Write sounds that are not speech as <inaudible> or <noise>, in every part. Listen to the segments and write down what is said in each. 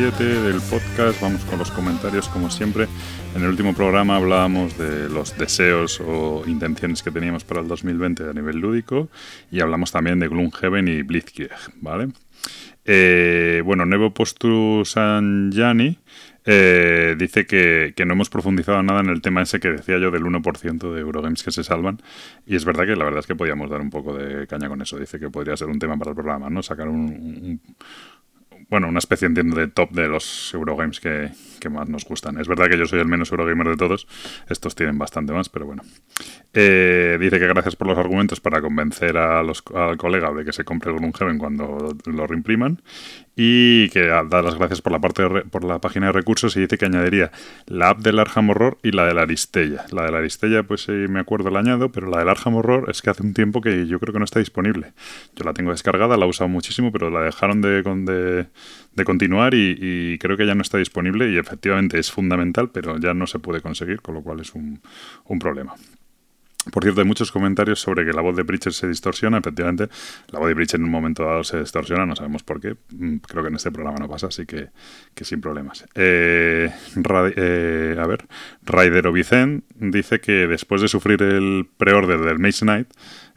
77 del podcast. Vamos con los comentarios como siempre. En el último programa hablábamos de los deseos o intenciones que teníamos para el 2020 a nivel lúdico y hablamos también de Gloomhaven y Blitzkrieg, ¿vale? Eh, bueno, Nevo Postu Sanjani eh, dice que, que, no hemos profundizado nada en el tema ese que decía yo del 1% de Eurogames que se salvan. Y es verdad que la verdad es que podíamos dar un poco de caña con eso. Dice que podría ser un tema para el programa, ¿no? Sacar un bueno, una especie, entiendo, de top de los Eurogames que, que, más nos gustan. Es verdad que yo soy el menos Eurogamer de todos. Estos tienen bastante más, pero bueno. Eh, dice que gracias por los argumentos para convencer a los, al colega de que se compre el Gloomhaven cuando lo reimpriman y que da las gracias por la parte por la página de recursos y dice que añadiría la app del Arkham Horror y la de la Aristella. La de la Aristella, pues sí me acuerdo la añado, pero la del Arkham Horror es que hace un tiempo que yo creo que no está disponible. Yo la tengo descargada, la he usado muchísimo, pero la dejaron de, de, de continuar y, y, creo que ya no está disponible y efectivamente es fundamental, pero ya no se puede conseguir, con lo cual es un, un problema. Por cierto, hay muchos comentarios sobre que la voz de Preacher se distorsiona. Efectivamente, la voz de Preacher en un momento dado se distorsiona, no sabemos por qué. Mm, creo que en este programa no pasa, así que, que sin problemas. Eh, eh, a ver, Raidero Vicen dice que después de sufrir el pre-order del Maze Knight,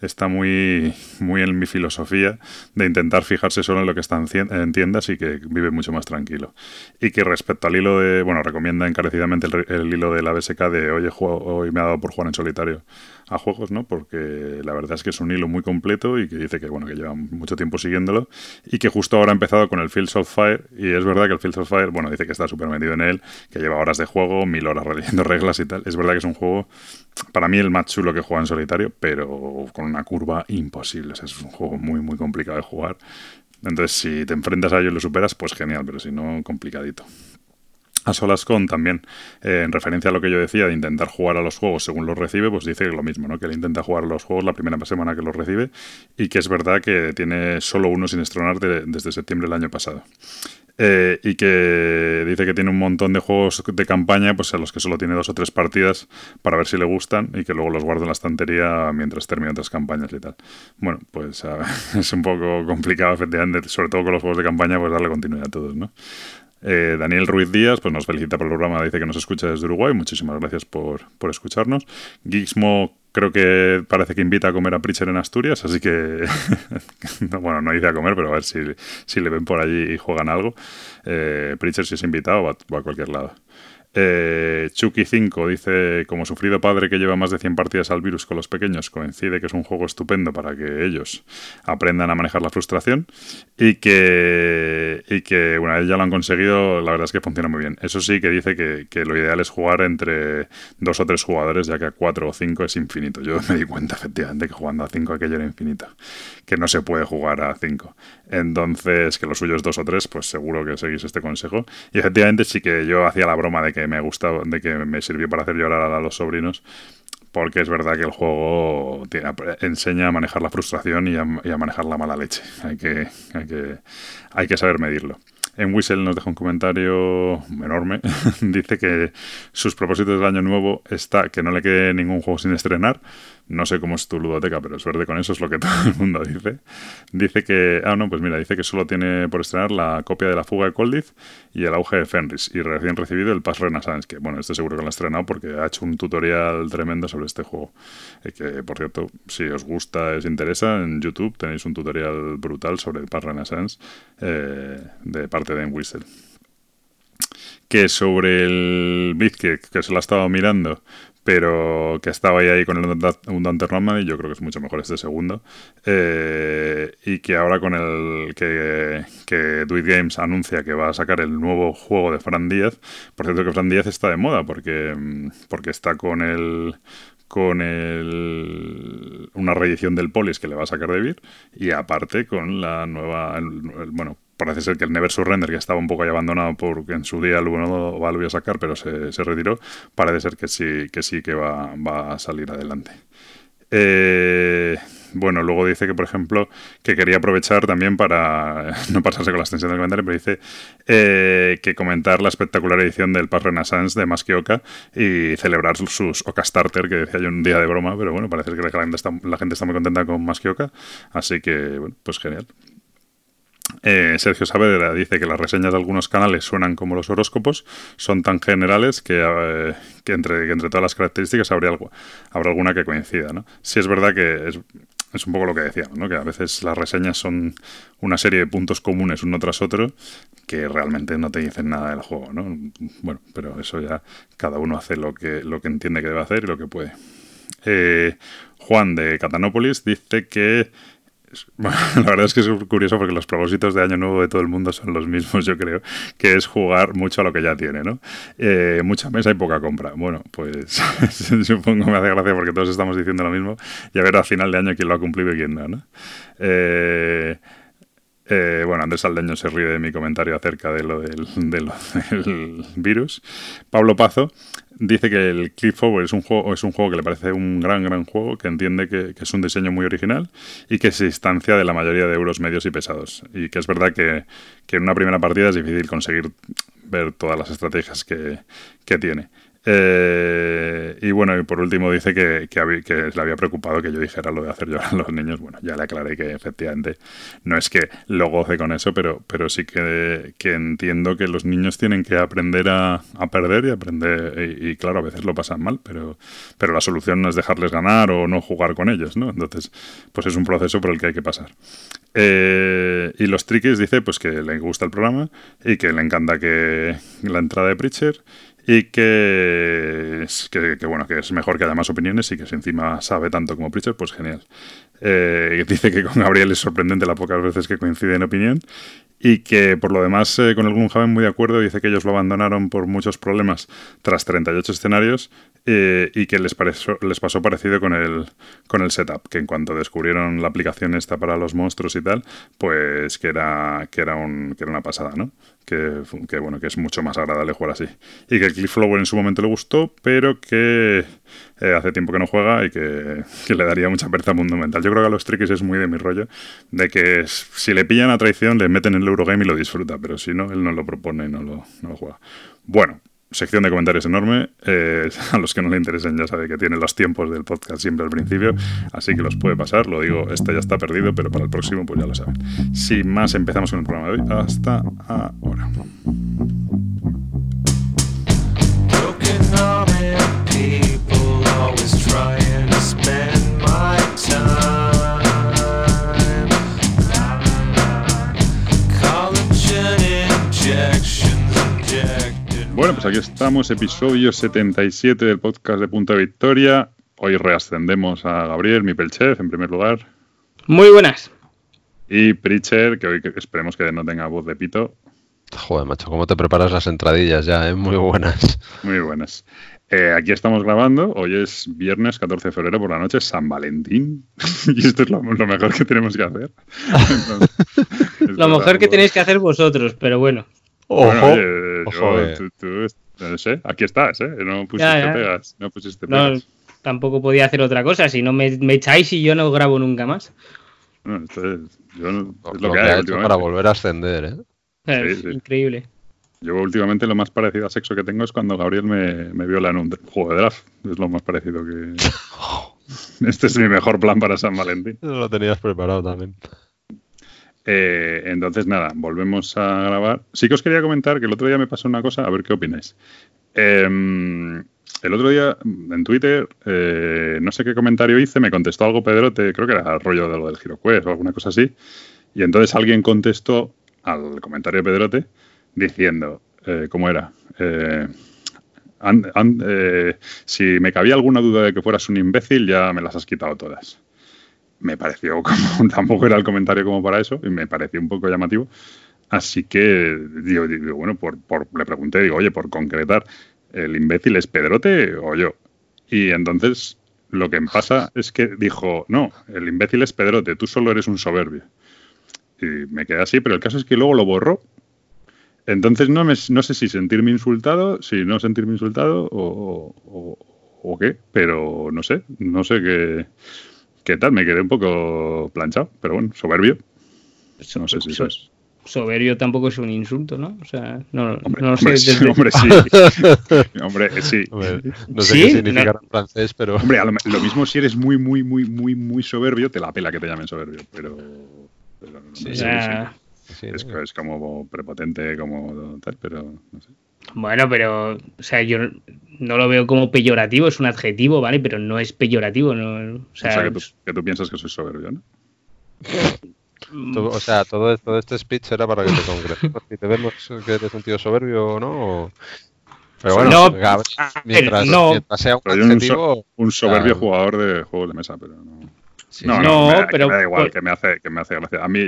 está muy, muy en mi filosofía de intentar fijarse solo en lo que está en tiendas y que vive mucho más tranquilo. Y que respecto al hilo de, bueno, recomienda encarecidamente el, el hilo de la BSK de hoy, hoy me ha dado por jugar en solitario a juegos, ¿no? Porque la verdad es que es un hilo muy completo y que dice que, bueno, que lleva mucho tiempo siguiéndolo y que justo ahora ha empezado con el Fields of Fire y es verdad que el Fields of Fire, bueno, dice que está súper metido en él, que lleva horas de juego, mil horas <laughs> releyendo reglas y tal. Es verdad que es un juego, para mí el más chulo que juega en solitario, pero con una curva imposible. Es un juego muy, muy complicado de jugar. Entonces, si te enfrentas a ello y lo superas, pues genial, pero si no, complicadito. A solas con también, eh, en referencia a lo que yo decía de intentar jugar a los juegos según los recibe, pues dice lo mismo, ¿no? Que él intenta jugar a los juegos la primera semana que los recibe y que es verdad que tiene solo uno sin estrenar de, desde septiembre del año pasado. Eh, y que dice que tiene un montón de juegos de campaña, pues a los que solo tiene dos o tres partidas para ver si le gustan y que luego los guarda en la estantería mientras termina otras campañas y tal. Bueno, pues <laughs> es un poco complicado, efectivamente, sobre todo con los juegos de campaña, pues darle continuidad a todos, ¿no? Eh, Daniel Ruiz Díaz pues nos felicita por el programa, dice que nos escucha desde Uruguay. Muchísimas gracias por, por escucharnos. Geeksmo creo que parece que invita a comer a Pritcher en Asturias, así que, <laughs> bueno, no dice a comer, pero a ver si, si le ven por allí y juegan algo. Eh, Pritcher, si es invitado, va, va a cualquier lado. Eh, Chucky5 dice, como sufrido padre que lleva más de 100 partidas al virus con los pequeños, coincide que es un juego estupendo para que ellos aprendan a manejar la frustración y que, y que una vez ya lo han conseguido, la verdad es que funciona muy bien. Eso sí que dice que, lo ideal es jugar entre dos o tres jugadores, ya que a cuatro o cinco es infinito. Yo me di cuenta efectivamente que jugando a cinco aquello era infinito, que no se puede jugar a cinco. Entonces, que lo suyo es dos o tres, pues seguro que seguís este consejo. Y efectivamente sí que yo hacía la broma de que me gustaba, de que me sirvió para hacer llorar a los sobrinos, porque es verdad que el juego enseña a manejar la frustración y a, manejar la mala leche. Hay que, hay que, hay que saber medirlo. En Whistle nos deja un comentario enorme. <laughs> Dice que sus propósitos del año nuevo está que no le quede ningún juego sin estrenar. No sé cómo es tu ludoteca, pero es verde con eso, es lo que <laughs> todo el mundo dice. Dice que. Ah, no, pues mira, dice que solo tiene por estrenar la copia de la fuga de Coldith y el auge de Fenris. Y recién recibido el Pass Renaissance, que bueno, este seguro que lo ha estrenado porque ha hecho un tutorial tremendo sobre este juego. Y que, por cierto, si os gusta, os interesa, en YouTube tenéis un tutorial brutal sobre el Pass Renaissance eh, de parte de Whistle que sobre el Blitzkrieg, que se lo ha estado mirando, pero que estaba ahí, ahí con el Dante y yo creo que es mucho mejor este segundo. Eh, y que ahora con el que, que Games anuncia que va a sacar el nuevo juego de Fran Díaz, por cierto que Fran Díaz está de moda porque, porque está con el con el, una reedición del Polis que le va a sacar de Vir y aparte con la nueva, bueno, parece ser que el Never Surrender, que estaba un poco ahí abandonado porque en su día lo, no, lo iba a sacar, pero se, retiró, parece ser que sí que, sí que va, va a salir adelante. Eh, bueno, luego dice que, por ejemplo, que quería aprovechar también para <laughs> no pasarse con la extensión del comentario, pero dice eh, que comentar la espectacular edición del Pass Renaissance de Más que Oca y celebrar sus Oca Starter, que decía yo un día de broma, pero bueno, parece que la gente está, la gente está muy contenta con Más que Oca, así que, bueno, pues genial. Eh, Sergio Saavedra dice que las reseñas de algunos canales suenan como los horóscopos, son tan generales que, eh, entre, entre todas las características habría algo, habrá alguna que coincida. ¿no? Sí es verdad que es, es un poco lo que decíamos, ¿no? que a veces las reseñas son una serie de puntos comunes uno tras otro que realmente no te dicen nada del juego. ¿no? Bueno, pero eso ya cada uno hace lo que, lo que entiende que debe hacer y lo que puede. Eh, Juan de Catanópolis dice que <laughs> la verdad es que es curioso porque los propósitos de Año Nuevo de todo el mundo son los mismos, yo creo, que es jugar mucho a lo que ya tiene, ¿no? Eh, mucha mesa y poca compra. Bueno, pues <laughs> supongo me hace gracia porque todos estamos diciendo lo mismo y a ver al final de año quién lo ha cumplido y quién no, ¿no? Eh, eh, bueno, Andrés Aldeño se ríe de mi comentario acerca de lo del, <laughs> virus. Pablo Pazo dice que el Cliff Forward es un juego es un juego que le parece un gran gran juego que entiende que, es un diseño muy original y que se distancia de la mayoría de euros medios y pesados y que es verdad que, que en una primera partida es difícil conseguir ver todas las estrategias que, que tiene eh, y bueno, y por último dice que, que, le había preocupado que yo dijera lo de hacer llorar a los niños. Bueno, ya le aclaré que efectivamente no es que lo goce con eso, pero, pero sí que, entiendo que los niños tienen que aprender a, perder y aprender, y, claro, a veces lo pasan mal, pero, pero la solución no es dejarles ganar o no jugar con ellos, ¿no? Entonces, pues es un proceso por el que hay que pasar. Eh, y los triquis dice pues que le gusta el programa y que le encanta que la entrada de Preacher y que, que, bueno que es mejor que haya más opiniones y que si encima sabe tanto como Preacher, pues genial. Eh, dice que con Gabriel es sorprendente las pocas veces que coincide en opinión y que por lo demás eh, con algún joven muy de acuerdo dice que ellos lo abandonaron por muchos problemas tras 38 escenarios eh, y que les, pareció, les pasó parecido con el, con el setup, que en cuanto descubrieron la aplicación esta para los monstruos y tal, pues que era, que era, un, que era una pasada, ¿no? Que, que, bueno, que es mucho más agradable jugar así. Y que el Cliff Flower en su momento le gustó, pero que eh, hace tiempo que no juega y que, le daría mucha pereza al mundo mental. Yo creo que a los triquis es muy de mi rollo, de que si le pillan a traición le meten en el Eurogame y lo disfruta, pero si no, él no lo propone y no lo, no lo juega. Bueno, sección de comentarios enorme. Eh, <laughs> a los que no le interesen ya sabe que tiene los tiempos del podcast siempre al principio, así que los puede pasar. Lo digo, este ya está perdido, pero para el próximo pues ya lo saben. Sin más, empezamos con el programa de hoy. Hasta ahora. Bueno, pues aquí estamos, episodio 77 del podcast de Punta Victoria. Hoy reascendemos a Gabriel, mi pelchef, en primer lugar. Muy buenas. Y Pritcher, que hoy esperemos que no tenga voz de pito. Joder, macho, ¿cómo te preparas las entradillas ya? Eh? Muy buenas. Muy buenas. Eh, aquí estamos grabando, hoy es viernes 14 de febrero por la noche, San Valentín, <laughs> y esto es lo, mejor que tenemos que hacer. <laughs> lo mejor que tenéis que hacer vosotros, pero bueno. Ojo, no sé, aquí estás, ¿eh? No pusiste pegas, no pusiste pegas. tampoco podía hacer otra cosa, si no me, echáis y yo no grabo nunca más. No, esto es, yo es lo, que, hay, hecho para volver a ascender, ¿eh? Es increíble. Yo últimamente lo más parecido a sexo que tengo es cuando Gabriel me, me viola en un juego de draft. Es lo más parecido que... <laughs> este es mi mejor plan para San Valentín. Lo tenías preparado también. Eh, entonces, nada, volvemos a grabar. Sí que os quería comentar que el otro día me pasó una cosa, a ver qué opináis. Em, el otro día en Twitter, eh, no sé qué comentario hice, me contestó algo Pedrote, creo que era el rollo de lo del GiroQuest o alguna cosa así. Y entonces alguien contestó al comentario de Pedrote diciendo, eh, ¿cómo era? si me cabía alguna duda de que fueras un imbécil, ya me las has quitado todas me pareció como, <laughs> tampoco era el comentario como para eso, y me pareció un poco llamativo. Así que, digo, bueno, por, le pregunté, digo, oye, por concretar, ¿el imbécil es Pedrote o yo? Y entonces lo que pasa es que dijo, no, el imbécil es Pedrote, tú solo eres un soberbio. Y me quedé así, pero el caso es que luego lo borró. Entonces no, me, no sé si sentirme insultado, si no sentirme insultado o, o, o qué, pero no sé, no sé qué ¿Qué tal? Me quedé un poco planchado, pero bueno, soberbio. No sé si eso es. Soberbio tampoco es un insulto, ¿no? O sea, no, hombre, no sé. Sí, hombre, sí. hombre, sí. no sé qué significa en francés, pero. Hombre, lo, mismo si eres muy, muy, muy, muy, muy soberbio, te la pela que te llamen soberbio, pero. sí, sí, es, es, como prepotente, como tal, pero no sé. Bueno, pero, o sea, yo no lo veo como peyorativo, es un adjetivo, ¿vale? Pero no es peyorativo, ¿no? O sea, que, tú, piensas que soy soberbio, ¿no? o sea, todo, todo, este speech era para que te congreses. Si te vemos que eres un tío soberbio o no. Pero bueno, no, mientras, no, mientras, sea un adjetivo, un, soberbio jugador de juegos de mesa, pero no. no, no, me, pero me da igual, que me hace, que me hace gracia. A mí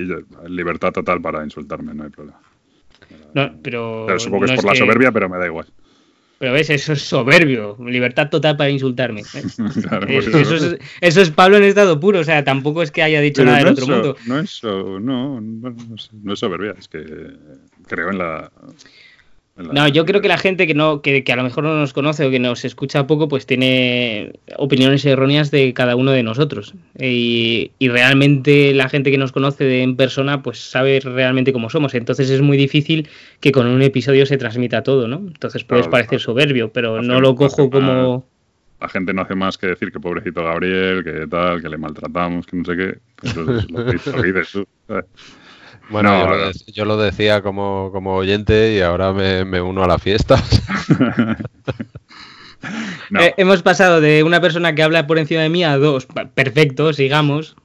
libertad total para insultarme, no hay problema. No, pero, pero supongo que es por la soberbia, pero me da igual. Pero ves, eso es soberbio, libertad total para insultarme. <laughs> claro, eso, eso, es, eso, es, Pablo en estado puro, o sea, tampoco es que haya dicho pero nada no del otro so, mundo. No es, so, no, no, no es soberbia, es que creo en la, no, yo creo que la gente que no, que, que, a lo mejor no nos conoce o que nos escucha poco, pues tiene opiniones erróneas de cada uno de nosotros. Y, y, realmente la gente que nos conoce en persona, pues sabe realmente cómo somos. Entonces es muy difícil que con un episodio se transmita todo, ¿no? Entonces puedes Claro, parecer soberbio, pero no lo cojo como. La gente no hace más que decir que pobrecito Gabriel, que tal, que le maltratamos, que no sé qué. Eso es lo que lo que dices tú. Bueno, No, yo, lo, de- yo lo decía como, como oyente y ahora me, me uno a la fiesta. <laughs> No, Eh, hemos pasado de una persona que habla por encima de mí a dos. Perfecto, sigamos.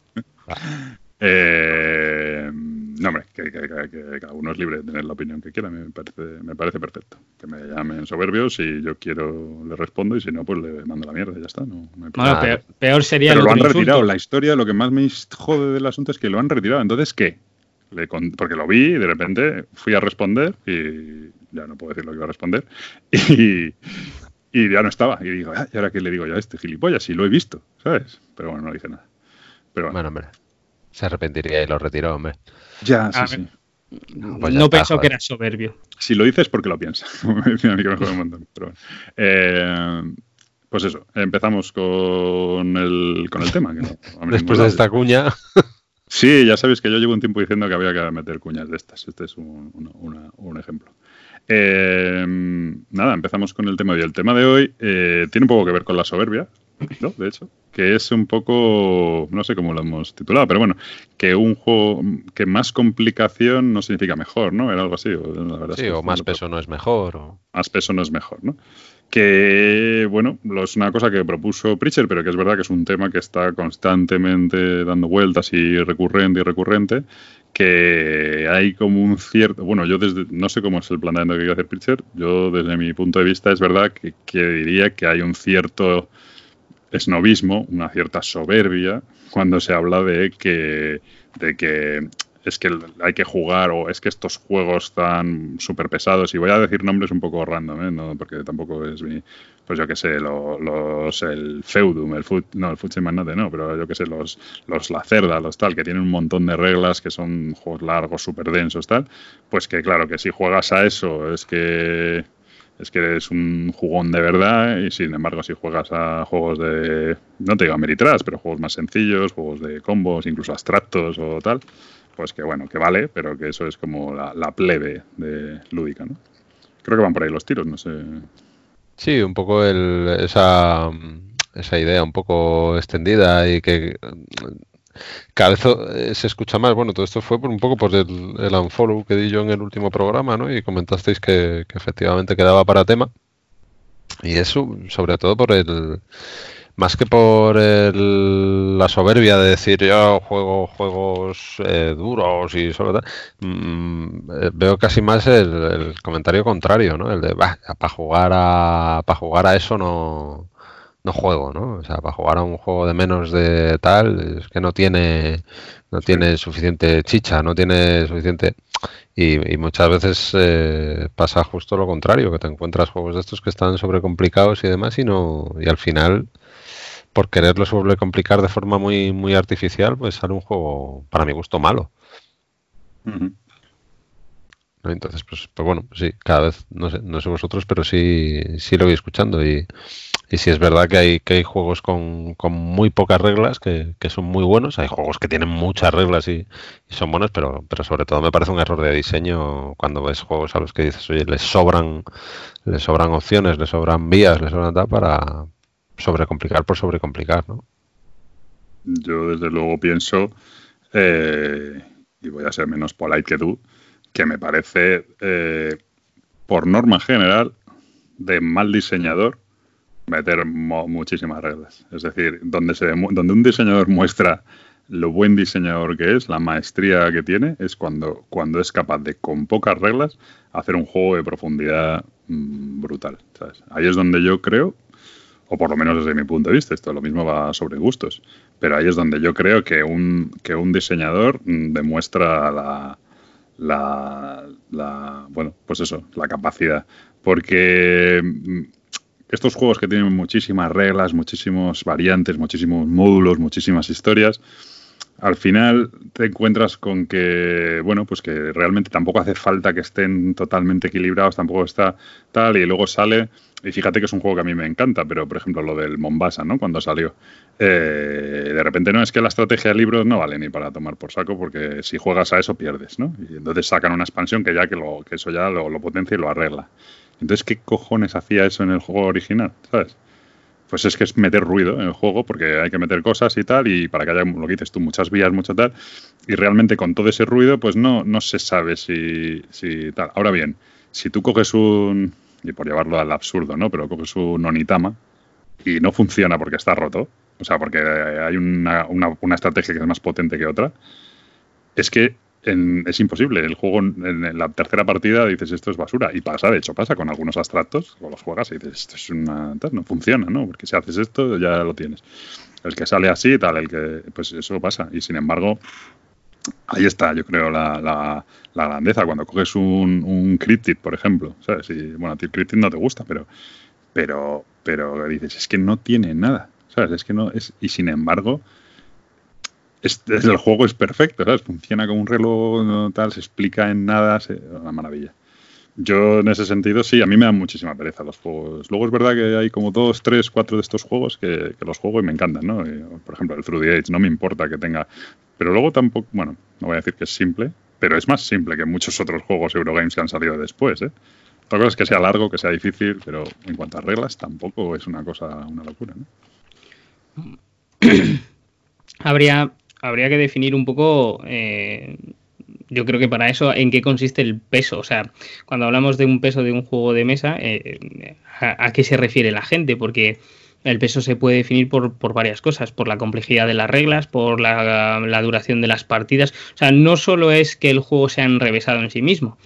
eh, no, hombre, que, que- que- que cada uno es libre de tener la opinión que quiera. Me parece, me parece perfecto. Que me llamen soberbio, si yo quiero le respondo y si no, pues le mando la mierda y ya está. No, no hay problema. Bueno, peor, peor sería Pero lo han insulto. retirado. La historia, lo que más me jode del asunto es que lo han retirado. Entonces, ¿qué? Le con- porque lo vi y de repente fui a responder y ya no puedo decir lo que iba a responder. <laughs> Y, y ya no estaba. Y digo, "Ah, ¿y ahora qué le digo yo a este gilipollas? Si lo he visto, ¿sabes? Pero bueno, no dije nada. Pero bueno, Bueno, hombre, se arrepentiría y lo retiró, hombre. ya, sí, Ah, sí. pues ya no está, pensó joder. que era soberbio. Si lo dices porque lo <laughs> me decían a mí que me jode un montón. Pero bueno. Eh, pues eso, empezamos con el, con el tema. que no- Después de esta cuña, Sí, ya sabéis que yo llevo un tiempo diciendo que había que meter cuñas de estas. Este es un, una- una- un ejemplo. Eh, nada, empezamos con el tema de hoy. El tema de hoy eh, tiene un poco que ver con la soberbia, ¿no? De hecho, que es un poco, no sé cómo lo hemos titulado, pero bueno, que un juego, que más complicación no significa mejor, ¿no? Era algo así. la verdad es sí, que o más peso no es mejor. O... más peso no es mejor, ¿no? Que, bueno, es una cosa que propuso Pritchard, pero que es verdad que es un tema que está constantemente dando vueltas y recurrente y recurrente, que hay como un cierto... Bueno, yo desde... No sé cómo es el planteamiento que quiere hacer Pritchard, yo desde mi punto de vista es verdad que, que diría que hay un cierto esnovismo, una cierta soberbia, cuando se habla de que, de que es que hay que jugar o es que estos juegos están súper pesados y voy a decir nombres un poco random, ¿eh? no, porque tampoco es mi, pues yo que sé, lo- los, el Feudum, el Foot, no, el Footsie Magnate no, pero yo que sé, los, los La Cerda, los tal, que tienen un montón de reglas, que son juegos largos, súper densos, tal, pues que claro, que si juegas a eso es que es que eres un jugón de verdad y sin embargo si juegas a juegos de, no te digo Ameritrash, pero juegos más sencillos, juegos de combos, incluso abstractos o tal, pues que bueno, que vale, pero que eso es como la, plebe de lúdica, ¿no? Creo que van por ahí los tiros, no sé. Sí, un poco el, esa, esa idea un poco extendida y que cada vez eh, se escucha más. Bueno, todo esto fue por un poco por el, el unfollow que di yo en el último programa, ¿no? Y comentasteis que efectivamente quedaba para tema. Y eso, sobre todo por el, más que por el- la soberbia de decir yo juego juegos eh, duros y solo tal, mm, eh, veo casi más el, el comentario contrario, ¿no? El de, para jugar a para jugar a eso no no juego, ¿no? O sea, para jugar a un juego de menos de tal es que no tiene no tiene suficiente chicha, no tiene suficiente y, y muchas veces eh, pasa justo lo contrario, que te encuentras juegos de estos que están sobrecomplicados y demás y no y al final por quererlo sobrecomplicar de forma muy muy artificial, pues sale un juego para mi gusto malo. Entonces, pues, pues bueno, sí, cada vez, no sé, no sé vosotros, pero sí, sí lo voy escuchando. Y, y sí es verdad que hay, que hay juegos con, con muy pocas reglas que, que son muy buenos, hay juegos que tienen muchas reglas y, y son buenos, pero, pero sobre todo me parece un error de diseño cuando ves juegos a los que dices, oye, les sobran, les sobran opciones, les sobran vías, les sobran tal para sobrecomplicar por sobrecomplicar, ¿no? Yo desde luego pienso eh, y voy a ser menos polite que tú, que me parece, eh, por norma general, de mal diseñador meter muchísimas reglas. Es decir, donde, se donde un diseñador muestra lo buen diseñador que es, la maestría que tiene, es cuando, cuando es capaz de, con pocas reglas, hacer un juego de profundidad mm, brutal. Ahí es donde yo creo, o por lo menos desde mi punto de vista, esto lo mismo va sobre gustos, pero ahí es donde yo creo que un, que un diseñador mm, demuestra la, la, bueno, pues eso, la capacidad. Porque mm, estos juegos que tienen muchísimas reglas, muchísimos variantes, muchísimos módulos, muchísimas historias, al final te encuentras con que, bueno, pues que realmente tampoco hace falta que estén totalmente equilibrados, tampoco está tal, y luego sale, y fíjate que es un juego que a mí me encanta, pero por ejemplo lo del Mombasa, ¿no? Cuando salió, eh, de repente no es que la estrategia de libros no vale ni para tomar por saco, porque si juegas a eso pierdes, ¿no? Y entonces sacan una expansión que ya que, lo, que eso ya lo, lo potencia y lo arregla. Entonces, ¿qué cojones hacía eso en el juego original? ¿Sabes? Pues es que es meter ruido en el juego porque hay que meter cosas y tal y para que haya, lo que dices tú, muchas vías, mucho tal. Y realmente con todo ese ruido pues no, no se sabe si, si tal. Ahora bien, si tú coges un, y por llevarlo al absurdo, ¿no? Pero coges un Onitama y no funciona porque está roto, o sea, porque hay una, una, una estrategia que es más potente que otra, es que es imposible. El juego en, la tercera partida dices esto es basura. Y pasa, de hecho pasa con algunos abstractos, o los juegas y dices esto es una... no funciona, ¿no? Porque si haces esto ya lo tienes. El que sale así, tal, el que... Pues eso pasa. Y sin embargo, ahí está, yo creo, la, la, grandeza. Cuando coges un, un Cryptid, por ejemplo, ¿sabes? Y, bueno, a ti Cryptid no te gusta, pero... Pero, pero dices, es que no tiene nada, ¿sabes? Es que no es... Y sin embargo el juego es perfecto, ¿sabes? Funciona como un reloj, tal, se explica en nada, es una maravilla. Yo en ese sentido sí, a mí me dan muchísima pereza los juegos. Luego es verdad que hay como dos, tres, cuatro de estos juegos que, los juego y me encantan, ¿no? por ejemplo, el Through the Age, no me importa que tenga... Pero luego tampoco, bueno, no voy a decir que es simple, pero es más simple que muchos otros juegos Eurogames que han salido después, ¿eh? Otra cosa es que sea largo, que sea difícil, pero en cuanto a reglas tampoco es una cosa, una locura, ¿no? <coughs> Habría habría que definir un poco, eh, yo creo que para eso, en qué consiste el peso. O sea, cuando hablamos de un peso de un juego de mesa, eh, a, qué se refiere la gente? Porque el peso se puede definir por, por varias cosas, por la complejidad de las reglas, por la, la, duración de las partidas. O sea, no solo es que el juego sea enrevesado en sí mismo,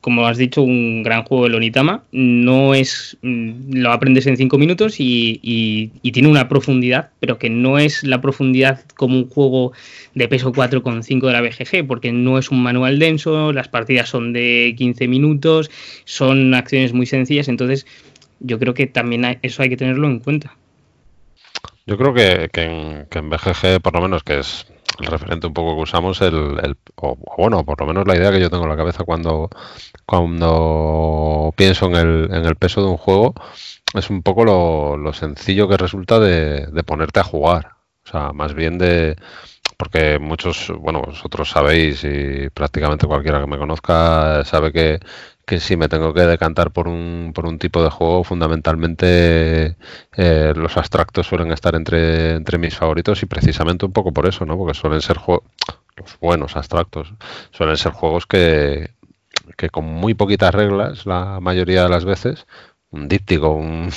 como has dicho, un gran juego el Onitama. No es. Mm, lo aprendes en cinco minutos y, tiene una profundidad, pero que no es la profundidad como un juego de peso 4,5 de la BGG, porque no es un manual denso, las partidas son de 15 minutos, son acciones muy sencillas, entonces yo creo que también eso hay que tenerlo en cuenta. Yo creo que, en, que en BGG, por lo menos, que es el referente un poco que usamos, el, el o, bueno, por lo menos la idea que yo tengo en la cabeza cuando, cuando pienso en el, en el peso de un juego, es un poco lo, lo sencillo que resulta de, de ponerte a jugar. O sea, más bien de, porque muchos, bueno, vosotros sabéis y prácticamente cualquiera que me conozca sabe que, que si me tengo que decantar por un, por un tipo de juego, fundamentalmente eh, los abstractos suelen estar entre, entre mis favoritos y precisamente un poco por eso, ¿no? Porque suelen ser juegos, los buenos abstractos, suelen ser juegos que, que con muy poquitas reglas, la mayoría de las veces, un díptico, un,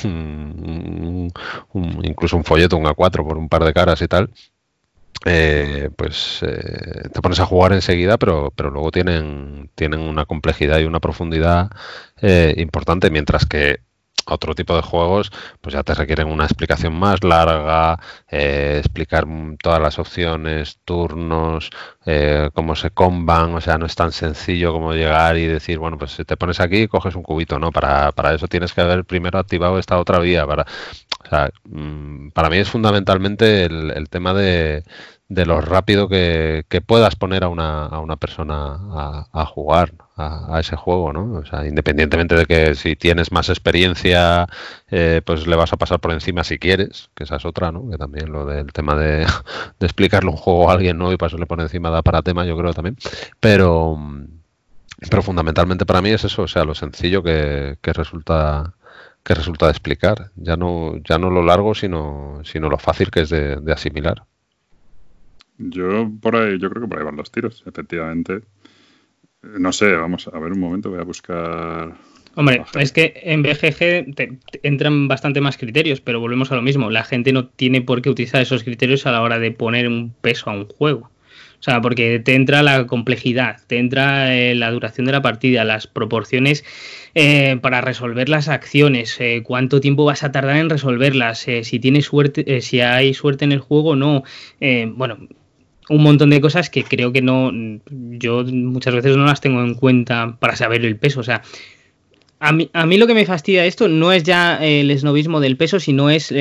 <laughs> incluso un folleto, un A4 por un par de caras y tal, eh, pues eh, te pones a jugar enseguida, pero, pero luego tienen, tienen una complejidad y una profundidad eh, importante, mientras que otro tipo de juegos pues ya te requieren una explicación más larga, explicar todas las opciones, turnos, cómo se comban, o sea, no es tan sencillo como llegar y decir, bueno, pues si te pones aquí coges un cubito, ¿no? Para, para eso tienes que haber primero activado esta otra vía, para, o sea, mm, para mí es fundamentalmente el, tema de, lo rápido que, puedas poner a una, persona a, jugar a, ese juego, ¿no? O sea, independientemente de que si tienes más experiencia, eh, pues le vas a pasar por encima si quieres, que esa es otra, ¿no? Que también lo del tema de, explicarle un juego a alguien nuevo y pasarle por encima da para tema, yo creo también. Pero, pero fundamentalmente para mí es eso, o sea, lo sencillo que resulta que resulta de explicar. Ya no, ya no lo largo, sino, sino lo fácil que es de, asimilar. Yo por ahí, yo creo que por ahí van los tiros, efectivamente. No sé, vamos a ver un momento, voy a buscar. Hombre, es que en BGG entran bastante más criterios, pero volvemos a lo mismo. La gente no tiene por qué utilizar esos criterios a la hora de poner un peso a un juego. O sea, porque te entra la complejidad, te entra eh, la duración de la partida, las proporciones eh, para resolver las acciones, eh, cuánto tiempo vas a tardar en resolverlas, si tienes suerte, si hay suerte en el juego o no. bueno, un montón de cosas que creo que no, yo muchas veces no las tengo en cuenta para saber el peso. O sea, a mí, a mí lo que me fastidia esto no es ya el esnovismo del peso, sino es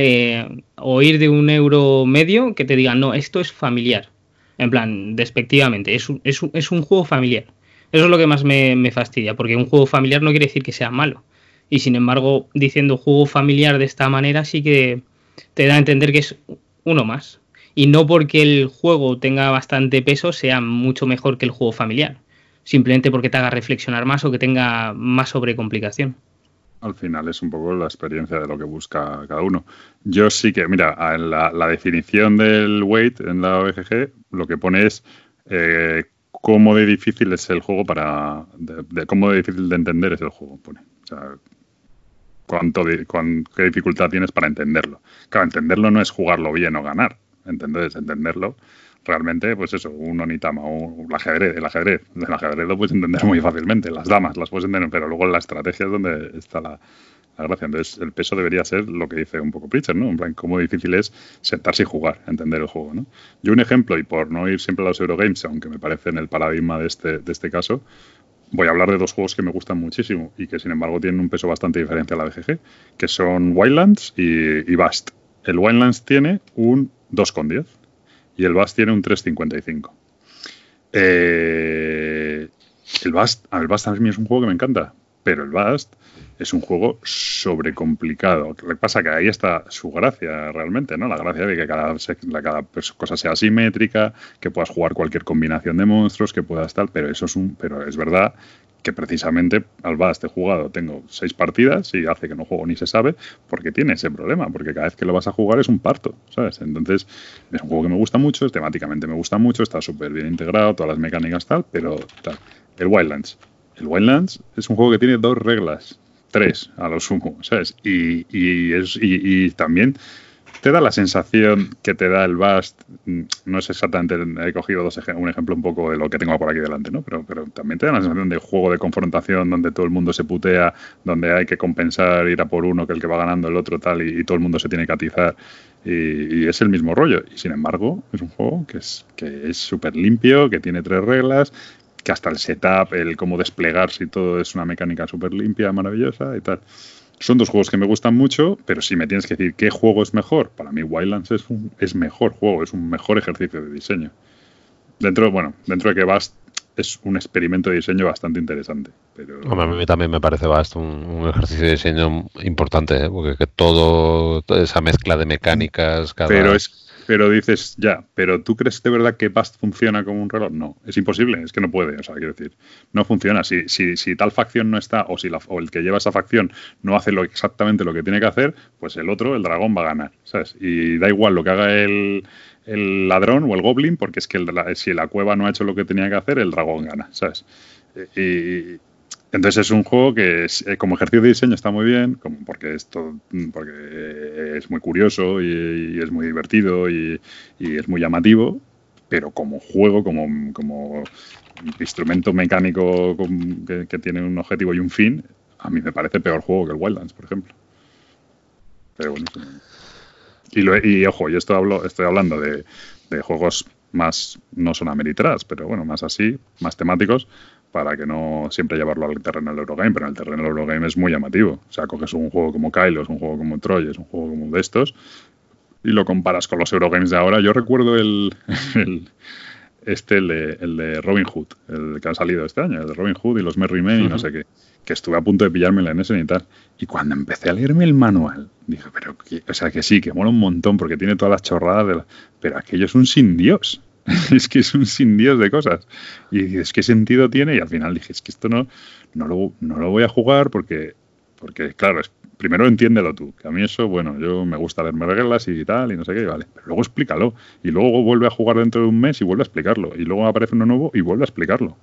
oír de un euro medio que te digan, no, esto es familiar. En plan, despectivamente, es un, es un, es un juego familiar. Eso es lo que más me, fastidia, porque un juego familiar no quiere decir que sea malo. Y sin embargo, diciendo juego familiar de esta manera sí que te da a entender que es uno más. Y no porque el juego tenga bastante peso sea mucho mejor que el juego familiar. Simplemente porque te haga reflexionar más o que tenga más sobrecomplicación al final es un poco la experiencia de lo que busca cada uno. Yo sí que, mira, en la, definición del weight en la OGG lo que pone es eh, cómo de difícil es el juego para. De, cómo de difícil de entender es el juego, pone. O sea, cuánto qué dificultad tienes para entenderlo. Claro, entenderlo no es jugarlo bien o ganar. Entender es entenderlo realmente, pues eso, un onitama o el ajedrez, el ajedrez, el ajedrez lo puedes entender muy fácilmente, las damas las puedes entender, pero luego la estrategia es donde está la, gracia. Entonces, el peso debería ser lo que dice un poco Pritchard, ¿no? En plan, cómo difícil es sentarse y jugar, entender el juego, ¿no? Yo un ejemplo, y por no ir siempre a los Eurogames, aunque me parece en el paradigma de este, de este caso, voy a hablar de dos juegos que me gustan muchísimo y que sin embargo tienen un peso bastante diferente a la BGG, que son Wildlands y, y Bast. El Wildlands tiene un 2,10 y el Bast tiene un 3.55. Eh, el Bast, el Bast mí es un juego que me encanta, pero el Bast es un juego sobrecomplicado. Lo que pasa que ahí está su gracia realmente, ¿no? La gracia de que cada, cada cosa sea simétrica, que puedas jugar cualquier combinación de monstruos, que puedas tal, pero eso es un, pero es verdad que precisamente al Bast he jugado, tengo seis partidas y hace que no juego ni se sabe, porque tiene ese problema, porque cada vez que lo vas a jugar es un parto, ¿sabes? Entonces, es un juego que me gusta mucho, temáticamente me gusta mucho, está súper bien integrado, todas las mecánicas tal, pero tal. El Wildlands. El Wildlands es un juego que tiene dos reglas, tres a lo sumo, ¿sabes? Y, y, es, y también te da la sensación que te da el Bast, mm, no es exactamente, he cogido un ejemplo un poco de lo que tengo por aquí delante, ¿no? Pero, pero también te da la sensación de juego de confrontación donde todo el mundo se putea, donde hay que compensar, ir a por uno, que el que va ganando el otro tal, y, todo el mundo se tiene que atizar. Y, es el mismo rollo. Y sin embargo, es un juego que es que limpio, que tiene tres reglas, que hasta el setup, el cómo desplegarse y todo es una mecánica súper limpia, maravillosa y tal. Son dos juegos que me gustan mucho, pero si me tienes que decir qué juego es mejor, para mí Wildlands es un es mejor juego, es un mejor ejercicio de diseño. Dentro, bueno, dentro de que Bast es un experimento de diseño bastante interesante. Pero... a mí también me parece Bast un, ejercicio de diseño importante, ¿eh? porque que todo, toda esa mezcla de mecánicas, cada... Pero es pero dices, ya, pero ¿tú crees de verdad que Bast funciona como un reloj? No, es imposible, es que no puede, o sea, quiero decir, no funciona. Si, si, si tal facción no está, o si la, o el que lleva esa facción no hace lo, exactamente lo que tiene que hacer, pues el otro, el dragón, va a ganar, ¿sabes? Y da igual lo que haga el, el ladrón o el goblin, porque es que si la cueva no ha hecho lo que tenía que hacer, el dragón gana, ¿sabes? Y, entonces es un juego que eh, como ejercicio de diseño está muy bien, como porque, esto, porque es muy curioso y, es muy divertido y, es muy llamativo, pero como juego, como, como instrumento mecánico que, tiene un objetivo y un fin, a mí me parece peor juego que el Wildlands, por ejemplo. Pero bueno. Y, ojo, yo estoy, hablando de, de juegos más, no son Ameritrash, pero bueno, más así, más temáticos, para que no siempre llevarlo al terreno del Eurogame, pero en el terreno del Eurogame es muy llamativo. O sea, coges un juego como Kylo, es un juego como Troy, es un juego como de estos, y lo comparas con los Eurogames de ahora. Yo recuerdo el, <laughs> este, el de, Robin Hood, el que ha salido este año, el de Robin Hood y los Merry Men y no sé qué, que estuve a punto de pillarme la NS y tal. Y cuando empecé a leerme el manual, dije, pero, o sea, que sí, que mola un montón porque tiene todas las chorradas, de pero aquello es un sin Dios. <laughs> es que es un sin Dios de cosas. Y dices, ¿qué sentido tiene? Y al final dije, es que esto no, no, lo, no lo voy a jugar porque, porque claro, primero entiéndelo tú, que a mí eso, bueno, yo me gusta leerme reglas y tal, y no sé qué, vale, pero luego explícalo, y luego vuelve a jugar dentro de un mes y vuelve a explicarlo, y luego aparece uno nuevo y vuelve a explicarlo.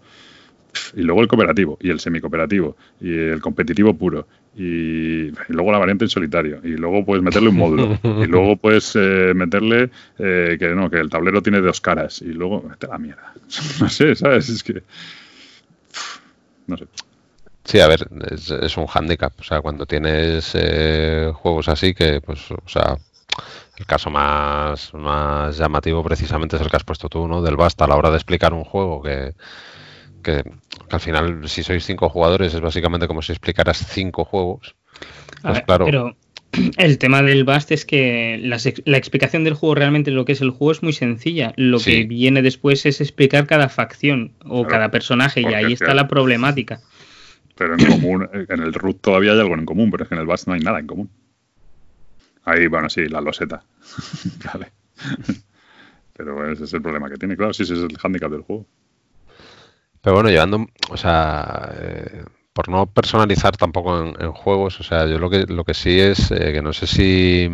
Y luego el cooperativo, y el semicooperativo, y el competitivo puro, y, luego la variante en solitario, y luego puedes meterle un módulo, <laughs> y luego puedes eh, meterle eh, que no, que el tablero tiene dos caras, y luego, vete la mierda. <laughs> no sé, ¿sabes? Es que. No sé. Sí, a ver, es, un hándicap. O sea, cuando tienes eh, juegos así que, pues, o sea, el caso más, más llamativo precisamente es el que has puesto tú, ¿no? Del basta a la hora de explicar un juego que, que, al final, si sois cinco jugadores, es básicamente como si explicaras cinco juegos. Pues claro. Pero <clears throat> el tema del Bast es que la, explicación del juego realmente lo que es el juego es muy sencilla. Lo que viene después es explicar cada facción o cada personaje y ahí está la problemática. Pero en común, en el root todavía hay algo en común, pero es que en el Bast no hay nada en común. Ahí, bueno, sí, la loseta. <laughs> vale. <laughs> pero ese es el problema que tiene, claro, sí, ese es el hándicap del juego. Pero bueno, llevando, o sea, eh, por no personalizar tampoco en, juegos, o sea, yo lo que lo que sí es eh, que no sé si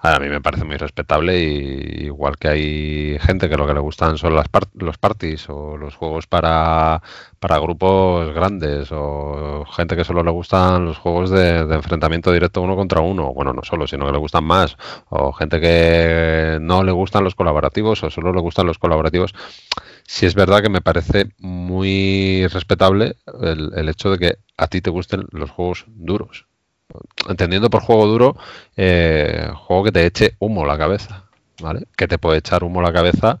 a mí me parece muy respetable y igual que hay gente que lo que le gustan son las los parties o los juegos para, para grupos grandes o gente que solo le gustan los juegos de, de, enfrentamiento directo uno contra uno, bueno, no solo, sino que le gustan más o gente que no le gustan los colaborativos o solo le gustan los colaborativos sí es verdad que me parece muy respetable el, hecho de que a ti te gusten los juegos duros. Entendiendo por juego duro, eh, juego que te eche humo a la cabeza, ¿vale? Que te puede echar humo a la cabeza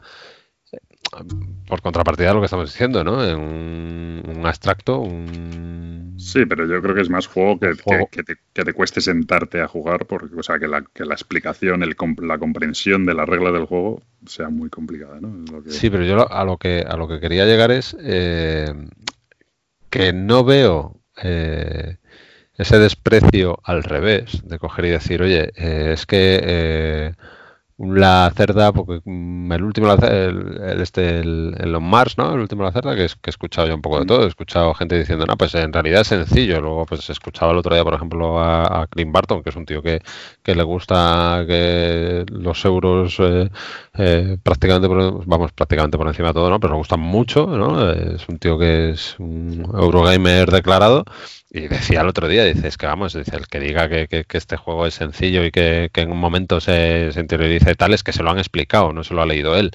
por contrapartida de lo que estamos diciendo, ¿no? En un, abstracto, un... Sí, pero yo creo que es más juego que, Que, te, cueste sentarte a jugar, porque, o sea, que la, explicación, el, la comprensión de la regla del juego sea muy complicada, ¿no? Sí, pero yo a lo que, a lo que quería llegar es eh, que no veo... Eh, ese desprecio al revés, de coger y decir, oye, eh, es que la cerda, porque mm, el último, el, el este, el, el Mars, ¿no? El último la cerda, que, es, que he escuchado yo un poco de todo. He escuchado gente diciendo, no, pues en realidad es sencillo. Luego, pues he escuchado el otro día, por ejemplo, a, a Clint Barton, que es un tío que, que le gusta que los euros eh, eh, prácticamente, por, vamos, prácticamente por encima de todo, ¿no? Pero le gustan mucho, ¿no? Es un tío que es un Eurogamer declarado y decía el otro día, dice, es que vamos, dice, el que diga que, que, este juego es sencillo y que, en un momento se, se interioriza y tal, es que se lo han explicado, no se lo ha leído él.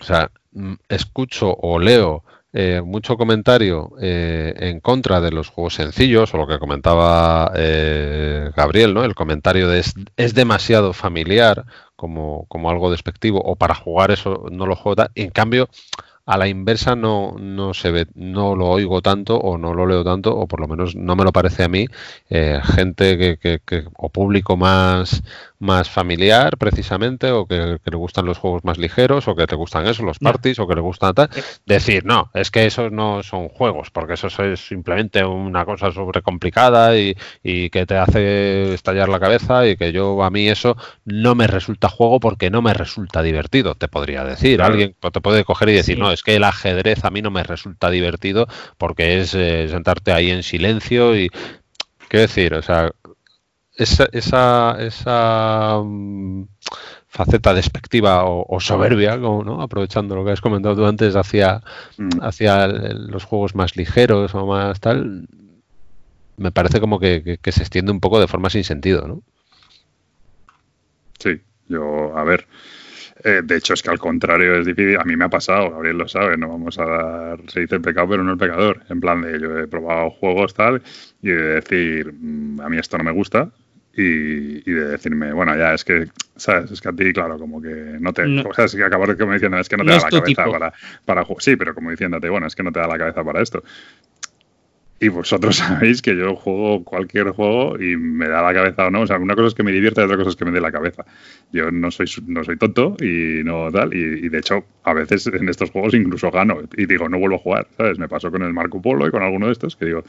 O sea, mm, escucho o leo eh, mucho comentario eh, en contra de los juegos sencillos, o lo que comentaba eh, Gabriel, ¿no? El comentario de es, es demasiado familiar como, como, algo despectivo, o para jugar eso no lo juego. En cambio, a la inversa no, no se ve, no lo oigo tanto o no lo leo tanto, o por lo menos no me lo parece a mí, eh, gente que, que, que, o público más, más familiar precisamente o que, le gustan los juegos más ligeros o que te gustan eso, los parties o que le gustan tal, decir, no, es que esos no son juegos porque eso es simplemente una cosa sobrecomplicada y, y que te hace estallar la cabeza y que yo a mí eso no me resulta juego porque no me resulta divertido, te podría decir. Alguien te puede coger y decir, no, es que el ajedrez a mí no me resulta divertido porque es eh, sentarte ahí en silencio y... Quiero decir, o sea, esa, esa, esa mm, faceta despectiva o, soberbia, como, ¿no? aprovechando lo que has comentado tú antes, hacia, mm. hacia los juegos más ligeros o más tal, me parece como que, se extiende un poco de forma sin sentido, ¿no? Sí, yo, a ver, eh, de hecho es que al contrario es difícil, a mí me ha pasado, Gabriel lo sabe, no vamos a dar, se dice el pecado pero no el pecador, en plan de yo he probado juegos tal y de decir, mm, a mí esto no me gusta, y, de decirme, bueno, ya es que, ¿sabes? Es que a ti, claro, como que no te. O sea, es que acabar como diciendo, es que no te da la cabeza para, para. Sí, pero como diciéndote, bueno, es que no te da la cabeza para esto. Y vosotros <laughs> sabéis que yo juego cualquier juego y me da la cabeza o no. O sea, una cosa es que me divierta y otra cosa es que me dé la cabeza. Yo no soy, no soy tonto y no tal. Y, de hecho, a veces en estos juegos incluso gano y digo, no vuelvo a jugar. ¿Sabes? Me pasó con el Marco Polo y con alguno de estos que digo,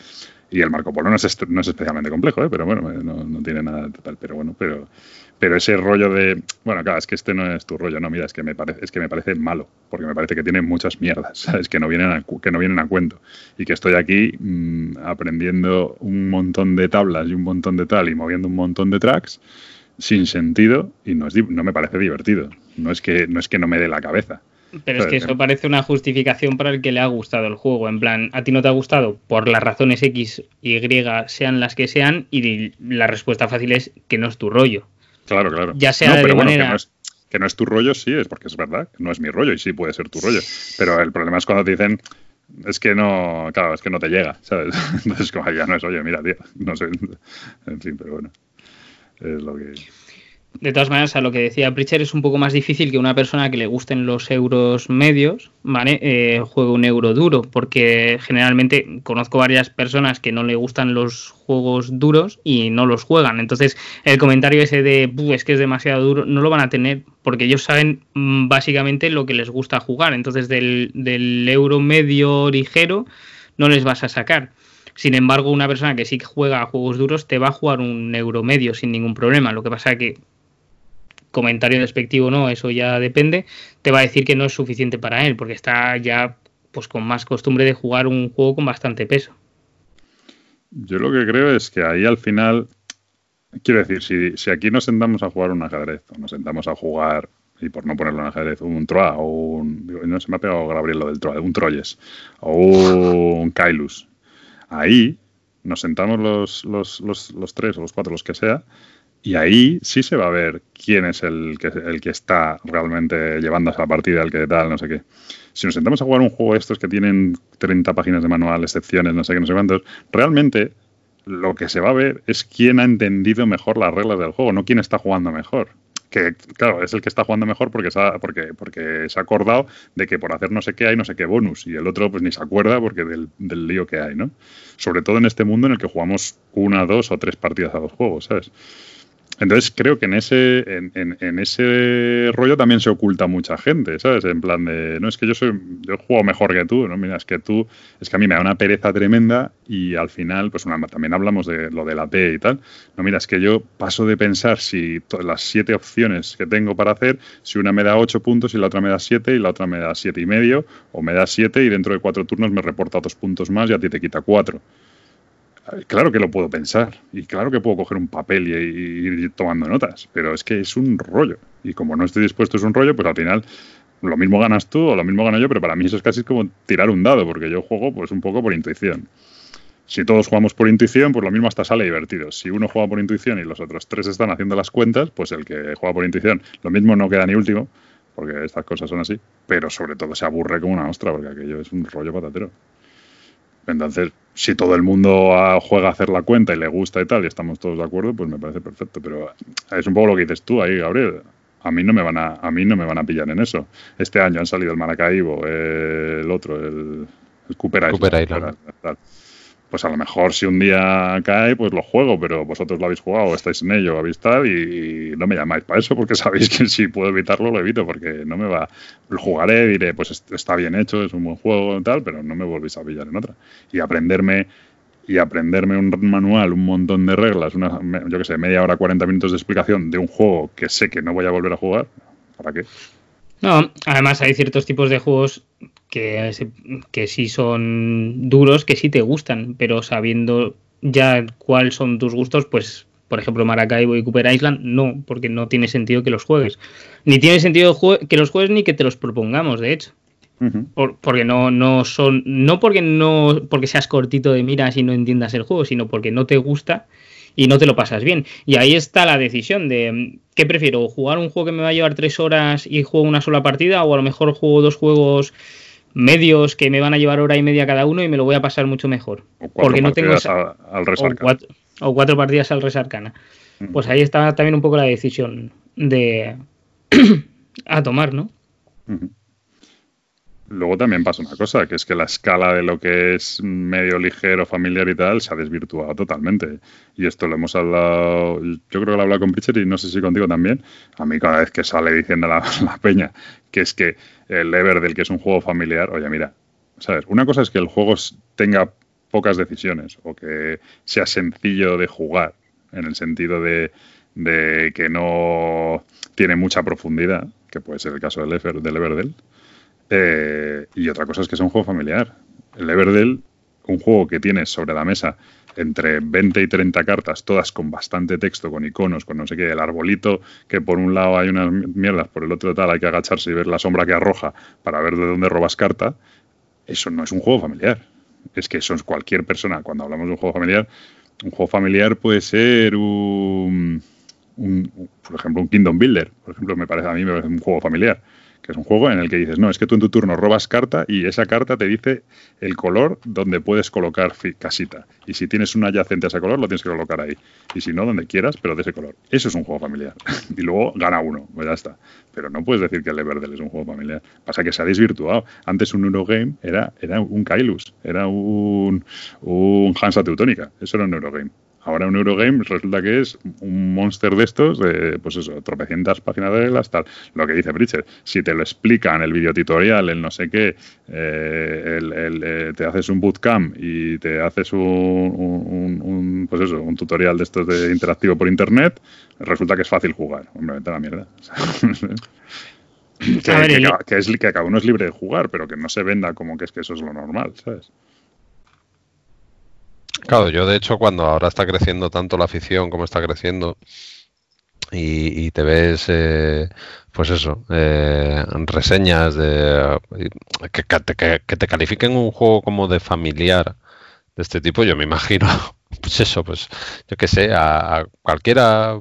Y el Marco Polo no es, no es especialmente complejo, ¿eh? pero bueno, no, no tiene nada tal. Pero bueno, pero pero ese rollo de, bueno, claro, es que este no es tu rollo, no, mira, es que me parece, es que me parece malo, porque me parece que tiene muchas mierdas, <laughs> ¿sabes? Que no vienen a, que no vienen a cuento. Y que estoy aquí mm, aprendiendo un montón de tablas y un montón de tal y moviendo un montón de tracks sin sentido y no, es, no me parece divertido. No es que no es que no me dé la cabeza. Pero es que eso parece una justificación para el que le ha gustado el juego. En plan, a ti no te ha gustado por las razones X, Y, sean las que sean, y la respuesta fácil es que no es tu rollo. Claro, claro. Ya sea de manera... Que no, es, tu rollo, sí, es porque es verdad, no es mi rollo y sí puede ser tu rollo. Pero el problema es cuando te dicen, es que no, claro, es que no te llega, ¿sabes? <laughs> Entonces, como ya no es, oye, mira, tío, no sé. <laughs> En fin, pero bueno, es lo que de todas maneras, a lo que decía Pritchard, es un poco más difícil que una persona que le gusten los euros medios, ¿vale? Eh, juegue un euro duro, porque generalmente conozco varias personas que no le gustan los juegos duros y no los juegan. Entonces, el comentario ese de, es que es demasiado duro, no lo van a tener, porque ellos saben mm, básicamente lo que les gusta jugar. Entonces, del, del euro medio ligero no les vas a sacar. Sin embargo, una persona que sí juega a juegos duros te va a jugar un euro medio sin ningún problema. Lo que pasa que comentario despectivo no, eso ya depende, te va a decir que no es suficiente para él, porque está ya pues con más costumbre de jugar un juego con bastante peso. Yo lo que creo es que ahí al final, quiero decir, si, si aquí nos sentamos a jugar un ajedrez, o nos sentamos a jugar, y por no ponerlo en ajedrez, un Troa, o un, no se me ha pegado Gabriel del Troa, un Troyes, o un Kailus, ahí nos sentamos los, los, los tres o los cuatro, los que sea, y ahí sí se va a ver quién es el que, el que está realmente llevando esa partida, el que tal, no sé qué. Si nos sentamos a jugar un juego de estos que tienen 30 páginas de manual, excepciones, no sé qué, no sé cuántos, realmente lo que se va a ver es quién ha entendido mejor las reglas del juego, no quién está jugando mejor. Que, claro, es el que está jugando mejor porque se ha, porque, porque se ha acordado de que por hacer no sé qué hay no sé qué bonus y el otro pues ni se acuerda porque del, del lío que hay, ¿no? Sobre todo en este mundo en el que jugamos una, dos o tres partidas a dos juegos, ¿sabes? Entonces creo que en ese, en, ese rollo también se oculta mucha gente, ¿sabes? En plan de, no, es que yo soy, yo juego mejor que tú, ¿no? Mira, es que tú, es que a mí me da una pereza tremenda y al final, pues una, también hablamos de lo de la T y tal. No, mira, es que yo paso de pensar si las siete opciones que tengo para hacer, si una me da ocho puntos y la otra me da siete y la otra me da siete y medio, o me da siete y dentro de cuatro turnos me reporta dos puntos más y a ti te quita cuatro. Claro que lo puedo pensar y claro que puedo coger un papel y, ir tomando notas, pero es que es un rollo. Y como no estoy dispuesto es un rollo, pues al final lo mismo ganas tú o lo mismo gano yo, pero para mí eso es casi como tirar un dado, porque yo juego pues un poco por intuición. Si todos jugamos por intuición, pues lo mismo hasta sale divertido. Si uno juega por intuición y los otros tres están haciendo las cuentas, pues el que juega por intuición, lo mismo no queda ni último, porque estas cosas son así, pero sobre todo se aburre como una ostra, porque aquello es un rollo patatero. Entonces, si todo el mundo juega a hacer la cuenta y le gusta y tal, y estamos todos de acuerdo, pues me parece perfecto. Pero es un poco lo que dices tú ahí, Gabriel. A mí no me van a, a mí no me van a pillar en eso. Este año han salido el Maracaibo, el otro, el, el Cooper Island pues a lo mejor si un día cae, pues lo juego, pero vosotros lo habéis jugado, estáis en ello, habéis tal, y, no me llamáis para eso, porque <laughs> sabéis que si puedo evitarlo, lo evito, porque no me va. Lo jugaré, diré, pues está bien hecho, es un buen juego tal, pero no me volvéis a pillar en otra. Y aprenderme y aprenderme un manual, un montón de reglas, una, yo que sé, media hora, 40 minutos de explicación de un juego que sé que no voy a volver a jugar, ¿para qué? No, además hay ciertos tipos de juegos que, que sí son duros, que sí te gustan, pero sabiendo ya cuáles son tus gustos, pues por ejemplo Maracaibo y Cooper Island, no, porque no tiene sentido que los juegues. Ni tiene sentido que los juegues ni que te los propongamos, de hecho. porque no, no son. No porque no. porque seas cortito de miras y no entiendas el juego, sino porque no te gusta y no te lo pasas bien. Y ahí está la decisión de ¿qué prefiero? ¿Jugar un juego que me va a llevar tres horas y juego una sola partida? ¿O a lo mejor juego dos juegos medios que me van a llevar hora y media cada uno y me lo voy a pasar mucho mejor? Porque no tengo al, o, cuatro, o cuatro partidas al Resarcana. Pues ahí está también un poco la decisión de <clears throat> a tomar, ¿no? Luego también pasa una cosa, que es que la escala de lo que es medio ligero, familiar y tal, se ha desvirtuado totalmente. Y esto lo hemos hablado, yo creo que lo he hablado con Pritchard y no sé si contigo también. A mí cada vez que sale diciendo la, <laughs> la peña que es que el Ever del que es un juego familiar, oye, mira, ¿sabes? Una cosa es que el juego tenga pocas decisiones o que sea sencillo de jugar, en el sentido de, que no tiene mucha profundidad, que puede ser el caso del, Ever, del Everdell. Eh, y otra cosa es que es un juego familiar. El Everdell, un juego que tienes sobre la mesa entre 20 y 30 cartas, todas con bastante texto, con iconos, con no sé qué, el arbolito, que por un lado hay unas mierdas, por el otro tal hay que agacharse y ver la sombra que arroja para ver de dónde robas carta, eso no es un juego familiar. Es que eso es cualquier persona, cuando hablamos de un juego familiar, un juego familiar puede ser un, un, por ejemplo, un Kingdom Builder. Por ejemplo, me parece a mí me parece un juego familiar que es un juego en el que dices, no, es que tú en tu turno robas carta y esa carta te dice el color donde puedes colocar casita. Y si tienes un adyacente a ese color, lo tienes que colocar ahí. Y si no, donde quieras, pero de ese color. Eso es un juego familiar. <laughs> y luego gana uno, pues ya está. Pero no puedes decir que el Everdell es un juego familiar. Pasa que se ha desvirtuado. Antes un Eurogame era, era un Kailus, era un, un Hansa Teutónica. Eso era un Eurogame. Ahora un Eurogame resulta que es un monster de estos, de, pues eso, tropecientas páginas de reglas, tal. Lo que dice Bridger, si te lo explican el videotutorial, el no sé qué, eh, el, eh, te haces un bootcamp y te haces un, pues eso, un tutorial de estos de interactivo por internet, resulta que es fácil jugar. Hombre, vete a la mierda. <laughs> que, que, es, que cada uno es libre de jugar, pero que no se venda como que es que eso es lo normal, ¿sabes? Claro, yo de hecho cuando ahora está creciendo tanto la afición como está creciendo y, te ves, eh, pues eso, eh, reseñas de que, te califiquen un juego como de familiar de este tipo, yo me imagino, <laughs> pues eso, pues yo que sé, a cualquiera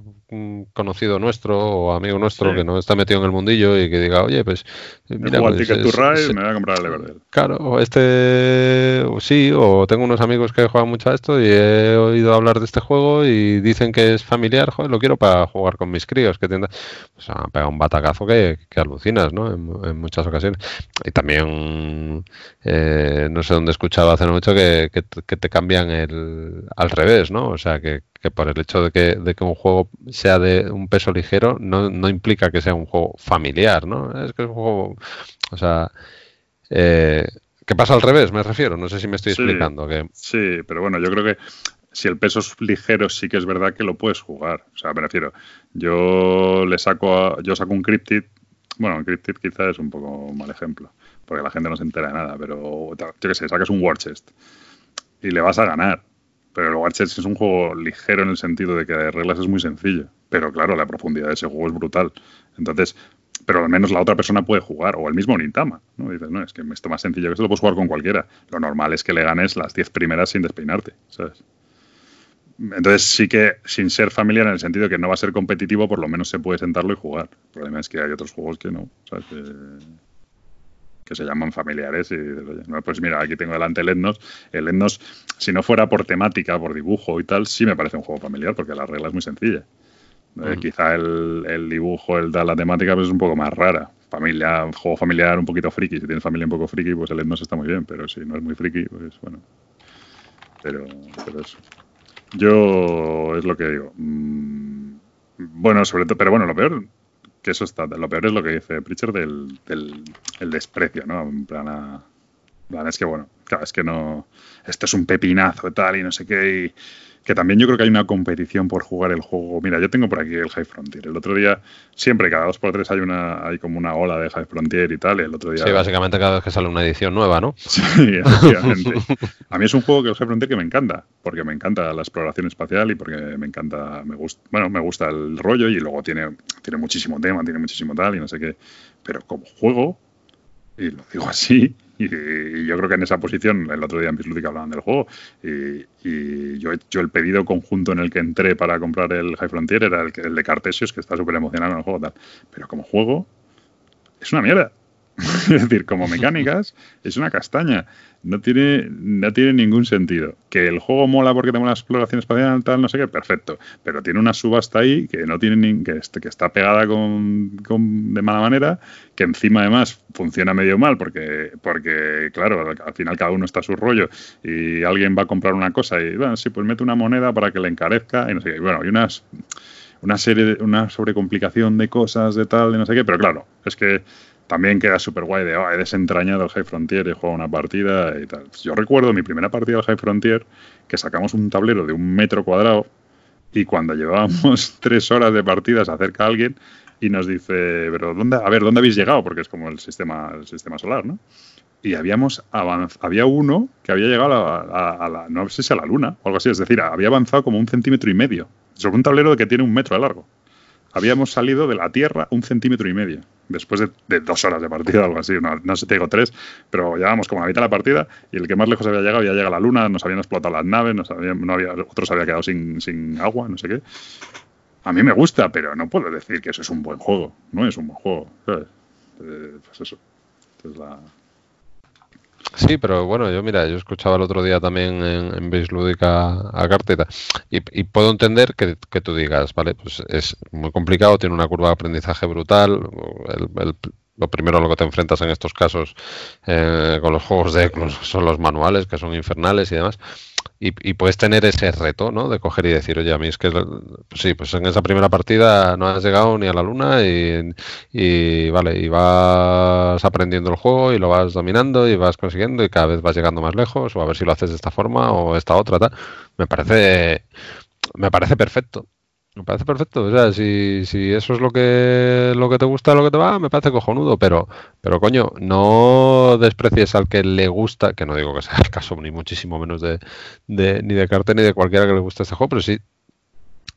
conocido nuestro o amigo nuestro que no está metido en el mundillo y que diga, oye, pues. Mira, pues, Ticket to Ride, me voy a comprar el Everdell. Claro, este. Sí, o tengo unos amigos que juegan mucho a esto y he oído hablar de este juego y dicen que es familiar, joder, lo quiero para jugar con mis críos. que tienda... Pues han pegado un batacazo que, que alucinas, ¿no? En, muchas ocasiones. Y también, eh, no sé dónde escuchaba hace mucho que, que, que te cambian el al revés, ¿no? O sea, que, que por el hecho de que, de que un juego sea de un peso ligero no, no, implica que sea un juego familiar, ¿no? Es que es un juego, o sea, eh, ¿qué pasa al revés? Me refiero, no sé si me estoy explicando. Que... Sí, pero bueno, yo creo que si el peso es ligero sí que es verdad que lo puedes jugar. O sea, me refiero, yo le saco, a, yo saco un Cryptid, bueno, un Cryptid quizás es un poco mal ejemplo, porque la gente no se entera de nada, pero yo qué sé, sacas un War Chest y le vas a ganar pero el Warchest es un juego ligero en el sentido de que de reglas es muy sencillo. Pero claro, la profundidad de ese juego es brutal. Entonces, pero al menos la otra persona puede jugar, o el mismo Nintama. ¿no? Dices, no, es que esto más sencillo que esto lo puedes jugar con cualquiera. Lo normal es que le ganes las 10 primeras sin despeinarte, ¿sabes? Entonces sí que sin ser familiar en el sentido de que no va a ser competitivo, por lo menos se puede sentarlo y jugar. El problema es que hay otros juegos que no, ¿sabes? que se llaman familiares y pues mira, aquí tengo delante el Etnos. El Etnos, si no fuera por temática, por dibujo y tal, sí me parece un juego familiar porque la regla es muy sencilla. Eh, quizá el, dibujo, el la temática pues es un poco más rara. Familia, un juego familiar un poquito friki. Si tienes familia un poco friki, pues el Etnos está muy bien, pero si no es muy friki, pues bueno. Pero, pero eso. Yo es lo que digo. Mm, bueno, sobre todo, pero bueno, lo peor que eso está. Lo peor es lo que dice Pritchard del, del el desprecio, ¿no? En plan, es que bueno, claro, es que no. Esto es un pepinazo y tal, y no sé qué. Y, que también yo creo que hay una competición por jugar el juego. Mira, yo tengo por aquí el High Frontier. El otro día, siempre, cada dos por tres hay una hay como una ola de High Frontier y tal. El otro día... Sí, básicamente cada vez que sale una edición nueva, ¿no? <laughs> Sí, efectivamente. A mí es un juego que el High Frontier que me encanta, porque me encanta la exploración espacial y porque me encanta, me gusta, bueno, me gusta el rollo y luego tiene, tiene muchísimo tema, tiene muchísimo tal y no sé qué. Pero como juego, y lo digo así, y, yo creo que en esa posición, el otro día en Bislúdica hablaban del juego, y, yo, yo, el pedido conjunto en el que entré para comprar el High Frontier era el, el de Cartesios, que está súper emocionado en el juego, tal. pero como juego es una mierda. <laughs> es decir, como mecánicas, es una castaña. No tiene, no tiene ningún sentido. Que el juego mola porque tengo una exploración espacial, tal, no sé qué, perfecto. Pero tiene una subasta ahí que no tiene ni, que, está pegada con, de mala manera, que encima además funciona medio mal, porque, porque claro, al final cada uno está a su rollo y alguien va a comprar una cosa y bueno, sí, pues mete una moneda para que le encarezca y no sé qué. bueno, hay unas una serie, una sobrecomplicación de cosas, de tal, de no sé qué, pero claro, es que también queda súper guay de, oh, he desentrañado el High Frontier, he jugado una partida y tal. Yo recuerdo mi primera partida del High Frontier que sacamos un tablero de un metro cuadrado y cuando llevábamos <laughs> tres horas de partida se acerca alguien y nos dice, pero ¿dónde, a ver, ¿dónde habéis llegado? Porque es como el sistema, sistema solar, ¿no? Y habíamos había uno que había llegado a la, no sé si a la luna o algo así, es decir, había avanzado como un centímetro y medio sobre un tablero que tiene un metro de largo. Habíamos salido de la Tierra un centímetro y medio después de, dos horas de partida algo así, no, sé, te digo tres, pero llevábamos como a mitad de la partida y el que más lejos había llegado ya llega la luna, nos habían explotado las naves, nos no había, otros había quedado sin, agua, no sé qué. A mí me gusta, pero no puedo decir que eso es un buen juego. No es un buen juego. Eh, pues eso. Sí, pero bueno, yo mira, yo escuchaba el otro día también en, en Base Lúdica a Carteta y, puedo entender que, tú digas, vale, pues es muy complicado, tiene una curva de aprendizaje brutal, lo primero a lo que te enfrentas en estos casos eh, con los juegos de son los manuales, que son infernales y demás y, puedes tener ese reto, ¿no? De coger y decir, oye, a mí es que, sí, pues en esa primera partida no has llegado ni a la luna y, vale, y vas aprendiendo el juego y lo vas dominando y vas consiguiendo y cada vez vas llegando más lejos o a ver si lo haces de esta forma o esta otra, tal. Me parece, me parece perfecto. Me parece perfecto. O sea, si, si eso es lo que, lo que te gusta, lo que te va, me parece cojonudo. Pero, pero coño, no desprecies al que le gusta, que no digo que sea el caso ni muchísimo menos de, de ni de Carter ni de cualquiera que le guste este juego, pero sí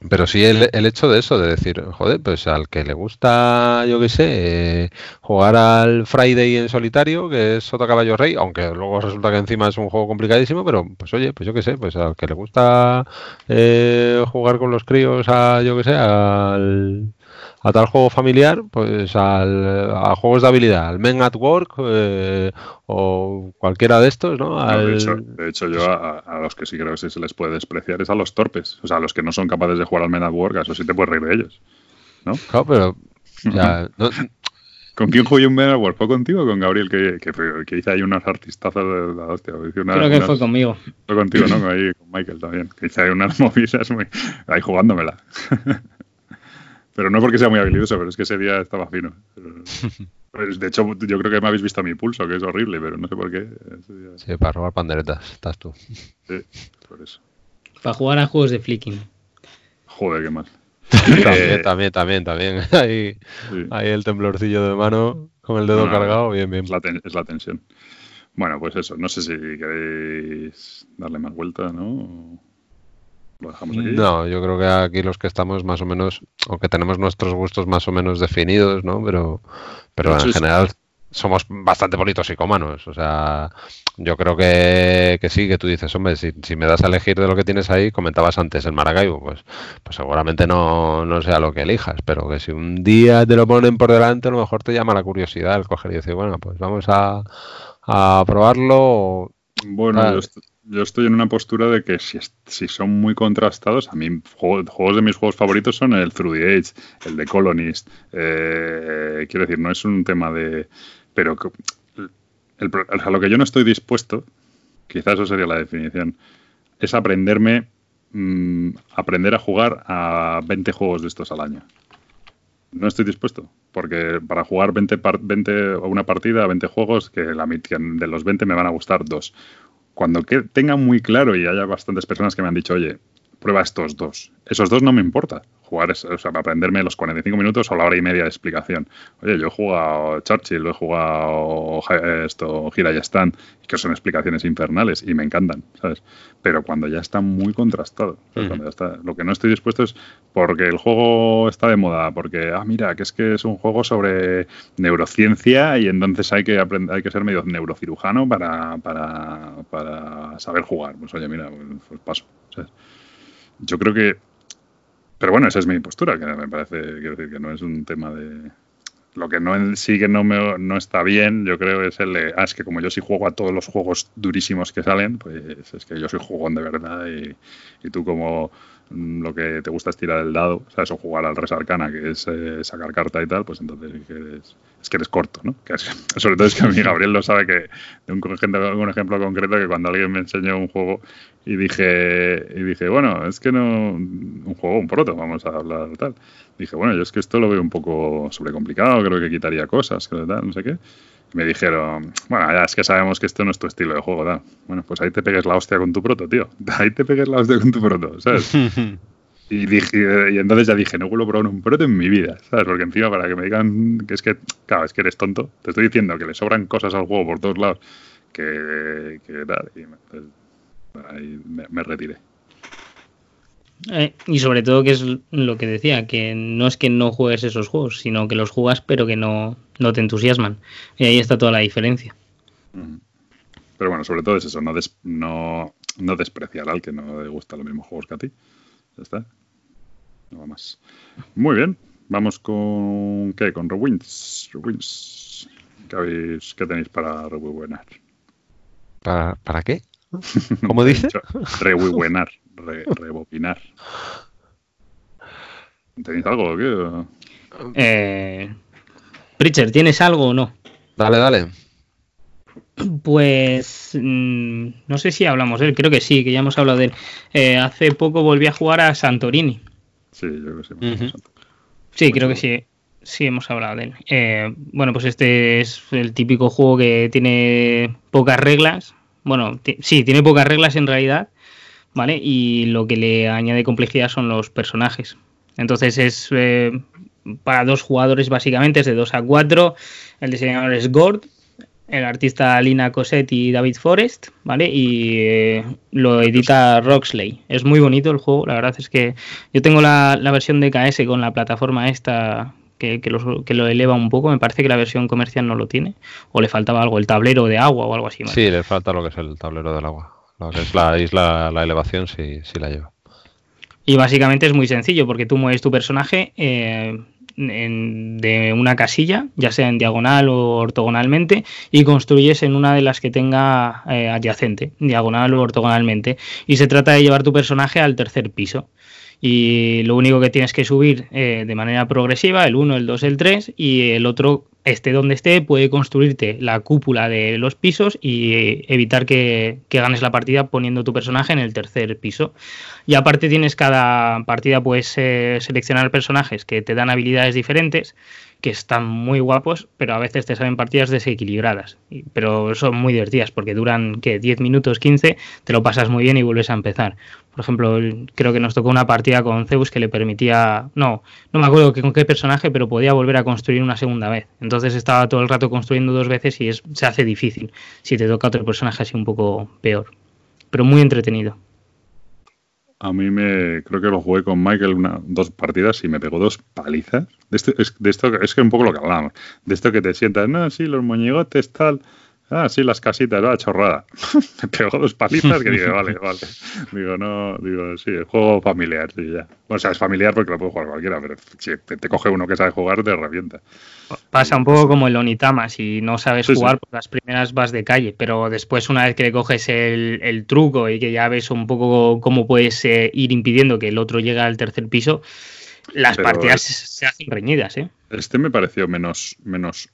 pero sí el, el, hecho de eso, de decir, joder, pues al que le gusta, yo qué sé, jugar al Friday en solitario, que es Sota Caballo Rey, aunque luego resulta que encima es un juego complicadísimo, pero pues oye, pues yo qué sé, pues al que le gusta eh, jugar con los críos, a, yo qué sé, al a tal juego familiar, pues al, a juegos de habilidad, al Men at Work eh, o cualquiera de estos, ¿no? de, hecho, yo a, los que sí creo que sí se les puede despreciar es a los torpes, o sea, a los que no son capaces de jugar al Men at Work, a eso sí te puedes reír de ellos, ¿no? Claro, pero... <laughs> ¿Con quién jugué un Men at Work? ¿Fue contigo o con Gabriel que, que, hice ahí unas artistazas de la hostia? creo que fue conmigo. Fue contigo, ¿no? Ahí, con Michael también, que hice ahí unas <laughs> movidas muy... ahí jugándomela. <laughs> Pero no porque sea muy habilidoso, pero es que ese día estaba fino. Pues, de hecho, yo creo que me habéis visto a mi pulso, que es horrible, pero no sé por qué. Sí, para robar panderetas, estás tú. Sí, por eso. Para jugar a juegos de flicking. Joder, qué mal. también, también, también, también. <laughs> Ahí, ahí, el temblorcillo de mano con el dedo cargado, bien, bien. Es la, es la, tensión. Bueno, pues eso. No sé si queréis darle más vuelta, ¿no? No, yo creo que aquí los que estamos más o menos, o que tenemos nuestros gustos más o menos definidos, ¿no? Pero, pero en general somos bastante politosicómanos. O sea, yo creo que, que, sí, que tú dices, hombre, si, si, me das a elegir de lo que tienes ahí, comentabas antes el Maracaibo, pues, pues seguramente no, no sea lo que elijas, pero que si un día te lo ponen por delante, a lo mejor te llama la curiosidad el coger y decir, bueno, pues vamos a, a probarlo. Bueno, yo, yo estoy en una postura de que si, si son muy contrastados, a mí juegos, de mis juegos favoritos son el Through the Age, el de Colonist. Eh, quiero decir, no es un tema de... Pero a lo que yo no estoy dispuesto, quizás eso sería la definición, es aprenderme, mm, aprender a jugar a 20 juegos de estos al año. No estoy dispuesto, porque para jugar 20, 20 una partida a 20 juegos, que, la, que de los 20 me van a gustar dos cuando tenga muy claro y haya bastantes personas que me han dicho, oye, prueba estos dos. Esos dos no me importa jugar, o sea, para aprenderme los 45 minutos o la hora y media de explicación. Oye, yo he jugado Churchill, he jugado esto, Gira y Stand, que son explicaciones infernales y me encantan, ¿sabes? Pero cuando ya está muy contrastado, lo que no estoy dispuesto es porque el juego está de moda, porque, ah, mira, que es que es un juego sobre neurociencia y entonces hay que aprender, hay que ser medio neurocirujano para, para, para saber jugar. Pues oye, mira, pues paso. ¿sabes? Yo creo que. Pero bueno, esa es mi postura, que me parece, quiero decir, que no es un tema de. Lo que no sí que no, me, no está bien, yo creo, es el de, ah, es que como yo sí juego a todos los juegos durísimos que salen, pues es que yo soy jugón de verdad y, y tú como lo que te gusta es tirar el dado. O jugar al Res Arcana, que es eh, sacar carta y tal, pues entonces es es que eres corto, ¿no? <laughs> sobre todo es que a mí Gabriel lo sabe que, de un, un ejemplo concreto, que cuando alguien me enseñó un juego y dije, y dije, bueno, es que no, un juego, un proto, vamos a hablar tal. Dije, bueno, yo es que esto lo veo un poco sobrecomplicado, creo que quitaría cosas, que tal, no sé qué. me dijeron, bueno, ya es que sabemos que esto no es tu estilo de juego, tal. Bueno, pues ahí te pegues la hostia con tu proto, tío. <laughs> Ahí te pegues la hostia con tu proto, ¿sabes? <laughs> Y, dije, y entonces ya dije, no vuelvo a probar un proto en mi vida, ¿sabes? Porque encima para que me digan que es que, claro, es que eres tonto, te estoy diciendo que le sobran cosas al juego por todos lados, que, que tal, y pues, ahí me, retiré. Eh, y sobre todo que es lo que decía, que no es que no juegues esos juegos, sino que los juegas pero que no, no te entusiasman. Y ahí está toda la diferencia. Pero bueno, sobre todo es eso, no, no, no despreciar al que no le gusta los mismos juegos que a ti. Ya está. Nada más. Muy bien. Vamos con. ¿Qué? Con Rewins. Rewins. ¿Qué, ¿Qué tenéis para rewiwenar? ¿Para, ¿Para qué? <laughs> ¿Cómo dice? Rewiwenar. Re, rebobinar. ¿Tenéis algo o qué? Eh, Pritcher, ¿tienes algo o no? Dale, dale. Pues mm, no sé si hablamos de él, creo que sí, que ya hemos hablado de él. Eh, hace poco volví a jugar a Santorini. Sí, yo creo que sí. Sí, creo que sí. Sí, hemos hablado de él. Eh, bueno, pues este es el típico juego que tiene pocas reglas. Bueno, sí, tiene pocas reglas en realidad, ¿vale? Y lo que le añade complejidad son los personajes. Entonces es eh, para dos jugadores básicamente, es de 2 a 4. El diseñador es Gord el artista Lina Cossetti y David Forrest, ¿vale? Y eh, lo edita Roxley. Es muy bonito el juego, la verdad es que yo tengo la, versión de KS con la plataforma esta que, que, lo eleva un poco. Me parece que la versión comercial no lo tiene. O le faltaba algo, el tablero de agua o algo así. Sí, le falta lo que es el tablero del agua. Lo que es la isla, la elevación, sí, sí la lleva. Y básicamente es muy sencillo porque tú mueves tu personaje, eh, de una casilla, ya sea en diagonal o ortogonalmente, y construyes en una de las que tenga eh, adyacente, diagonal o ortogonalmente. Y se trata de llevar tu personaje al tercer piso. Y lo único que tienes que subir eh, de manera progresiva, el 1, el 2, el 3, y el otro esté donde esté, puede construirte la cúpula de los pisos y evitar que, ganes la partida poniendo tu personaje en el tercer piso. Y aparte tienes cada partida, puedes eh, seleccionar personajes que te dan habilidades diferentes que están muy guapos, pero a veces te salen partidas desequilibradas. Pero son muy divertidas porque duran que 10 minutos, 15, te lo pasas muy bien y vuelves a empezar. Por ejemplo, creo que nos tocó una partida con Zeus que le permitía, no, no me acuerdo con qué personaje, pero podía volver a construir una segunda vez. Entonces estaba todo el rato construyendo dos veces y es, se hace difícil si te toca otro personaje así un poco peor. Pero muy entretenido. A mí me creo que lo jugué con Michael una, dos partidas y me pegó dos palizas. De esto, es, de esto es que un poco lo que hablábamos. De esto que te sientas, no, sí, los moñigotes, tal. Ah, sí, las casitas, va, chorrada. <laughs> me pegó dos palizas que dije, vale, <laughs> vale. Digo, no, digo, sí, el juego familiar, sí, ya. O sea, es familiar porque lo puede jugar cualquiera, pero si te, coge uno que sabe jugar, te revienta. Pasa un poco como el Onitama, si no sabes jugar, pues las primeras vas de calle, pero después una vez que le coges el, truco y que ya ves un poco cómo puedes eh, ir impidiendo que el otro llegue al tercer piso, las partidas se hacen reñidas, ¿eh? Este me pareció menos, menos,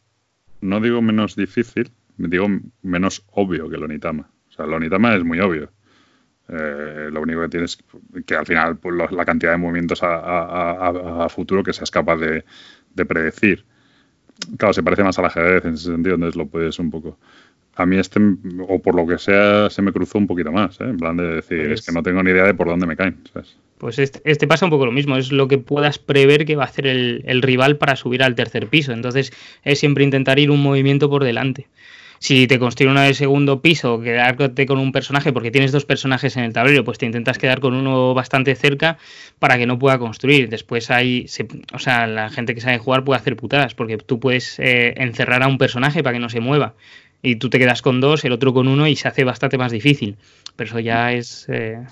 no digo menos difícil, digo, menos obvio que el Onitama. O sea, el Onitama es muy obvio. Eh, lo único que tienes que al final pues, la cantidad de movimientos a, futuro que seas capaz de, predecir. Claro, se parece más al ajedrez en ese sentido, entonces lo puedes un poco. A mí este, o por lo que sea, se me cruzó un poquito más, ¿eh? en plan de decir, es pues que no tengo ni idea de por dónde me caen. Pues este, este, pasa un poco lo mismo, es lo que puedas prever que va a hacer el, el rival para subir al tercer piso. Entonces es siempre intentar ir un movimiento por delante si te construye una de segundo piso, quedarte con un personaje, porque tienes dos personajes en el tablero, pues te intentas quedar con uno bastante cerca para que no pueda construir. Después hay, o sea, la gente que sabe jugar puede hacer putadas, porque tú puedes eh, encerrar a un personaje para que no se mueva. Y tú te quedas con dos, el otro con uno, y se hace bastante más difícil. Pero eso ya es. Eh...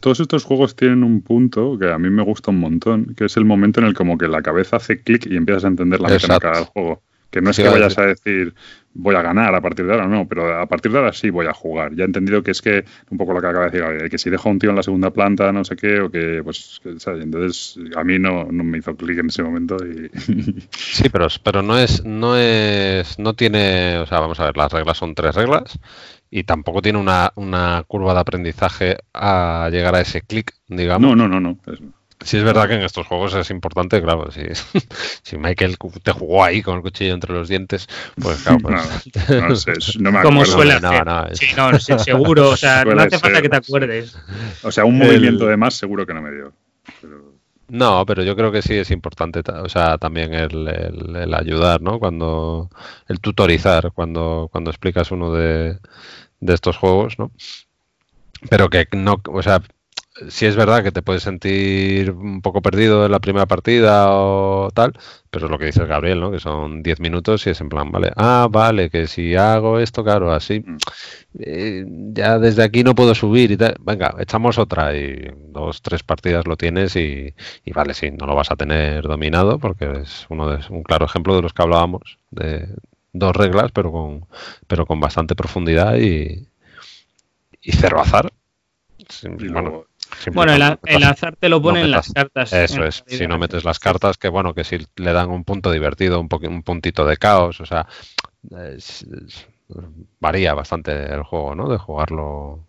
Todos estos juegos tienen un punto que a mí me gusta un montón, que es el momento en el como que la cabeza hace clic y empiezas a entender la mecánica del juego. Que no es que vayas a decir voy a ganar a partir de ahora, no, pero a partir de ahora sí voy a jugar. Ya he entendido que es que, un poco lo que acaba de decir, que si dejo a un tío en la segunda planta, no sé qué, o que, pues, entonces a mí no, no, me hizo clic en ese momento. Y... <laughs> Sí, pero, pero no es, no es, no tiene, o sea, vamos a ver, las reglas son tres reglas y tampoco tiene una, una curva de aprendizaje a llegar a ese clic, digamos. No, no, no, no. Sí, es verdad que en estos juegos es importante, claro. Si, <laughs> si Michael te jugó ahí con el cuchillo entre los dientes, pues <laughs> claro, pues. No, no, sé, no me Como suele no, no, Sí, no, seguro, o sea, <laughs> no hace falta que te acuerdes. O sea, un movimiento de más seguro que no me dio. No, pero yo creo que sí es importante, o sea, también el, el, el, ayudar, ¿no? Cuando el tutorizar, cuando, cuando explicas uno de, de estos juegos, ¿no? Pero que no, o sea, si es verdad que te puedes sentir un poco perdido en la primera partida o tal, pero es lo que dice Gabriel, ¿no? Que son 10 minutos y es en plan, vale, ah, vale, que si hago esto, claro, así, mm. eh, ya desde aquí no puedo subir y tal. Venga, echamos otra y dos, tres partidas lo tienes y, vale, sí, no lo vas a tener dominado porque es uno de, un claro ejemplo de los que hablábamos, de dos reglas, pero con, pero con bastante profundidad y, y cero azar. bueno, bueno, el, azar te lo ponen las cartas. Eso es, si no metes las cartas, que bueno, que si le dan un punto divertido, un, un puntito de caos, o sea, varía bastante el juego, ¿no? De jugarlo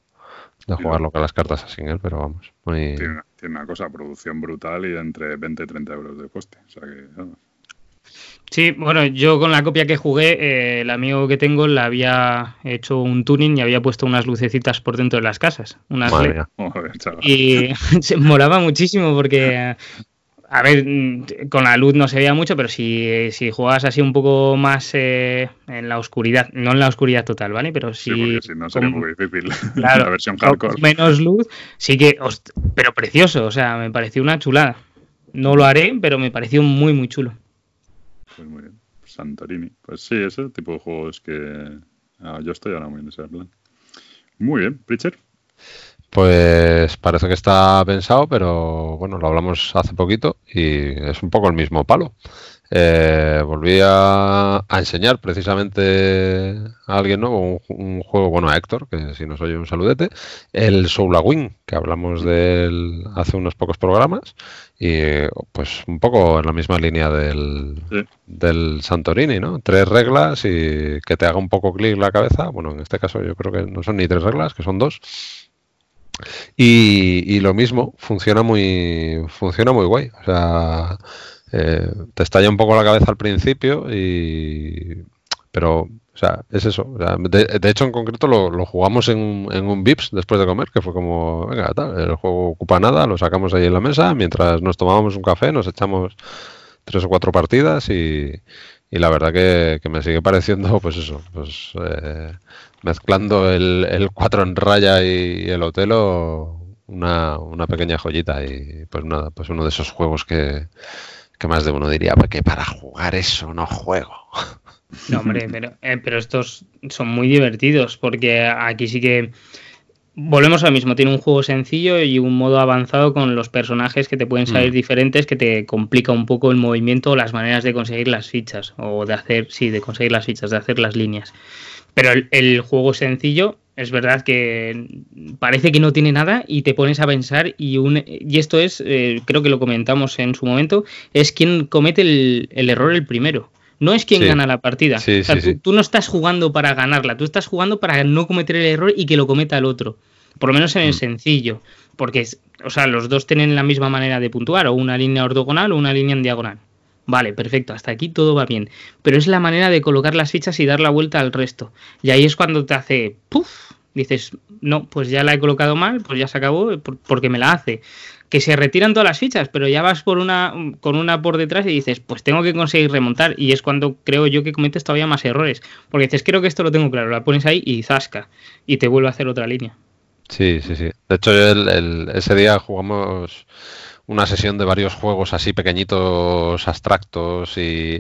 de jugarlo con las cartas así en él, pero vamos. Tiene, una, cosa, producción brutal y entre 20 y 30 euros de coste. O sea que, Sí, bueno, yo con la copia que jugué, eh, el amigo que tengo le había hecho un tuning y había puesto unas lucecitas por dentro de las casas. Unas y <laughs> se molaba muchísimo porque, a ver, con la luz no se veía mucho, pero si, si jugabas así un poco más eh, en la oscuridad, no en la oscuridad total, ¿vale? Pero si, sí, si no sería muy difícil <laughs> la versión hardcore. Menos luz, sí que, pero precioso, o sea, me pareció una chulada. No lo haré, pero me pareció muy, muy chulo. Pues muy bien. Santorini. Pues sí, ese tipo de juegos que ah, yo estoy ahora muy en ese plan. Muy bien, Pritcher. Pues parece que está pensado, pero bueno, lo hablamos hace poquito y es un poco el mismo palo. Eh, volví a, enseñar precisamente a alguien nuevo un, juego, bueno, a Héctor, que si nos oye un saludete, el Soulawin, que hablamos de él hace unos pocos programas, y pues un poco en la misma línea del, del Santorini, ¿no? Tres reglas y que te haga un poco clic la cabeza. Bueno, en este caso yo creo que no son ni tres reglas, que son dos. Y, y lo mismo, funciona muy, funciona muy guay. O sea, eh, te estalla un poco la cabeza al principio, y pero o sea, es eso. de, hecho, en concreto lo, jugamos en, en, un VIPS después de comer, que fue como, venga, tal, el juego ocupa nada, lo sacamos ahí en la mesa, mientras nos tomábamos un café, nos echamos tres o cuatro partidas y, y la verdad que, me sigue pareciendo, pues eso, pues eh, mezclando el, el 4 en raya y el Otelo, una pequeña joyita y pues nada, pues uno de esos juegos que que más de uno diría, que para jugar eso no juego. No, hombre, pero, eh, pero estos son muy divertidos porque aquí sí que volvemos al mismo, tiene un juego sencillo y un modo avanzado con los personajes que te pueden salir mm. diferentes, que te complica un poco el movimiento o las maneras de conseguir las fichas, o de hacer, sí, de conseguir las fichas, de hacer las líneas. Pero el juego sencillo es verdad que parece que no tiene nada y te pones a pensar y, un, y esto es, eh, creo que lo comentamos en su momento, es quien comete el, error el primero. No es quien gana la partida. tú, no estás jugando para ganarla, tú estás jugando para no cometer el error y que lo cometa el otro. Por lo menos en el mm. sencillo. Porque, o sea, los dos tienen la misma manera de puntuar, o una línea ortogonal o una línea en diagonal. Vale, perfecto, hasta aquí todo va bien. Pero es la manera de colocar las fichas y dar la vuelta al resto. Y ahí es cuando te hace ¡puf! Dices, no, pues ya la he colocado mal, pues ya se acabó porque me la hace. Que se retiran todas las fichas, pero ya vas por una, con una por detrás y dices, pues tengo que conseguir remontar. Y es cuando creo yo que cometes todavía más errores. Porque dices, creo que esto lo tengo claro, la pones ahí y zasca. Y te vuelve a hacer otra línea. Sí, sí, sí. De hecho, ese día jugamos una sesión de varios juegos así pequeñitos, abstractos y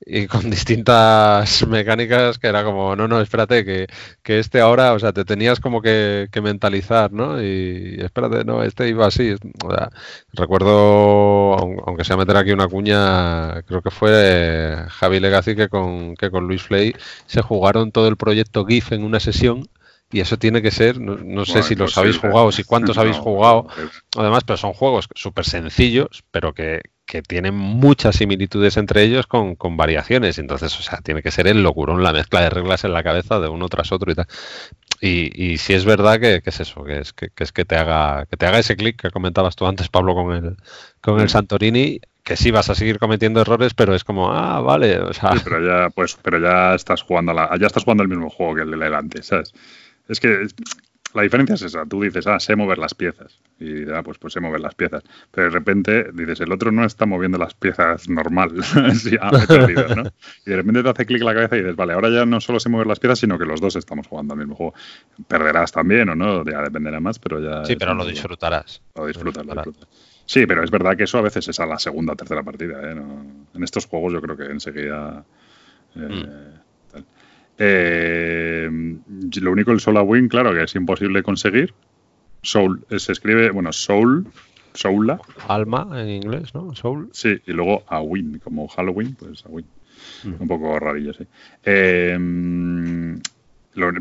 y con <laughs> distintas mecánicas que era como, no, no, espérate, que, que este ahora, o sea, te tenías como que, mentalizar, ¿no? Y, espérate, no, este iba así. recuerdo, aunque sea meter aquí una cuña, creo que fue Javi Legacy que con, que con Luis Flay se jugaron todo el proyecto GIF en una sesión y eso tiene que ser, no, sé si los habéis jugado, si cuántos <laughs> habéis jugado, además, pero son juegos súper sencillos, pero que, que, tienen muchas similitudes entre ellos con, con, variaciones. Entonces, o sea, tiene que ser el locurón, la mezcla de reglas en la cabeza de uno tras otro y tal. Y, y si es verdad que, es eso, que es que, es que te haga que te haga ese clic que comentabas tú antes, Pablo, con el, con el Santorini, que sí vas a seguir cometiendo errores, pero es como, ah, vale, o sea... pero ya, pues, pero ya estás jugando la, ya estás jugando el mismo juego que el de delante, ¿sabes? Es que la diferencia es esa. Tú dices, ah, sé mover las piezas. Y ah, pues, pues sé mover las piezas. Pero de repente dices, el otro no está moviendo las piezas normal. <laughs> Ah, ¿no? Y de repente te hace clic la cabeza y dices, vale, ahora ya no solo sé mover las piezas, sino que los dos estamos jugando al mismo juego. Perderás también o no, ya dependerá más, pero ya. Sí, pero lo disfrutarás. Lo disfrutas, Sí, pero es verdad que eso a veces es a la segunda o tercera partida. ¿eh? en estos juegos yo creo que enseguida. Eh, mm. Eh, lo único el Soul Win, claro, que es imposible conseguir. Soul, eh, se escribe, bueno, Soul, Soula. Alma en inglés, ¿no? Soul. Sí, y luego a Win, como Halloween, pues a Win. Mm. Un poco rarillo, sí. Eh,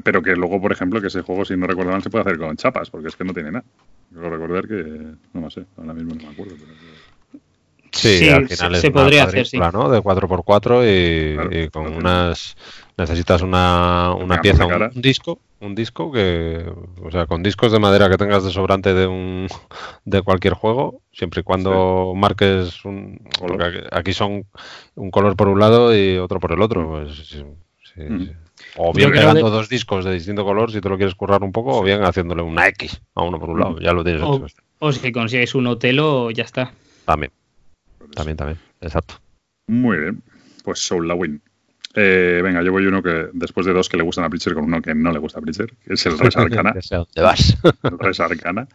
pero que luego, por ejemplo, que ese juego, si no recuerdo mal, se puede hacer con chapas, porque es que no tiene nada. Quiero recordar que, no sé, ahora mismo no me acuerdo. Sí, al final se, es podría hacer, sí. ¿no? De 4x4 y, con unas necesitas una, una pieza, un, disco, un disco que, o sea, con discos de madera que tengas de sobrante de un <laughs> de cualquier juego, siempre y cuando marques un, aquí son un color por un lado y otro por el otro, pues mm. O bien pegando dos discos de distinto color si te lo quieres currar un poco, o bien haciéndole una X a uno por un lado, ya lo tienes o, O si consigues un Otelo, ya está. También. También, también, exacto. Muy bien, pues Soul la win. Eh, venga, yo voy uno que después de dos que le gustan a Preacher con uno que no le gusta a Preacher, que es el Res Arcana. <laughs> ¿Te vas? <laughs> el Res Arcana.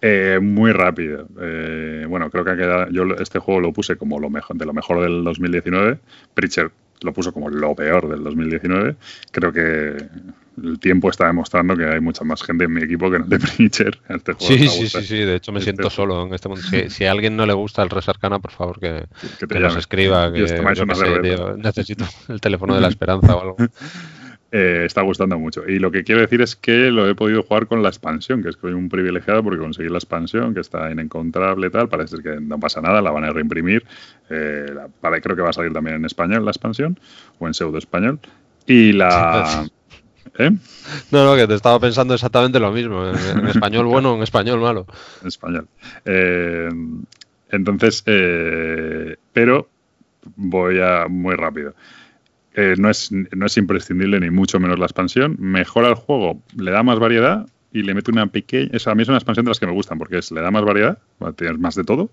Eh, muy rápido. Eh, bueno, creo que ha quedado, yo este juego lo puse como lo mejor, de lo mejor del 2019. Preacher lo puso como lo peor del 2019. Creo que el tiempo está demostrando que hay mucha más gente en mi equipo que no de <laughs> Preacher. Este sí, sí, sí, sí, de hecho me este siento solo en este mundo. Si, a alguien no le gusta el Res Arcana, por favor que, que, nos escriba. Que, necesito el teléfono de la esperanza o algo. <laughs> Eh, está gustando mucho. Y lo que quiero decir es que lo he podido jugar con la expansión, que es que soy un privilegiado porque conseguí la expansión, que está inencontrable y tal. Parece que no pasa nada, la van a reimprimir. Eh, creo que va a salir también en español la expansión, o en pseudo español. Y la. <laughs> ¿Eh? No, no, que te estaba pensando exactamente lo mismo. En, español bueno, en español malo. En español. Eh, entonces, pero voy a muy rápido. Eh, no, es, no es imprescindible ni mucho menos la expansión. Mejora el juego, le da más variedad y le mete una pequeña... a mí es una expansión de las que me gustan porque es, le da más variedad, tienes más de todo,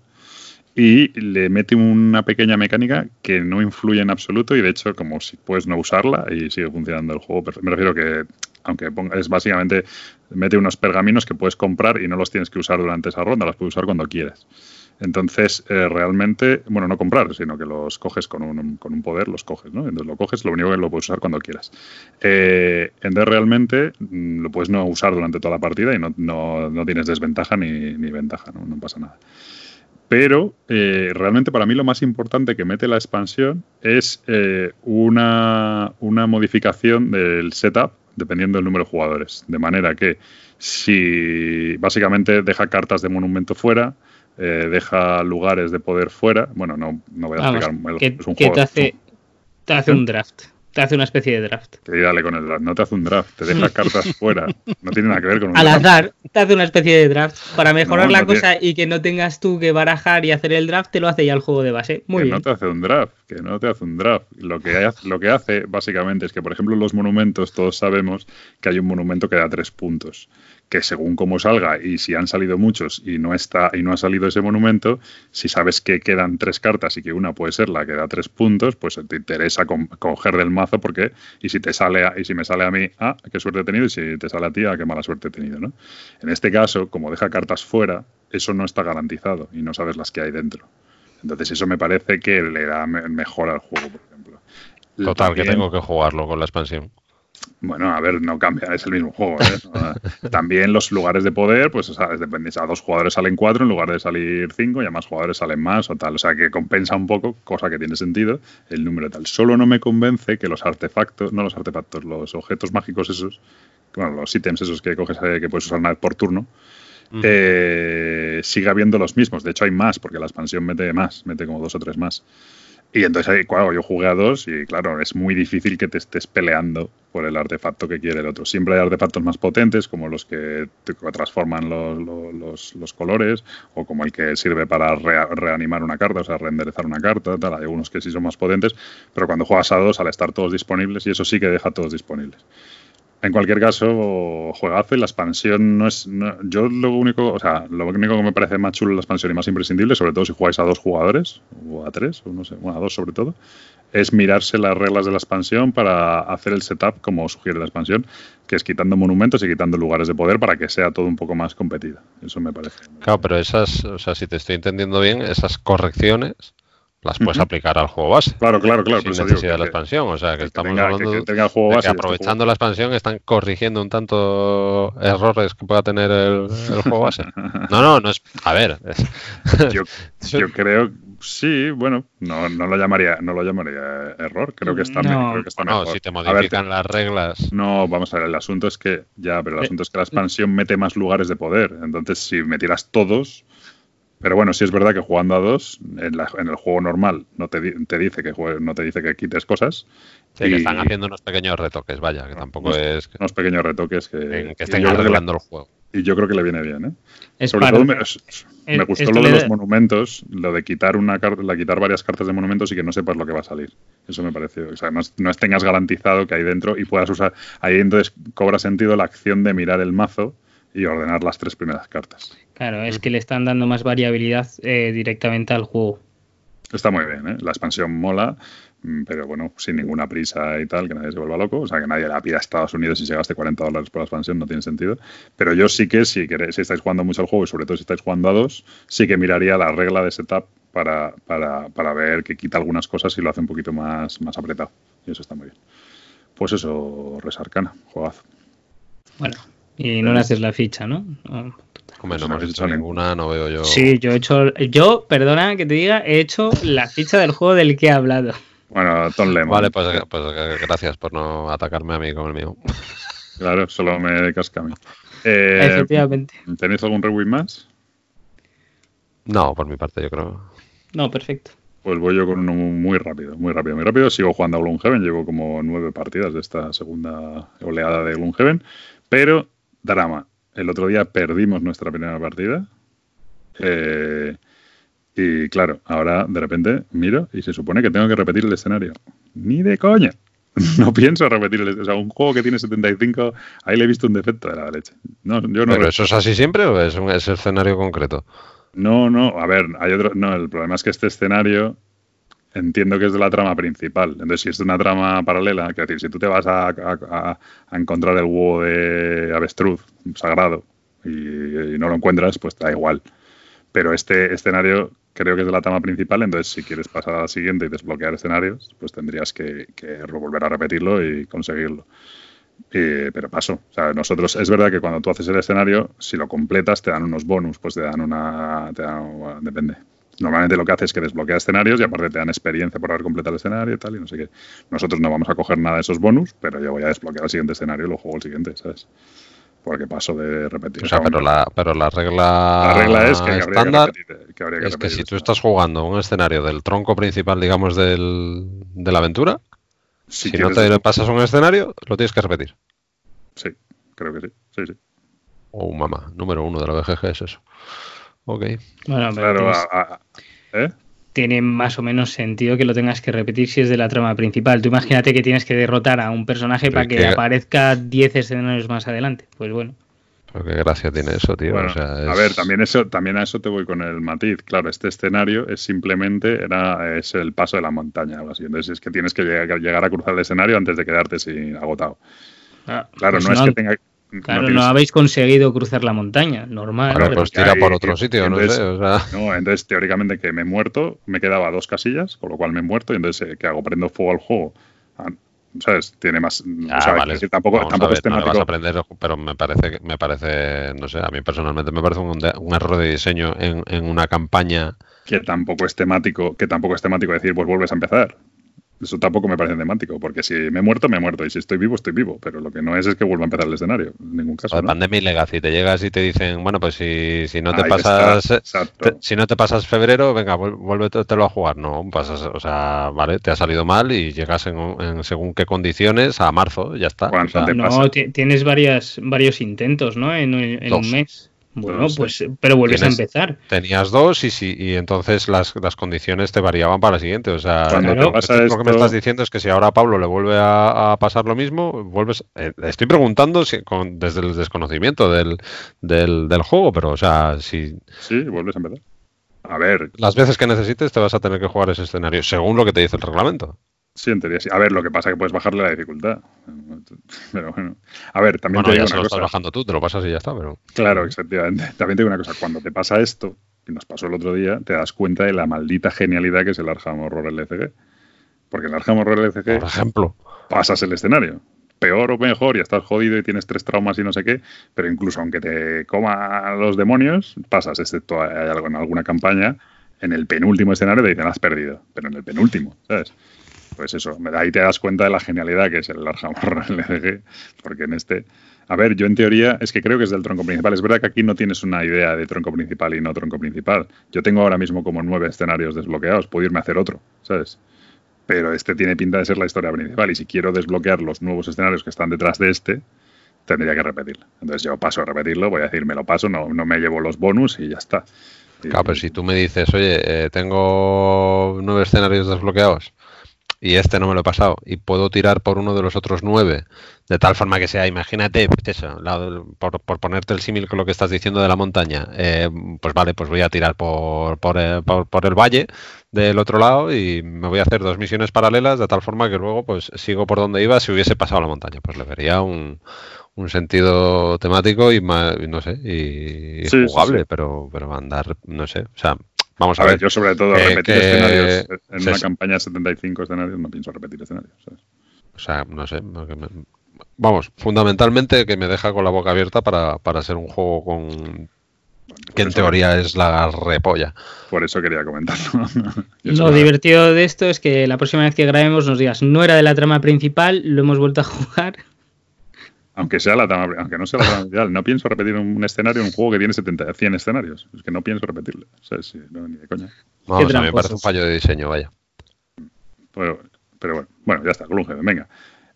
y le mete una pequeña mecánica que no influye en absoluto y de hecho como si puedes no usarla y sigue funcionando el juego. Me refiero que, aunque es básicamente, mete unos pergaminos que puedes comprar y no los tienes que usar durante esa ronda, los puedes usar cuando quieras. Entonces, eh, realmente, bueno, no comprar, sino que los coges con un, con un poder, los coges, ¿no? Entonces lo coges, lo único que lo puedes usar cuando quieras. Eh, entonces, realmente mm, lo puedes no usar durante toda la partida y no, no, no tienes desventaja ni ventaja, ¿no? no pasa nada. Pero eh, realmente para mí lo más importante que mete la expansión es eh, una, una modificación del setup dependiendo del número de jugadores. De manera que si básicamente deja cartas de monumento fuera, eh, deja lugares de poder fuera. Bueno, no, no voy a explicar. Que, es un juego, te, hace, te hace un draft. Te hace una especie de draft. Que dale con el draft. No te hace un draft, te deja <laughs> cartas fuera. No tiene nada que ver con un Al azar, te hace una especie de draft. Para mejorar la cosa y que no tengas tú que barajar y hacer el draft, te lo hace ya el juego de base. Muy que bien. No te hace un draft, que no te hace un draft. Lo que, lo que hace, básicamente, es que, por ejemplo, en los monumentos, todos sabemos que hay un monumento que da tres puntos que según cómo salga y si han salido muchos y no está y no ha salido ese monumento, si sabes que quedan tres cartas y que una puede ser la que da tres puntos, pues te interesa coger del mazo porque y si te sale y si me sale a mí, ah, qué suerte he tenido y si te sale a ti, ah, qué mala suerte he tenido, ¿no? En este caso, como deja cartas fuera, eso no está garantizado y no sabes las que hay dentro. Entonces eso me parece que le da mejor al juego, por ejemplo. Total, que tengo que jugarlo con la expansión. Bueno, a ver, no cambia, es el mismo juego. ¿eh? <laughs> También los lugares de poder, pues ¿sabes? depende, a dos jugadores salen cuatro en lugar de salir cinco y a más jugadores salen más o tal. O sea que compensa un poco, cosa que tiene sentido, el número tal. Solo no me convence que los artefactos, no los artefactos, los objetos mágicos esos, bueno, los ítems esos que coges eh, que puedes usar una vez por turno, eh, siga habiendo los mismos. De hecho, hay más, porque la expansión mete más, mete como dos o tres más. Y entonces claro, yo jugué a dos y claro, es muy difícil que te estés peleando por el artefacto que quiere el otro. Siempre hay artefactos más potentes, como los que te transforman los, los, colores, o como el que sirve para reanimar una carta, o sea, renderezar una carta, tal. Hay algunos que sí son más potentes, pero cuando juegas a dos, al estar todos disponibles, y eso sí que deja todos disponibles. En cualquier caso, juegazo y la expansión no es. yo lo único, o sea, lo único que me parece más chulo la expansión y más imprescindible, sobre todo si jugáis a dos jugadores, o a tres, o no sé, bueno, a dos sobre todo, es mirarse las reglas de la expansión para hacer el setup como sugiere la expansión, que es quitando monumentos y quitando lugares de poder para que sea todo un poco más competido. Eso me parece. Claro, pero esas, o sea, si te estoy entendiendo bien, esas correcciones las puedes aplicar al juego base. Claro, claro, claro. Sin necesidad de la expansión. O sea, que, estamos hablando de que aprovechando la expansión están corrigiendo un tanto errores que pueda tener el, juego base. <laughs> No, no, no es. A ver. <laughs> Yo, <laughs> yo, creo. Sí, bueno, no, no lo llamaría, no lo llamaría error. Creo que está, no. creo que está No, si te modifican las reglas. No, vamos a ver. El asunto es que ya, pero el asunto es que la expansión mete más lugares de poder. Entonces, si metieras todos, pero bueno, sí es verdad que jugando a dos, en, el juego normal no te, dice que no te dice que quites cosas. Sí, que están haciendo unos pequeños retoques, vaya, que tampoco es... unos pequeños retoques que, que estén arreglando el juego. Y yo creo que le viene bien, ¿eh? Sobre todo me, gustó lo de los monumentos, lo de quitar una la quitar varias cartas de monumentos y que no sepas lo que va a salir. Eso me pareció. O sea, no, no tengas garantizado que hay dentro y puedas usar. Ahí entonces cobra sentido la acción de mirar el mazo y ordenar las tres primeras cartas. Claro, es que le están dando más variabilidad eh, directamente al juego. Está muy bien, ¿eh? La expansión mola, mm, pero bueno, sin ninguna prisa y tal, que nadie se vuelva loco. O sea, que nadie la pida a Estados Unidos y se gaste 40 dólares por la expansión, no tiene sentido. Pero yo sí que, si, queréis, si estáis jugando mucho al juego y sobre todo si estáis jugando a dos, sí que miraría la regla de setup para, para, para ver que quita algunas cosas y lo hace un poquito más, más apretado. Y eso está muy bien. Pues eso, Resarcana, juegazo. Bueno, y no le haces la ficha, ¿no? Hombre, no hemos hecho ninguna, no veo yo. Sí, yo he hecho. Yo, perdona que te diga, he hecho la ficha del juego del que he hablado. Bueno, Tom Lemon. Vale, pues, pues gracias por no atacarme a mí con el mío. Claro, solo me casca a mí. Eh, Efectivamente. ¿Tenéis algún rewin más? No, por mi parte, yo creo. No, perfecto. Pues voy yo con uno muy rápido, muy rápido, muy rápido. Sigo jugando a Gloomhaven, llevo como nueve partidas de esta segunda oleada de Gloomhaven, pero drama. El otro día perdimos nuestra primera partida. Eh, y claro, ahora de repente miro y se supone que tengo que repetir el escenario. Ni de coña. <laughs> No pienso repetir el O sea, un juego que tiene 75, ahí le he visto un defecto de la leche. No, yo no ¿Pero eso es así siempre o es un escenario concreto? No, no, a ver, hay otro. No, el problema es que este escenario entiendo que es de la trama principal. Entonces, si es de una trama paralela, que decir, si tú te vas a, encontrar el huevo de avestruz sagrado y, no lo encuentras, pues da igual. Pero este escenario creo que es de la trama principal, entonces si quieres pasar a la siguiente y desbloquear escenarios, pues tendrías que, volver a repetirlo y conseguirlo. pero paso. O sea, nosotros, es verdad que cuando tú haces el escenario, si lo completas, te dan unos bonus, pues te dan una. Te dan, depende normalmente lo que hace es que desbloquea escenarios y aparte te dan experiencia por haber completado el escenario y tal, y no sé qué. Nosotros no vamos a coger nada de esos bonus, pero yo voy a desbloquear el siguiente escenario y lo juego el siguiente, ¿sabes? Porque paso de repetir. O sea, pero la, pero la regla. La regla es que, estándar es que si tú estás jugando un escenario del tronco principal, digamos, del, de la aventura, si, no te pasas un escenario, lo tienes que repetir. Sí, creo que sí. Sí, sí. Oh, mamá, número uno de la BGG es eso. Ok. Bueno, pero ¿eh? tiene más o menos sentido que lo tengas que repetir si es de la trama principal. Tú imagínate que tienes que derrotar a un personaje para que, aparezca 10 escenarios más adelante. Pues bueno. Pero qué gracia tiene eso, tío. A ver, también eso, también a eso te voy con el matiz. Claro, este escenario es simplemente era, es el paso de la montaña, así. Entonces es que tienes que llegar, a cruzar el escenario antes de quedarte sin agotado. Ah, claro, pues no, es que tenga Claro, no, habéis conseguido cruzar la montaña, normal. Bueno, pues tira por otro sitio, no sé. No, entonces teóricamente que me he muerto, me quedaba dos casillas, con lo cual me he muerto, y entonces, eh, ¿qué hago? Prendo fuego al juego ¿sabes? Tiene más. Ah, vale. tampoco, tampoco es temático. vas a aprender, pero me parece, me parece, no sé, a mí personalmente me parece un, un error de diseño en, en, una campaña. Que tampoco es temático, que tampoco es temático decir, pues vuelves a empezar. Eso tampoco me parece temático, porque si me he muerto, me he muerto, y si estoy vivo, estoy vivo, pero lo que no es es que vuelva a empezar el escenario, en ningún caso. ¿no? Pandemic Legacy, te llegas y te dicen, bueno, pues si, si no te pasas si no te pasas febrero, venga, vuélvetelo a jugar, no, pasas, o sea, vale, te ha salido mal y llegas en, según qué condiciones a marzo, ya está. no, tienes varias, varios intentos, ¿no? En, un mes. Bueno, pues, pero vuelves a empezar. Tenías dos y, si, y entonces las, las condiciones te variaban para la siguiente. O sea, lo que me estás diciendo es que si ahora a Pablo le vuelve a, pasar lo mismo, vuelves. Eh, estoy preguntando si, con, desde el desconocimiento del, del, del, juego, pero o sea, si. Sí, vuelves a empezar. A ver. Las veces que necesites te vas a tener que jugar ese escenario, según lo que te dice el reglamento. Sí, en teoría sí. A ver, lo que pasa es que puedes bajarle la dificultad. <laughs> Pero bueno. A ver, también te digo una lo estás bajando tú, te lo pasas y ya está, pero... Claro, exactamente. <laughs> También te digo una cosa. Cuando te pasa esto, que nos pasó el otro día, te das cuenta de la maldita genialidad que es el Arkham Horror LCG. Porque el Arkham Horror LCG... Por ejemplo. Pasas el escenario. Peor o mejor, y estás jodido y tienes tres traumas y no sé qué, pero incluso aunque te coma los demonios, pasas, excepto hay algo en alguna campaña, en el penúltimo escenario te dicen has perdido, pero en el penúltimo, ¿sabes? Pues eso, ahí te das cuenta de la genialidad que es el Larhammer <laughs> LCG, porque en este, a ver, yo en teoría es que creo que es del tronco principal. Es verdad que aquí no tienes una idea de tronco principal y no tronco principal. Yo tengo ahora mismo como nueve escenarios desbloqueados, puedo irme a hacer otro, ¿sabes? Pero este tiene pinta de ser la historia principal y si quiero desbloquear los nuevos escenarios que están detrás de este, tendría que repetirlo. Entonces yo paso a repetirlo, voy a decir, me lo paso, no, no me llevo los bonus y ya está. Claro, pero si tú me dices, oye, eh, tengo nueve escenarios desbloqueados, y este no me lo he pasado y puedo tirar por uno de los otros nueve, de tal forma que sea, imagínate, pues eso, por, ponerte el símil con lo que estás diciendo de la montaña, eh, pues vale, pues voy a tirar por, eh, por, por, el valle del otro lado y me voy a hacer dos misiones paralelas de tal forma que luego pues sigo por donde iba si hubiese pasado la montaña, pues le vería un, un sentido temático y no sé, y, jugable, pero pero andar, no sé, o sea, Vamos a, ver, Yo sobre todo repetir escenarios en una campaña de 75 escenarios no pienso repetir escenarios. O sea, no sé. Vamos, fundamentalmente que me deja con la boca abierta para, para ser un juego con que en teoría es la repolla. Por eso quería comentarlo. <laughs> lo divertido de esto es que la próxima vez que grabemos nos digas, no era de la trama principal, lo hemos vuelto a <laughs> jugar aunque sea la aunque no sea la trama no pienso repetir un escenario en un juego que tiene 70, 100 escenarios. Es que no pienso repetirlo. no, ni de coña. Vamos, a mí me parece un fallo de diseño, vaya. Pero, pero bueno, bueno, ya está, Gloomhaven, venga.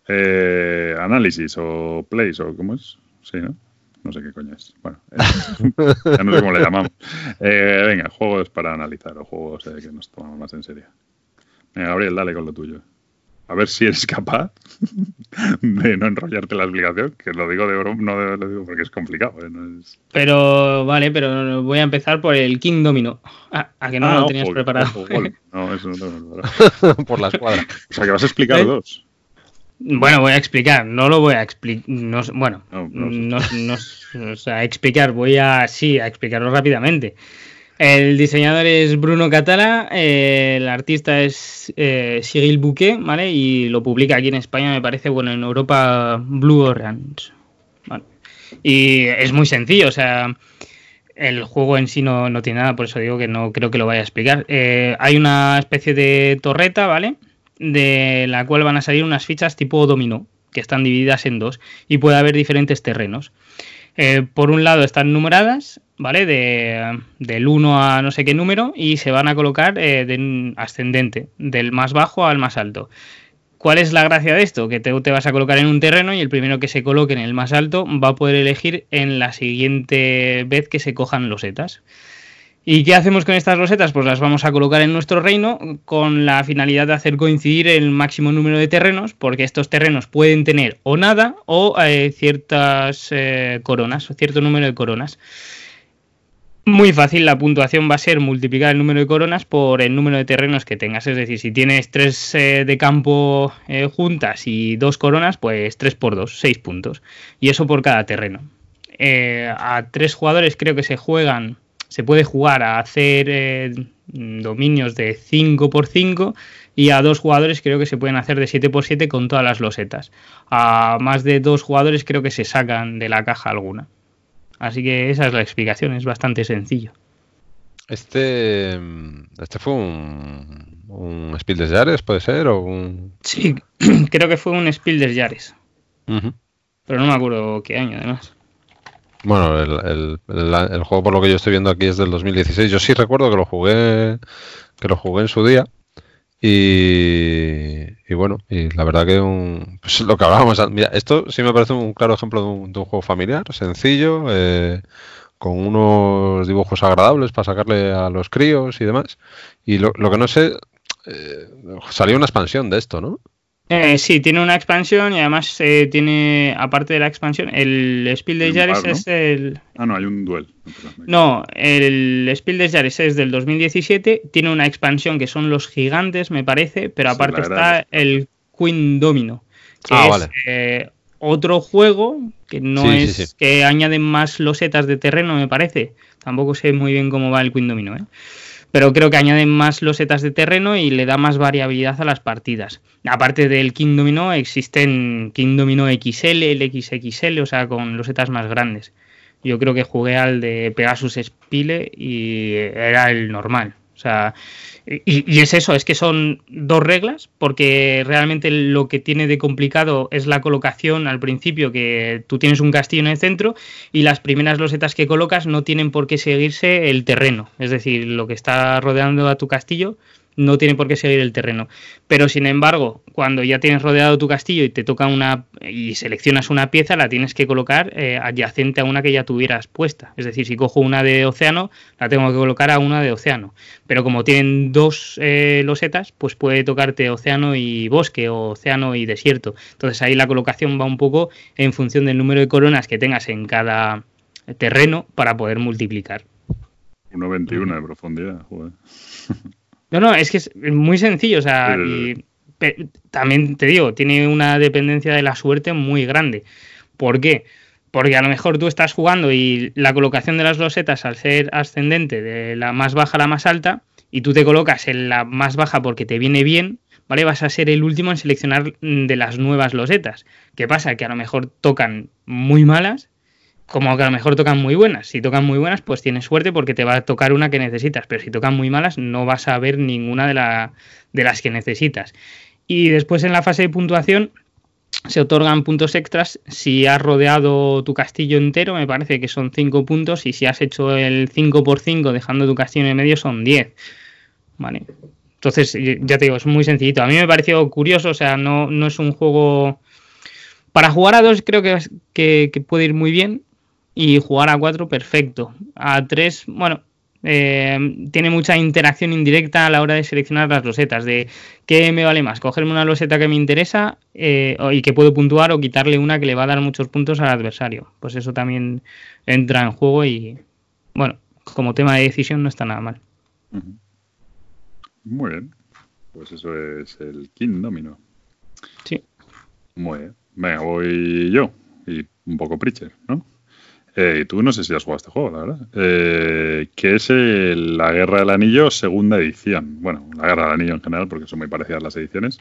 Eh, análisis o plays o cómo es. Sí, ¿no? No sé qué coño es. Bueno, eh, <laughs> ya no sé cómo le llamamos. Eh, venga, juegos para analizar o juegos que nos tomamos más en serio. Venga, Gabriel, dale con lo tuyo a ver si eres capaz <laughs> de no enrollarte la explicación, que lo digo de broma, no lo digo porque es complicado. ¿eh? Pero vale, pero voy a empezar por el King Domino. Ah, a que no ah, lo tenías preparado. <laughs> no, eso no tengo preparado. <laughs> por la escuadra. O sea, que vas a explicar ¿Eh? dos. Bueno, voy a explicar, no lo voy a explicar, no, bueno, no, no, no, o sea, explicar, voy a, sí, a explicarlo rápidamente. El diseñador es Bruno Catala, eh, el artista es eh, Cyril Bouquet, ¿vale? Y lo publica aquí en España, me parece, bueno, en Europa Blue Orange. Y es muy sencillo, o sea, el juego en sí no, no, tiene nada, por eso digo que no creo que lo vaya a explicar. Eh, hay una especie de torreta, ¿vale? De la cual van a salir unas fichas tipo dominó, que están divididas en dos, y puede haber diferentes terrenos. Eh, por un lado están numeradas, ¿vale? De, del 1 a no sé qué número y se van a colocar eh, de ascendente, del más bajo al más alto. ¿Cuál es la gracia de esto? Que te, te, vas a colocar en un terreno y el primero que se coloque en el más alto va a poder elegir en la siguiente vez que se cojan los losetas. ¿Y qué hacemos con estas rosetas? Pues las vamos a colocar en nuestro reino con la finalidad de hacer coincidir el máximo número de terrenos, porque estos terrenos pueden tener o nada o eh, ciertas eh, coronas, o cierto número de coronas. Muy fácil, la puntuación va a ser multiplicar el número de coronas por el número de terrenos que tengas. Es decir, si tienes tres eh, de campo juntas y dos coronas, pues tres por dos, seis puntos. Y eso por cada terreno. a tres jugadores creo que se juegan se puede jugar a hacer eh, dominios de 5 por 5 y a dos jugadores creo que se pueden hacer de 7x7 con todas las losetas. A más de dos jugadores creo que se sacan de la caja alguna. Así que esa es la explicación, es bastante sencillo. Este, este fue un, un Spiel des Jahres, ¿puede ser? O un... Sí, <clears throat> creo que fue un Spiel des Jahres. Pero no me acuerdo qué año, además. Bueno, el, juego por lo que yo estoy viendo aquí es del 2016. Yo sí recuerdo que lo jugué, que lo jugué en su día. Y, bueno, y la verdad que un, pues lo que hablábamos, mira, esto sí me parece un claro ejemplo de un, juego familiar, sencillo, eh, con unos dibujos agradables para sacarle a los críos y demás. Y lo, lo que no sé, eh, salió una expansión de esto, ¿no? Eh, sí, tiene una expansión y además eh, tiene, aparte de la expansión, el Spiel de Jares es el... Ah, no, hay un duel. No, el Spiel de Jares es del 2017, tiene una expansión que son los gigantes, me parece, pero aparte está el Queen Domino, que ah, es eh, otro juego que no es... que añade más losetas de terreno, me parece. Tampoco sé muy bien cómo va el Queen Domino, ¿eh? Pero creo que añaden más losetas de terreno y le da más variabilidad a las partidas. Aparte del King Domino, existen King Domino XL, el XXL, o sea, con losetas más grandes. Yo creo que jugué al de Pegasus Spile y era el normal. O sea, y, es eso, es que son dos reglas, porque realmente lo que tiene de complicado es la colocación al principio, que tú tienes un castillo en el centro y las primeras losetas que colocas no tienen por qué seguirse el terreno, es decir, lo que está rodeando a tu castillo no tiene por qué seguir el terreno. Pero sin embargo, cuando ya tienes rodeado tu castillo y te toca una y seleccionas una pieza, la tienes que colocar eh, adyacente a una que ya tuvieras puesta. Es decir, si cojo una de océano, la tengo que colocar a una de océano. Pero como tienen dos eh, losetas, pues puede tocarte océano y bosque o océano y desierto. Entonces ahí la colocación va un poco en función del número de coronas que tengas en cada terreno para poder multiplicar. 1,21 de profundidad, joder. <laughs> No, no, es que es muy sencillo, o sea, y también te digo, tiene una dependencia de la suerte muy grande. ¿Por qué? Porque a lo mejor tú estás jugando y la colocación de las losetas al ser ascendente de la más baja a la más alta, y tú te colocas en la más baja porque te viene bien, ¿vale? Vas a ser el último en seleccionar de las nuevas losetas. ¿Qué pasa? Que a lo mejor tocan muy malas como que a lo mejor tocan muy buenas. Si tocan muy buenas, pues tienes suerte porque te va a tocar una que necesitas, pero si tocan muy malas, no vas a ver ninguna de, la, de las que necesitas. Y después en la fase de puntuación se otorgan puntos extras si has rodeado tu castillo entero, me parece que son 5 puntos, y si has hecho el 5 por 5 dejando tu castillo en el medio son 10. Vale. Entonces, ya te digo, es muy sencillito. A mí me pareció curioso, o sea, no, no es un juego... Para jugar a dos creo que, que, que puede ir muy bien, y jugar a 4 perfecto. A 3, bueno, eh, tiene mucha interacción indirecta a la hora de seleccionar las losetas, de qué me vale más, cogerme una loseta que me interesa eh, y que puedo puntuar o quitarle una que le va a dar muchos puntos al adversario. Pues eso también entra en juego y, bueno, como tema de decisión no está nada mal. Muy bien, pues eso es el King Domino. Sí. Muy bien. Venga, voy yo y un poco Preacher, ¿no? Eh, tú no sé si has jugado este juego, la verdad. Eh, que es la Guerra del Anillo, segunda edición. Bueno, la Guerra del Anillo en general, porque son muy parecidas las ediciones.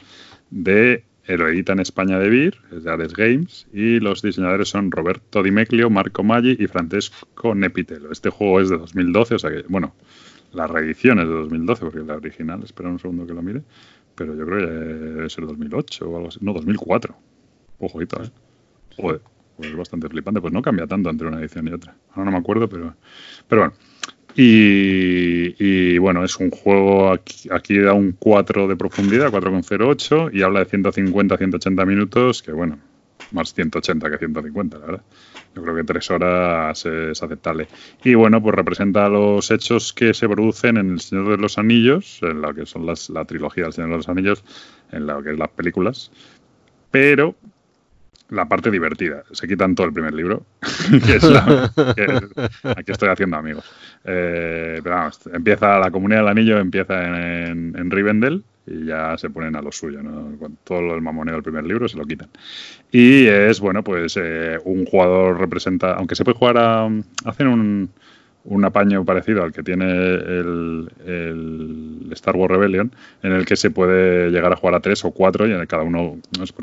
De lo en España de Vir, es de Ares Games. Y los diseñadores son Roberto Di Meclio, Marco Maggi y Francesco Nepitelo. Este juego es de 2012, o sea que, bueno, la reedición es de 2012, porque la original, espera un segundo que lo mire. Pero yo creo que debe ser 2008 o algo así. No, 2004. Ojito, ¿eh? Joder pues es bastante flipante. Pues no cambia tanto entre una edición y otra. Ahora no me acuerdo, pero, pero bueno. Y, bueno, es un juego, aquí, aquí da un 4 de profundidad, 4,08, y habla de 150 180 minutos, que bueno, más 180 que 150, la verdad. Yo creo que tres horas es aceptable. Y bueno, pues representa los hechos que se producen en El Señor de los Anillos, en lo que son las, la trilogía del Señor de los Anillos, en lo que es las películas, pero la parte divertida. Se quitan todo el primer libro, <laughs> que es la, aquí estoy haciendo amigos. Eh, pero vamos, empieza la comunidad del anillo, empieza en, en, Rivendell y ya se ponen a lo suyo, ¿no? todo el mamoneo del primer libro se lo quitan. Y es, bueno, pues eh, un jugador representa, aunque se puede jugar a, hacen un, un apaño parecido al que tiene el, Star Wars Rebellion, en el que se puede llegar a jugar a tres o cuatro y en cada uno,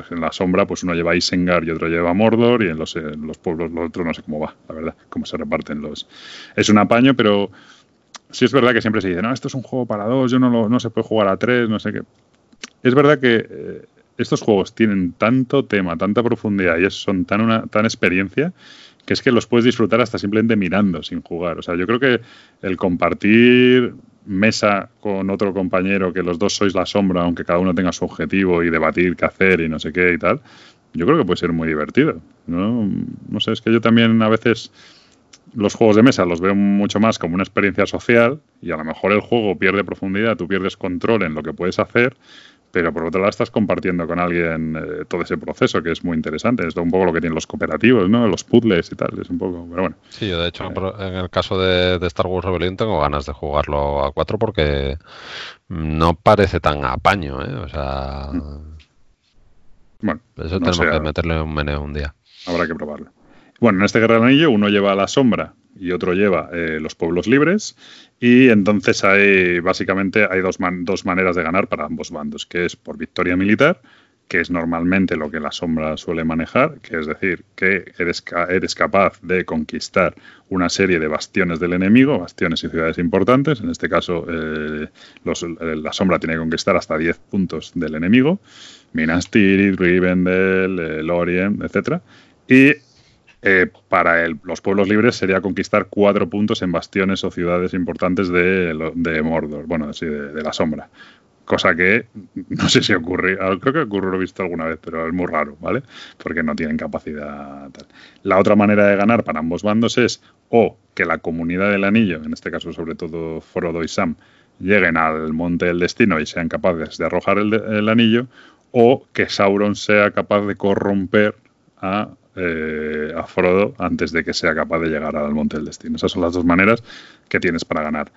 en la sombra, pues uno lleva Isengard y otro lleva Mordor y en los, los pueblos los otros no sé cómo va, la verdad, cómo se reparten los... Es un apaño, pero sí es verdad que siempre se dice, no, esto es un juego para dos, yo no, lo, no se puede jugar a tres, no sé qué. Es verdad que eh, estos juegos tienen tanto tema, tanta profundidad y son tan, una, tan experiencia que es que los puedes disfrutar hasta simplemente mirando sin jugar. O sea, yo creo que el compartir mesa con otro compañero, que los dos sois la sombra, aunque cada uno tenga su objetivo y debatir qué hacer y no sé qué y tal, yo creo que puede ser muy divertido. No, no sé, es que yo también a veces los juegos de mesa los veo mucho más como una experiencia social y a lo mejor el juego pierde profundidad, tú pierdes control en lo que puedes hacer pero por otro lado estás compartiendo con alguien eh, todo ese proceso que es muy interesante. Es un poco lo que tienen los cooperativos, ¿no? Los puzzles y tal, es un poco, pero bueno. Sí, yo de hecho en el caso de, Star Wars Rebellion tengo ganas de jugarlo a cuatro porque no parece tan apaño, ¿eh? O sea... Mm. Bueno, eso tenemos que meterle un meneo un día. Habrá que probarlo. Bueno, en este Guerra del Anillo uno lleva la sombra y otro lleva eh, los pueblos libres y entonces hay básicamente hay dos, dos maneras de ganar para ambos bandos, que es por victoria militar, que es normalmente lo que la sombra suele manejar, que es decir, que eres, eres capaz de conquistar una serie de bastiones del enemigo, bastiones y ciudades importantes. En este caso, eh, eh, la sombra tiene que conquistar hasta 10 puntos del enemigo, Minas Tirith, Rivendell, Lorien, etc. Y eh, para los pueblos libres sería conquistar cuatro puntos en bastiones o ciudades importantes de, Mordor, bueno, sí, de, la sombra. Cosa que <laughs> no sé si ocurre, creo que ocurre, lo he visto alguna vez, pero es muy raro, ¿vale? Porque no tienen capacidad tal. La otra manera de ganar para ambos bandos es o que la comunidad del anillo, en este caso sobre todo Frodo y Sam, lleguen al monte del destino y sean capaces de arrojar el anillo, o que Sauron sea capaz de corromper a eh, a Frodo antes de que sea capaz de llegar al monte del destino. Esas son las dos maneras que tienes para ganar.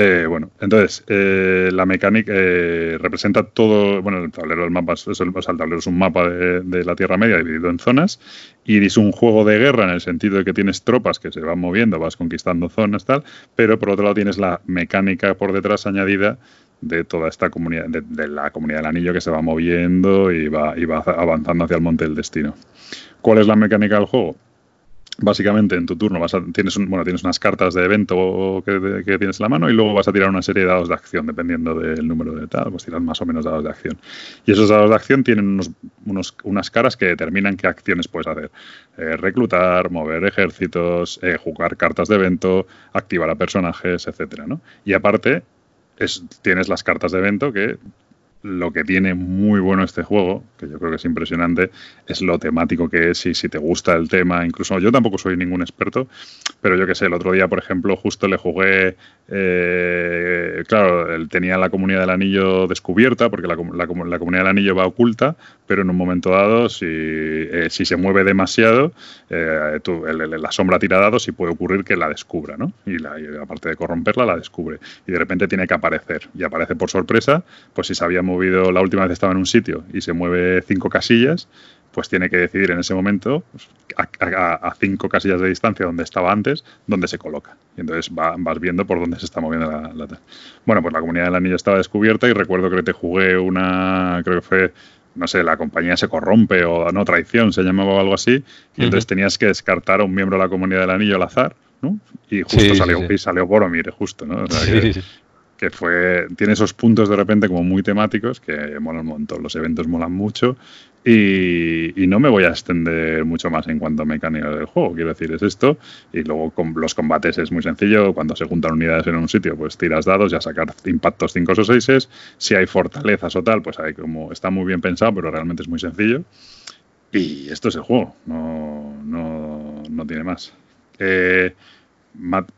Eh, bueno, entonces, eh, la mecánica representa todo, bueno, el tablero del mapa, es, tablero es un mapa de, la Tierra Media dividido en zonas y es un juego de guerra en el sentido de que tienes tropas que se van moviendo, vas conquistando zonas, tal, pero por otro lado tienes la mecánica por detrás añadida de toda esta comunidad, de, la comunidad del anillo que se va moviendo y va, y va avanzando hacia el monte del destino. ¿Cuál es la mecánica del juego? Básicamente en tu turno tienes, unas cartas de evento que, tienes en la mano y luego vas a tirar una serie de dados de acción dependiendo del número de tal, pues tiras más o menos dados de acción. Y esos dados de acción tienen unas caras que determinan qué acciones puedes hacer. Eh, reclutar, mover ejércitos, eh, jugar cartas de evento, activar a personajes, ¿no? Y aparte es, tienes las cartas de evento que lo que tiene muy bueno este juego, que yo creo que es impresionante, es lo temático que es y si te gusta el tema. Incluso yo tampoco soy ningún experto, pero yo que sé, el otro día, por ejemplo, justo le jugué, eh, claro, él tenía la comunidad del anillo descubierta, porque la, la, comunidad del anillo va oculta, pero en un momento dado, si, eh, se mueve demasiado, eh, la sombra tira dados y puede ocurrir que la descubra, ¿no? Y, la, aparte de corromperla, la descubre. Y de repente tiene que aparecer. Y aparece por sorpresa, pues si sabíamos movido, la última vez estaba en un sitio y se mueve cinco casillas, pues tiene que decidir en ese momento, pues, a, cinco casillas de distancia donde estaba antes, dónde se coloca. Y entonces vas viendo por dónde se está moviendo la, Bueno, pues la comunidad del anillo estaba descubierta y recuerdo que te jugué una, creo que fue no sé, la compañía se corrompe o no traición, se llamaba o algo así, y entonces tenías que descartar a un miembro de la comunidad del anillo al azar, ¿no? Y justo salió, y salió Boromir, justo, ¿no? que fue tiene esos puntos de repente como muy temáticos que molan un montón, los eventos molan mucho y, no me voy a extender mucho más en cuanto a mecánica del juego, quiero decir, es esto y luego con los combates es muy sencillo, cuando se juntan unidades en un sitio pues tiras dados y a sacar impactos 5 o 6, si hay fortalezas o tal, pues hay como está muy bien pensado, pero realmente es muy sencillo y esto es el juego, no, no, no tiene más. Eh,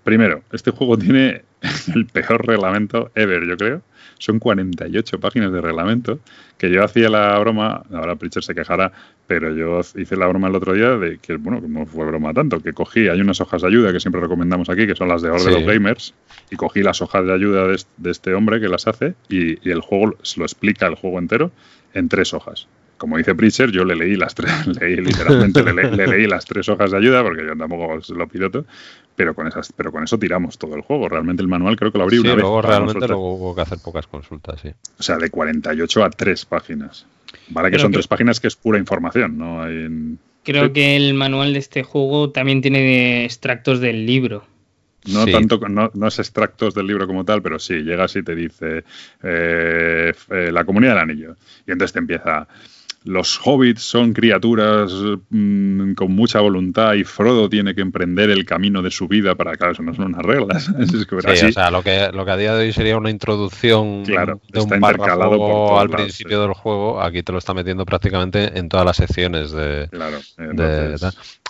primero, este juego tiene <laughs> el peor reglamento ever, yo creo. Son 48 páginas de reglamento que yo hacía la broma, ahora Pritchard se quejará, pero yo hice la broma el otro día de que, bueno, no fue broma tanto, que cogí, hay unas hojas de ayuda que siempre recomendamos aquí, que son las de Orden de los Gamers, y cogí las hojas de ayuda de, este hombre que las hace y, y el juego lo explica el juego entero en tres hojas como dice Pritchard, yo le leí las tres, <laughs> leí literalmente le, leí las tres hojas de ayuda, porque yo tampoco lo piloto, pero con esas, pero con eso tiramos todo el juego. Realmente el manual creo que lo abrí una vez. Luego realmente luego hubo que hacer pocas consultas, sí. O sea, de 48 a 3 páginas. Vale que son tres páginas que es pura información, ¿no? Hay Creo que el manual de este juego también tiene extractos del libro. No tanto, no, no, es extractos del libro como tal, pero sí, llegas y te dice eh, eh, la comunidad del anillo. Y entonces te empieza, los hobbits son criaturas mm, con mucha voluntad y Frodo tiene que emprender el camino de su vida para, claro, eso no son unas reglas. <laughs> sí, o sea, lo que, lo que a día de hoy sería una introducción claro, de un párrafo al principio del juego, aquí te lo está metiendo prácticamente en todas las secciones de... Claro,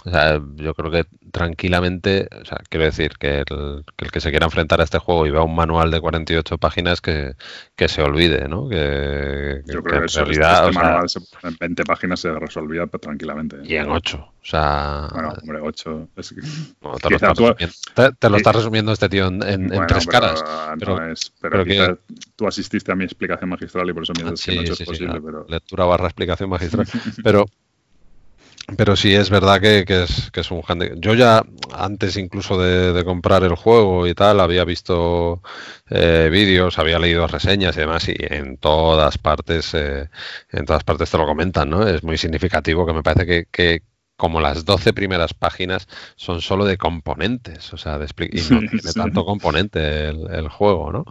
o sea, yo creo que tranquilamente, o sea, quiero decir que el, que se quiera enfrentar a este juego y vea un manual de 48 páginas que, se olvide, ¿no? Que, yo creo que, en realidad, este manual en 20 páginas se resolvía tranquilamente. Y en 8, o sea... Bueno, hombre, 8... <laughs> te, lo <laughs> está resumiendo, este tío en, tres caras. Pero, es, pero, tú asististe a mi explicación magistral y por eso me dices ah, que 8 es posible. pero... Lectura barra explicación magistral. <laughs> pero pero sí es verdad que, es, que es un handicap. Yo ya antes incluso de, comprar el juego y tal había visto eh, vídeos, había leído reseñas y demás y en todas partes eh, en todas partes te lo comentan, ¿no? Es muy significativo que me parece que, que como las 12 primeras páginas son solo de componentes, o sea, de y no <laughs> tiene tanto componente el, juego, ¿no?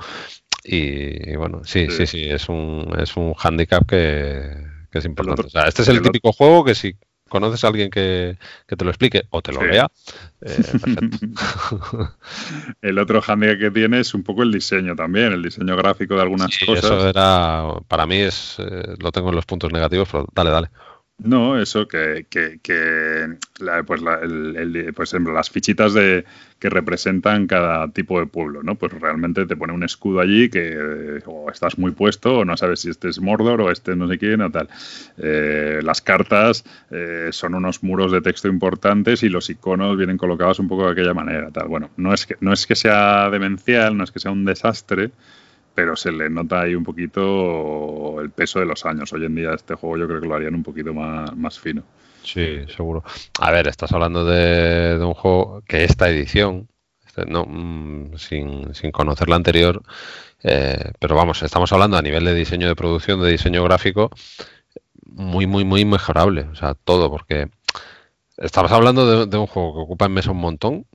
Y, bueno, sí, sí, sí, es un es un handicap que, que es importante. o sea, este es el, típico juego que si conoces a alguien que, te lo explique o te lo lea, <laughs> eh, perfecto. <laughs> el otro handicap que tiene es un poco el diseño también, el diseño gráfico de algunas cosas. Eso era, para mí es, eh, lo tengo en los puntos negativos, pero dale, dale. No, eso que, que, que pues, la, el, pues las fichitas de que representan cada tipo de pueblo, ¿no? Pues realmente te pone un escudo allí que o estás muy puesto o no sabes si este es Mordor o este no sé quién o tal. Eh, las cartas eh, son unos muros de texto importantes y los iconos vienen colocados un poco de aquella manera, tal. Bueno, no es que no es que sea demencial, no es que sea un desastre, pero se le nota ahí un poquito el peso de los años. Hoy en día este juego yo creo que lo harían un poquito más, más fino. Sí, seguro. A ver, estás hablando de, un juego que esta edición, este, no, mm, sin, sin, conocer la anterior, eh, pero vamos, estamos hablando a nivel de diseño de producción, de diseño gráfico, muy, muy, muy mejorable. O sea, todo, porque estamos hablando de, de un juego que ocupa en mesa un montón,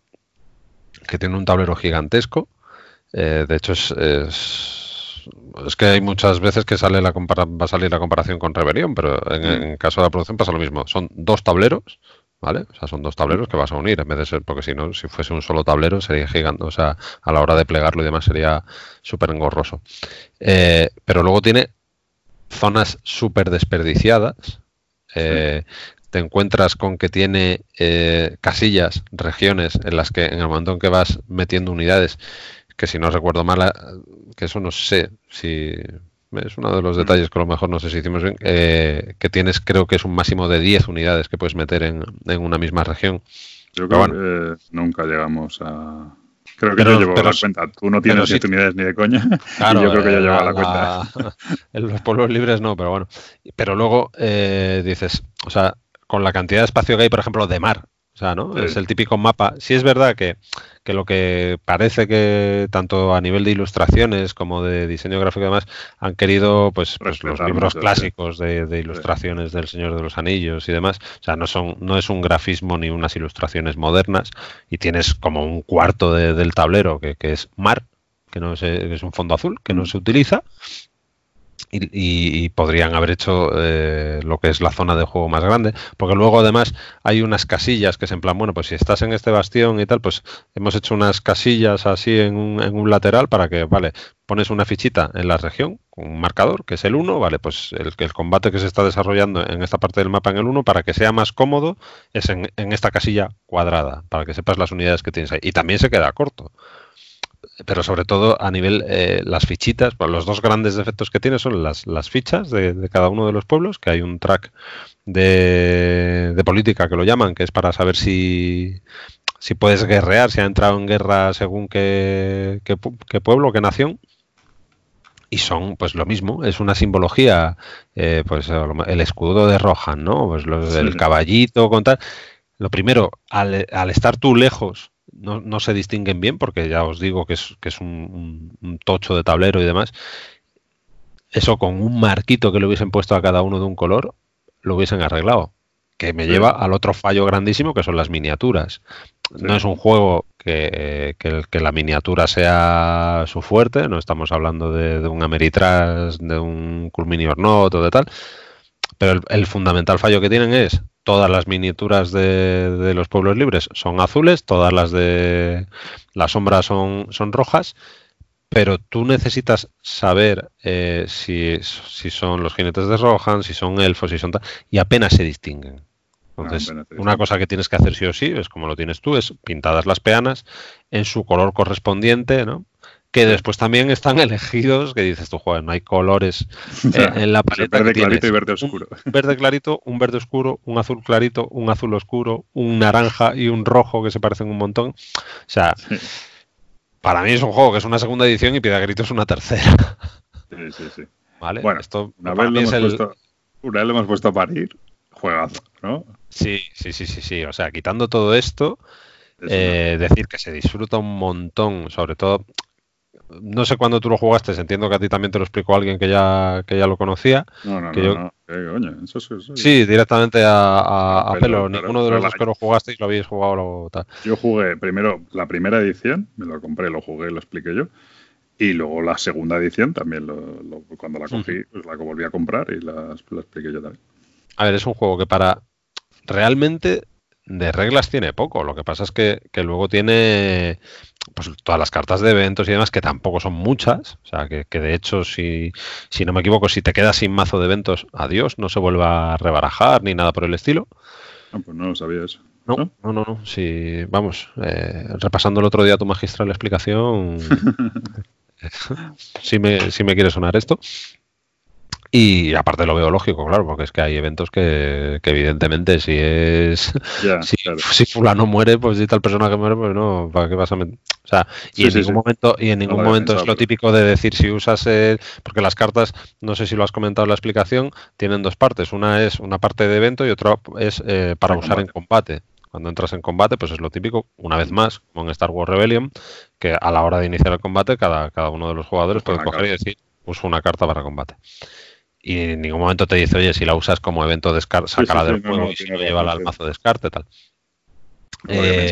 que tiene un tablero gigantesco, eh, de hecho, es, es, que hay muchas veces que sale la va a salir la comparación con Rebellion, pero en, mm. en, caso de la producción pasa lo mismo. Son dos tableros, ¿vale? O sea, son dos tableros que vas a unir en vez de ser, porque si no, si fuese un solo tablero sería gigante, o sea, a la hora de plegarlo y demás sería súper engorroso. Eh, pero luego tiene zonas súper desperdiciadas. Eh, te encuentras con que tiene casillas, regiones en las que en el momento en que vas metiendo unidades que si no recuerdo mal, que eso no sé si es uno de los detalles que a lo mejor no sé si hicimos bien, eh, que tienes creo que es un máximo de 10 unidades que puedes meter en, una misma región. Yo creo que nunca llegamos a... Creo que yo llevo la cuenta. Tú no tienes 10 unidades ni de coña. <laughs> y yo creo que yo llevo la, cuenta. <laughs> En los pueblos libres no, pero bueno. Pero luego eh, dices, o sea, con la cantidad de espacio que hay, por ejemplo, de mar, o sea, ¿no? Es el típico mapa. Sí es verdad que, lo que parece que tanto a nivel de ilustraciones como de diseño gráfico y demás han querido, pues, pues los libros clásicos de, ilustraciones del Señor de los Anillos y demás. O sea, no son, no es un grafismo ni unas ilustraciones modernas. Y tienes como un cuarto del tablero que, que es mar, que no es, es un fondo azul, que no mm. se utiliza y, podrían haber hecho eh, lo que es la zona de juego más grande, porque luego además hay unas casillas que es en plan, bueno, pues si estás en este bastión y tal, pues hemos hecho unas casillas así en un, en un lateral para que, vale, pones una fichita en la región, un marcador, que es el 1, vale, pues el, el combate que se está desarrollando en esta parte del mapa en el 1, para que sea más cómodo, es en, en esta casilla cuadrada, para que sepas las unidades que tienes ahí. Y también se queda corto pero sobre todo a nivel eh, las fichitas, los dos grandes defectos que tiene son las, las fichas de, cada uno de los pueblos, que hay un track de, de, política que lo llaman, que es para saber si, si puedes guerrear, si ha entrado en guerra según qué, qué, qué pueblo, qué nación. y son pues lo mismo, es una simbología, eh, pues el escudo de Rohan, ¿no? Pues los, el caballito con tal. Lo primero, al, estar tú lejos, no, se distinguen bien, porque ya os digo que es, que es un, tocho de tablero y demás. Eso con un marquito que le hubiesen puesto a cada uno de un color, lo hubiesen arreglado. Que me lleva al otro fallo grandísimo que son las miniaturas. No es un juego que, que, la miniatura sea su fuerte, no estamos hablando de, un Ameritrash, de un Culminior Not o de tal, pero el, fundamental fallo que tienen es todas las miniaturas de, los pueblos libres son azules, todas las de la sombra son, son rojas, pero tú necesitas saber eh, si, si, son los jinetes de Rohan, si son elfos, si son tal, y apenas se distinguen. Entonces, una cosa que tienes que hacer sí o sí, es como lo tienes tú, es pintadas las peanas en su color correspondiente, ¿no? Que después también están <laughs> elegidos, que dices tú, joder, no hay colores <laughs> eh, en la paleta. Verde clarito y verde oscuro. Un <laughs> verde clarito, un verde oscuro, un azul clarito, un azul oscuro, un naranja y un rojo que se parecen un montón. O sea, para mí es un juego que es una segunda edición y Piedra Grito es una tercera. Sí, sí, sí. ¿Vale? Bueno, esto una vez, lo hemos puesto, una vez lo hemos puesto a parir, juegazo, ¿no? Sí, sí, sí, sí, sí. O sea, quitando todo esto, eh, decir que se disfruta un montón, sobre todo. No sé cuándo tú lo jugaste, entiendo que a ti también te lo explicó alguien que ya, que ya lo conocía. No, no, no, coño, eso, Sí, directamente a, pelo. Ninguno de los dos que lo jugasteis lo habéis jugado. Tal. Yo jugué primero la primera edición, me lo compré, lo jugué, lo expliqué yo. Y luego la segunda edición también, lo, cuando la cogí, pues la volví a comprar y la, la expliqué yo también. A ver, es un juego que para realmente de reglas tiene poco. Lo que pasa es que, luego tiene pues todas las cartas de eventos y demás, que tampoco son muchas. O sea, que, de hecho, si, si no me equivoco, si te quedas sin mazo de eventos, adiós, no se vuelva a rebarajar ni nada por el estilo. Ah, pues no lo sabía eso. No, no, no, no. Si, vamos, eh, repasando el otro día tu magistral explicación, <laughs> <laughs> si, me, si me quiere sonar esto. Y aparte lo veo lógico, claro, porque es que hay eventos que, evidentemente si es <laughs> si, fulano muere, pues si tal personaje muere, pues no, ¿para qué vas a O sea, y en ningún momento, y en ningún momento es lo típico de decir si usas el, porque las cartas, no sé si lo has comentado en la explicación, tienen dos partes. Una es una parte de evento y otra es eh, para usar en combate. cuando entras en combate, pues es lo típico, una vez más, como en Star Wars Rebellion, que a la hora de iniciar el combate, cada, cada uno de los jugadores puede coger y decir, uso una carta para combate y en ningún momento te dice, oye, si la usas como evento de descarte, sácala del juego y si no, lleva al mazo de descarte, tal. Eh,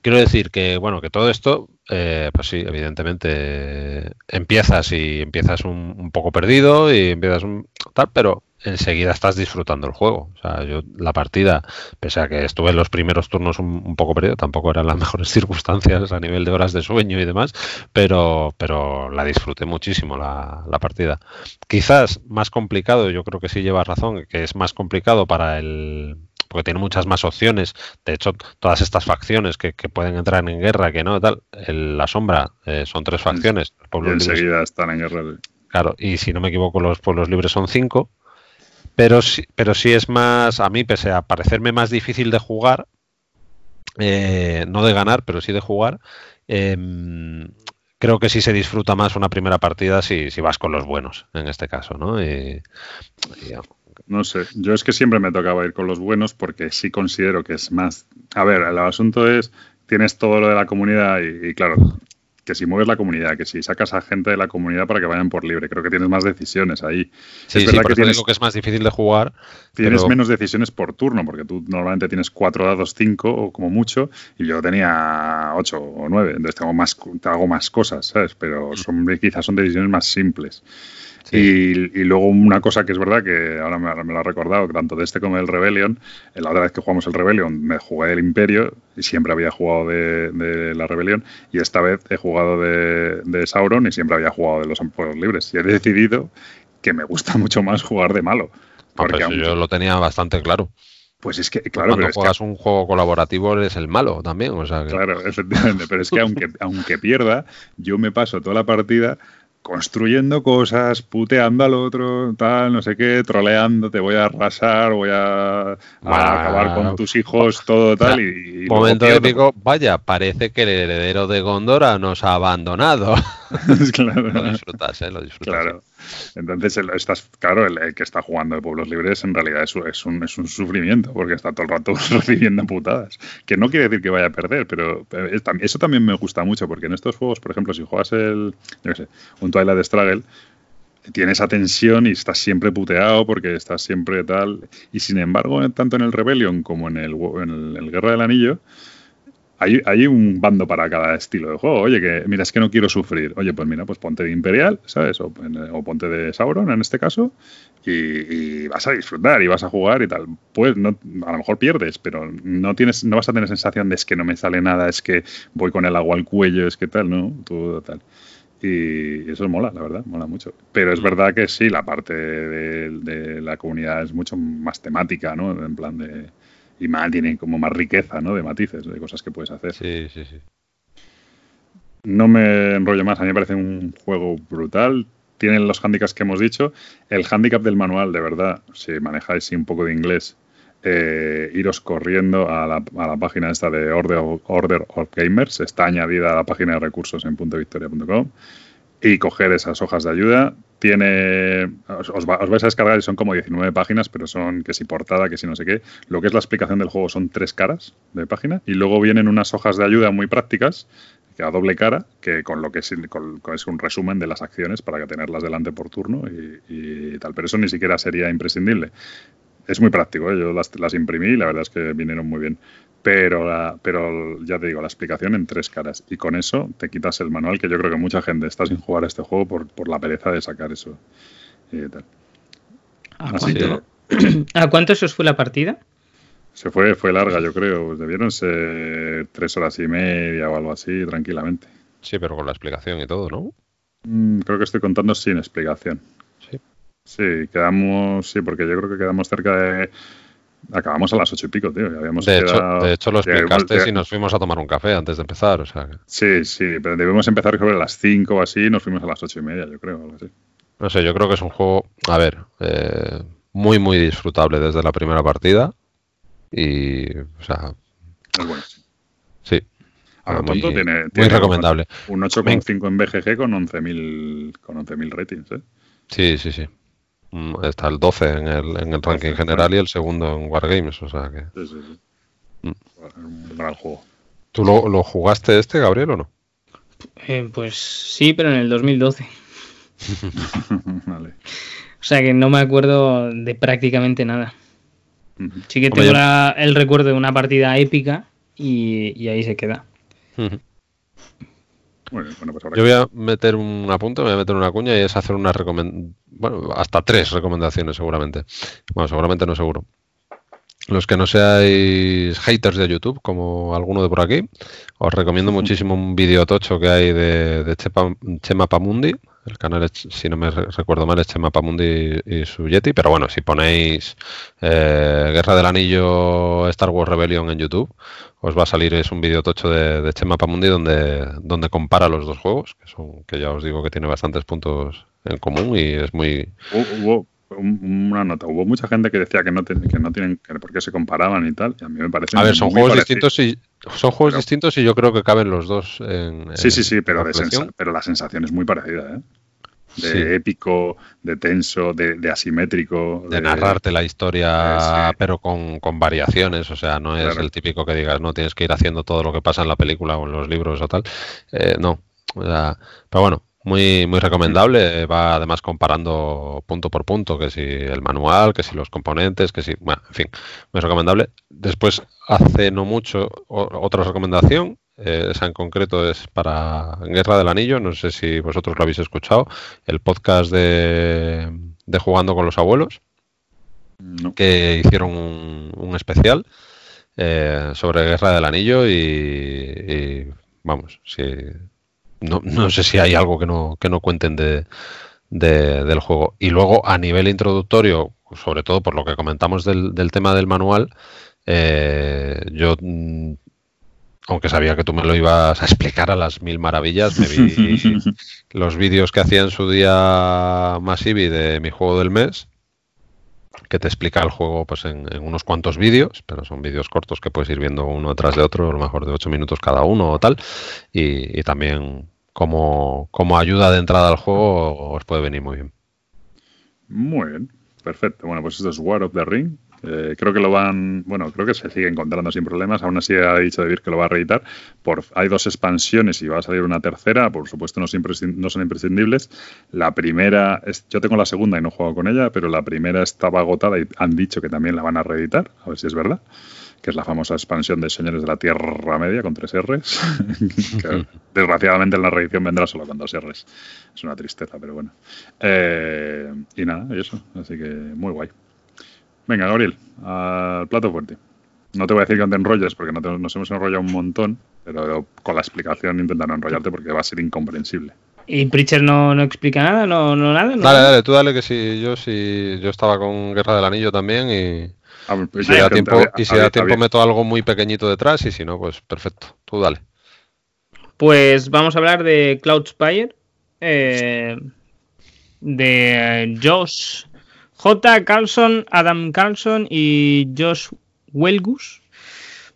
quiero decir que, bueno, que todo esto, eh, pues sí, evidentemente empiezas y empiezas un, un, poco perdido y empiezas un tal, pero enseguida estás disfrutando el juego. O sea, yo la partida, pese a que estuve en los primeros turnos un, poco perdido, tampoco eran las <laughs> mejores circunstancias a nivel de horas de sueño y demás, pero, pero la disfruté muchísimo la, partida. Quizás más complicado, yo creo que sí llevas razón, que es más complicado para el porque tiene muchas más opciones. De hecho, todas estas facciones que, pueden entrar en guerra, que no, tal, la sombra eh, son tres facciones. y enseguida están en guerra. Claro, y si no me equivoco, los pueblos libres son cinco. Pero sí, pero sí es más, a mí, pese a parecerme más difícil de jugar, eh, no de ganar, pero sí de jugar, em, creo que sí se disfruta más una primera partida si, si vas con los buenos, en este caso, ¿no? no sé, yo es que siempre me tocaba ir con los buenos porque sí considero que es más... A ver, el asunto es, tienes todo lo de la comunidad y claro, que si mueves la comunidad, que si sacas a gente de la comunidad para que vayan por libre, creo que tienes más decisiones ahí. Sí, es verdad que tienes, digo que es más difícil de jugar. Tienes menos decisiones por turno, porque tú normalmente tienes cuatro dados, cinco o como mucho, y yo tenía ocho o nueve, entonces tengo más, hago más cosas, ¿sabes? Pero mm. son, quizás son decisiones más simples. Y, luego una cosa que es verdad que ahora me, lo ha recordado, que tanto de este como del Rebellion, la otra vez que jugamos el Rebellion me jugué el Imperio y siempre había jugado de, la Rebelión y esta vez he jugado de, Sauron y siempre había jugado de los pueblos libres y he decidido que me gusta <laughs> mucho más jugar de malo. Porque yo lo tenía bastante claro. Pues es que, claro. Cuando juegas un juego colaborativo eres el malo también. O sea Claro, efectivamente. Pero es que aunque, aunque pierda, yo me paso toda la partida construyendo cosas, puteando al otro, tal, no sé qué, troleando, te voy a arrasar, voy a a acabar con tus hijos, todo tal. Y, momento épico, vaya, parece que el heredero de Gondora nos ha abandonado. <laughs> claro. lo disfrutas, ¿eh? Lo disfrutas. Claro. Entonces, estás, claro, el, que está jugando de Pueblos Libres en realidad es, un, es un sufrimiento, porque está todo el rato <laughs> recibiendo putadas. Que no quiere decir que vaya a perder, pero eso también me gusta mucho, porque en estos juegos, por ejemplo, si juegas el, un Twilight Struggle, tienes esa tensión y estás siempre puteado porque estás siempre tal. Y sin embargo, tanto en el Rebellion como en el Guerra del Anillo, hay, un bando para cada estilo de juego. Oye, que mira, es que no quiero sufrir. Oye, pues mira, pues ponte de Imperial, ¿sabes? O, ponte de Sauron en este caso, y, vas a disfrutar y vas a jugar y tal. Pues no, a lo mejor pierdes, pero no tienes, no vas a tener sensación de es que no me sale nada, es que voy con el agua al cuello, es que tal, ¿no? Todo tal. Y eso mola, la verdad, mola mucho. Pero es verdad que sí, la parte de la comunidad es mucho más temática, ¿no? En plan de y más tiene como más riqueza, ¿no? De matices, de cosas que puedes hacer. Sí, sí, sí. No me enrollo más, a mí me parece un juego brutal. Tienen los handicaps que hemos dicho. El handicap del manual, de verdad, si manejáis un poco de inglés, eh, iros corriendo a la, a la, página esta de Order, Order of Gamers. Está añadida a la página de recursos en puntovictoria.com y coger esas hojas de ayuda. Tiene, os, vais a descargar y son como 19 páginas, pero son que si portada, que si no sé qué. Lo que es la explicación del juego son tres caras de página y luego vienen unas hojas de ayuda muy prácticas que a doble cara, que con lo que es, un resumen de las acciones para que tenerlas delante por turno y, tal. Pero eso ni siquiera sería imprescindible. Es muy práctico, ¿eh? yo las imprimí y la verdad es que vinieron muy bien pero, pero ya te digo, la explicación en tres caras. Y con eso te quitas el manual, que yo creo que mucha gente está sin jugar a este juego por, por la pereza de sacar eso. <clears throat> ¿A, cuánto, ¿A cuánto os fue la partida? Se fue, fue larga, yo creo. Debieron ser tres horas y media o algo así, tranquilamente. Sí, pero con la explicación y todo, ¿no? Mm, creo que estoy contando sin explicación. Sí. Sí, quedamos, sí, porque yo creo que quedamos cerca de Acabamos a las ocho y pico, tío. Habíamos de, hecho, de hecho, lo explicaste y nos fuimos a tomar un café antes de empezar. O sea. Sí, sí, pero debemos empezar sobre las cinco o así y nos fuimos a las ocho y media, yo creo. Algo así. No sé, yo creo que es un juego, a ver, eh, muy, muy disfrutable desde la primera partida. Y, o sea. Es bueno, sí. Sí. Ahora, muy, tiene, muy recomendable. Un 8,5 en BGG con 11.000 con 11 ratings, ¿eh? Sí, sí, sí. Mm, está el 12 en el, en el ranking general y el segundo en Wargames, o sea que... Sí, sí, sí. Mm. Un gran juego. ¿Tú lo, lo, jugaste este, Gabriel, o no? Eh, pues sí, pero en el 2012. <laughs> vale. O sea que no me acuerdo de prácticamente nada. Sí que tengo el recuerdo de una partida épica y, y ahí se queda. Pues Yo voy a meter un apunte, voy a meter una cuña y es hacer una recomendación, bueno, hasta tres recomendaciones seguramente. Bueno, seguramente no seguro. Los que no seáis haters de YouTube, como alguno de por aquí, os recomiendo <laughs> muchísimo un vídeo tocho que hay de, de Chema Pamundi. El canal, si no me recuerdo mal, es Chema Pamundi y, su Yeti. Pero bueno, si ponéis eh, Guerra del Anillo Star Wars Rebellion en YouTube, os va a salir es un vídeo tocho de, de Chema Pamundi donde, donde compara los dos juegos, que son que ya os digo que tiene bastantes puntos en común y es muy... una nota, hubo mucha gente que decía que no, que no tienen, que por qué se comparaban y tal, y a mí me parece... A ver, son juegos distintos y son juegos distintos y yo creo que caben los dos en... Sí, sí, sí, pero, pero la sensación es muy parecida, ¿eh? de épico, de tenso, de, asimétrico. De, narrarte la historia, eh, pero con, variaciones, o sea, no es el típico que digas, no, tienes que ir haciendo todo lo que pasa en la película o en los libros o tal. Eh, no, pero bueno, muy, muy recomendable. Va además comparando punto por punto, que si el manual, que si los componentes, que si, bueno, en fin, muy recomendable. Después, hace no mucho, otra recomendación, eh, esa en concreto es para Guerra del Anillo, no sé si vosotros lo habéis escuchado, el podcast de, Jugando con los Abuelos, que hicieron un, especial eh, sobre Guerra del Anillo y, vamos, si, no, sé si hay algo que no, que no cuenten de, del juego. Y luego a nivel introductorio, sobre todo por lo que comentamos del, del tema del manual, eh, yo mm, aunque sabía que tú me lo ibas a explicar a las mil maravillas, me vi <laughs> los vídeos que hacía en su día Masivi de mi juego del mes que te explica el juego pues en, unos cuantos vídeos, pero son vídeos cortos que puedes ir viendo uno tras de otro, a lo mejor de 8 minutos cada uno o tal, y, también como, ayuda de entrada al juego os puede venir muy bien. Muy bien, perfecto. Bueno, pues esto es War of the Ring, eh, creo que lo van, bueno, creo que se sigue encontrando sin problemas. Aún así ha dicho David que lo va a reeditar. Por, hay dos expansiones y va a salir una tercera. Por supuesto no, no son imprescindibles. La primera, es, yo tengo la segunda y no he con ella, pero la primera estaba agotada y han dicho que también la van a reeditar. A ver si es verdad que es la famosa expansión de Señores de la Tierra Media con tres R's. <laughs> desgraciadamente en la reedición vendrá solo con dos R's. Es una tristeza, pero bueno. Eh, y nada, y eso. Así que muy guay. Venga, Gabriel, al plato fuerte. No te voy a decir que no te enrolles porque no nos hemos enrollado un montón, pero con la explicación intenta no enrollarte porque va a ser incomprensible. ¿Y Preacher no, no explica nada? ¿No, no nada? dale, dale, tú dale que si yo, si yo estaba con Guerra del Anillo también y, ah, pues si da tiempo, y si da tiempo meto algo muy pequeñito detrás y si no, pues perfecto. Tú dale. Pues vamos a hablar de Cloud Spire, eh, de Josh J. Carlson, Adam Carlson y Josh Welgus.